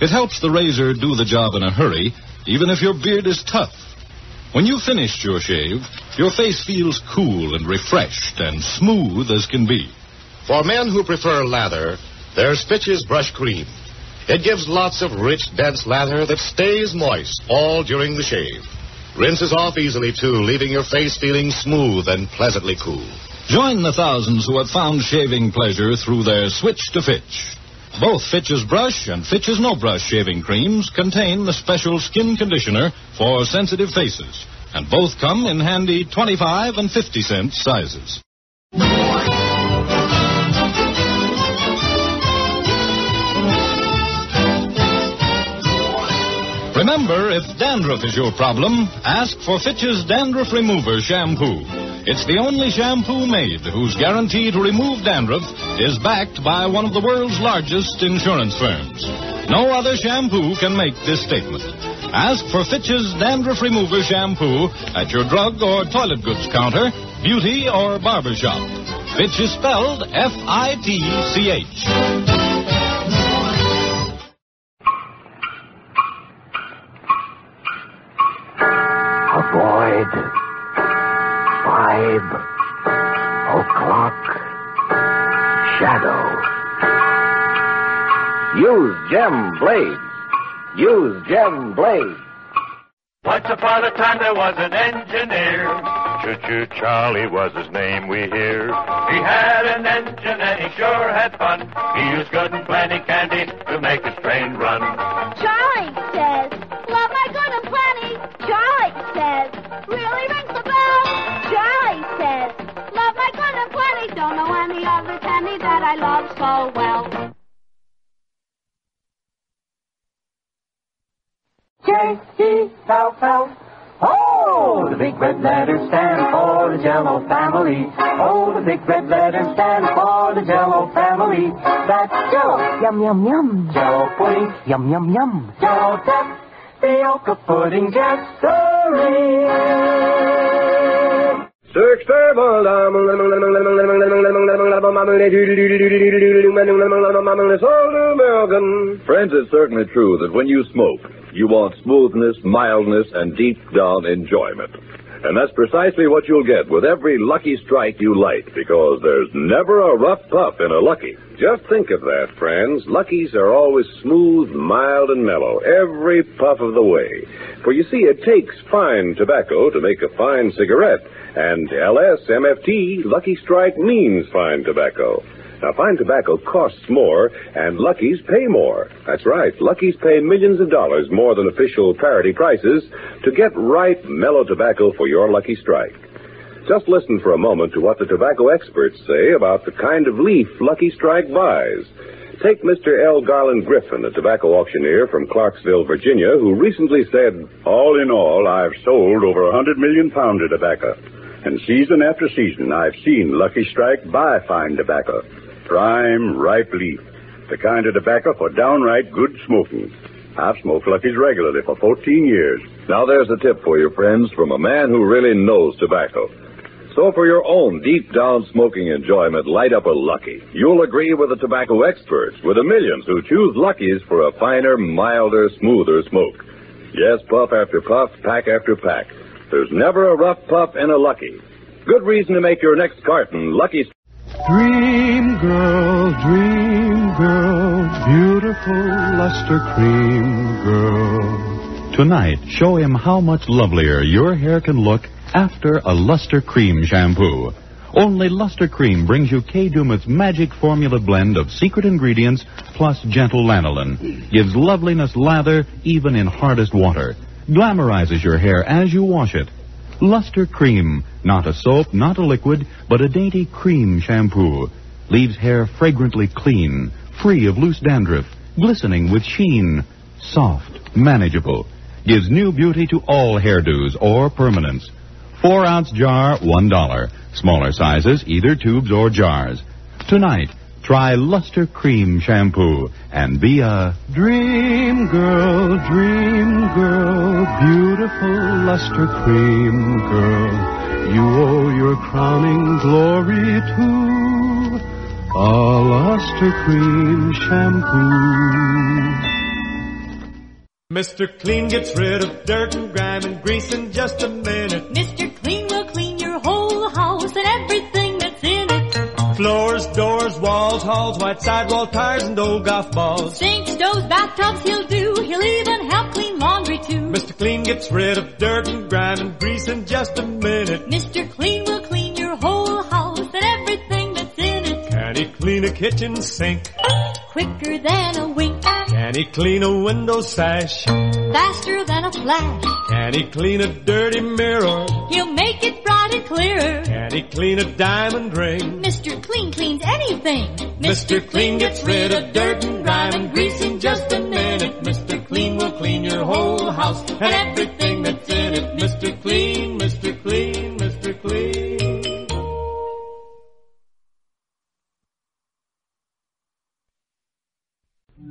It helps the razor do the job in a hurry, even if your beard is tough. When you've finished your shave, your face feels cool and refreshed and smooth as can be. For men who prefer lather, there's Fitch's Brush Cream. It gives lots of rich, dense lather that stays moist all during the shave. Rinses off easily, too, leaving your face feeling smooth and pleasantly cool. Join the thousands who have found shaving pleasure through their switch to Fitch. Both Fitch's Brush and Fitch's No Brush shaving creams contain the special skin conditioner for sensitive faces. And both come in handy 25 and 50 cent sizes. Remember, if dandruff is your problem, ask for Fitch's Dandruff Remover Shampoo. It's the only shampoo made whose guarantee to remove dandruff is backed by one of the world's largest insurance firms. No other shampoo can make this statement. Ask for Fitch's Dandruff Remover Shampoo at your drug or toilet goods counter, beauty or barber shop. Fitch is spelled F-I-T-C-H. Avoid. Shadow. Use gem blades. Use gem blades. Once upon a time there was an engineer. Choo-choo Charlie was his name we hear. He had an engine and he sure had fun. He used good and plenty candy to make his train run. Charlie So well. J-E-L-L. Oh, the big red letters stand for the Jello family. Oh, the big red letters stand for the Jello family. That's Jello. Yum, yum, yum. Jello pudding. Yum, yum, yum. Jello deck. Fioca pudding Jessery. Search American. Friends, it's certainly true that when you smoke, you want smoothness, mildness, and deep down enjoyment. And that's precisely what you'll get with every Lucky Strike you light, because there's never a rough puff in a Lucky. Just think of that, friends. Luckies are always smooth, mild, and mellow, every puff of the way. For you see, it takes fine tobacco to make a fine cigarette, and LSMFT, Lucky Strike means fine tobacco. Now, fine tobacco costs more, and Lucky's pay more. That's right. Lucky's pay millions of dollars more than official parity prices to get ripe, mellow tobacco for your Lucky Strike. Just listen for a moment to what the tobacco experts say about the kind of leaf Lucky Strike buys. Take Mr. L. Garland Griffin, a tobacco auctioneer from Clarksville, Virginia, who recently said, All in all, I've sold over a hundred million pounds of tobacco. And season after season, I've seen Lucky Strike buy fine tobacco. Prime, ripe leaf. The kind of tobacco for downright good smoking. I've smoked Lucky's regularly for 14 years. Now there's a tip for you, friends, from a man who really knows tobacco. So for your own deep down smoking enjoyment, light up a Lucky. You'll agree with the tobacco experts, with the millions who choose Luckies for a finer, milder, smoother smoke. Yes, puff after puff, pack after pack. There's never a rough puff in a Lucky. Good reason to make your next carton Lucky. Dream girl, dream girl, beautiful luster cream girl. Tonight, show him how much lovelier your hair can look after a Lustre-Creme shampoo. Only Lustre-Creme brings you Kay Daumit's magic formula blend of secret ingredients plus gentle lanolin. Gives loveliness lather even in hardest water. Glamorizes your hair as you wash it. Lustre-Creme, not a soap, not a liquid, but a dainty cream shampoo. Leaves hair fragrantly clean, free of loose dandruff, glistening with sheen, soft, manageable. Gives new beauty to all hairdos or permanents. Four ounce jar, one dollar. Smaller sizes, either tubes or jars. Tonight, try Lustre-Creme Shampoo and be a Dream girl, dream girl, beautiful luster cream girl. You owe your crowning glory to a luster cream shampoo. Mr. Clean gets rid of dirt and grime and grease in just a minute. Mr. Clean will clean your whole house and everything that's in it. Floors, doors, walls, halls, white sidewall tires, and old golf balls. Sinks, stoves, bathtubs he'll do. He'll even help clean laundry too. Mr. Clean gets rid of dirt and grime and grease in just a minute. Mr. Clean will clean your whole house and everything that's in it. Can he clean a kitchen sink? quicker than a Can he clean a window sash? faster than a flash. Can he clean a dirty mirror? He'll make it bright and clearer. Can he clean a diamond ring? Mr. Clean cleans anything. Mr. Clean gets rid of dirt and grime and grease in just a minute. Mr. Clean will clean your whole house and everything that's in it. Mr. Clean, Mr. Clean,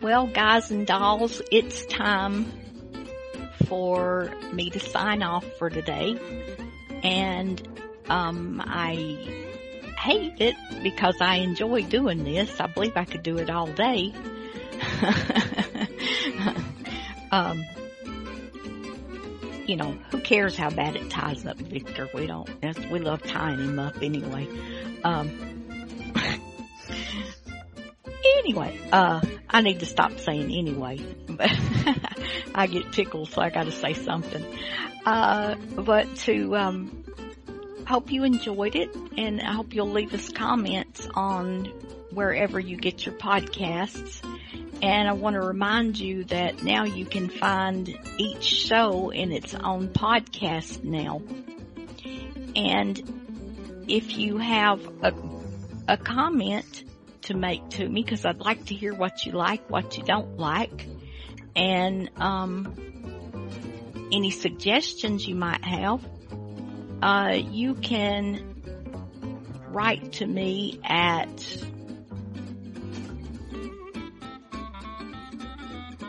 Well, guys and dolls, it's time for me to sign off for today. And, um, I hate it because I enjoy doing this. I believe I could do it all day. um, you know, who cares how bad it ties up Victor? We don't, we love tying him up anyway. Um, anyway, uh, I need to stop saying anyway, but I get tickled, so I gotta say something. Uh, but to, um, hope you enjoyed it and I hope you'll leave us comments on wherever you get your podcasts. And I want to remind you that now you can find each show in its own podcast now. And if you have a, a comment to make to me, because I'd like to hear what you like, what you don't like, and um, any suggestions you might have, uh, you can write to me at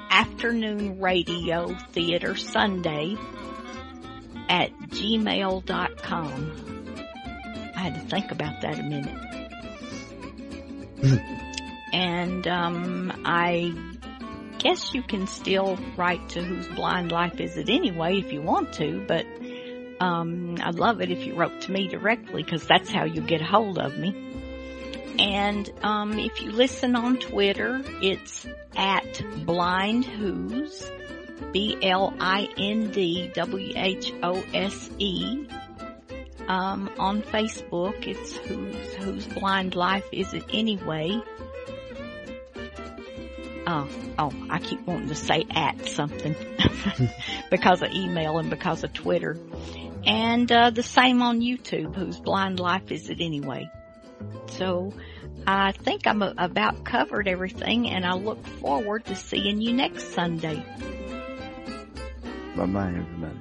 afternoon radio theater Sundae at gmail.com. I had to think about that a minute. And um, I guess you can still write to Whose Blind Life Is It Anyway if you want to, but um, I'd love it if you wrote to me directly because that's how you get a hold of me. And um, if you listen on Twitter, it's at Blind Whose, B L I N D W H O S E. Um, on Facebook, it's Whose Whose Blind Life Is It Anyway? Oh, oh, I keep wanting to say at something because of email and because of Twitter. And uh, the same on YouTube, Whose Blind Life Is It Anyway? So I think I'm about covered everything and I look forward to seeing you next Sunday. Bye bye, everybody.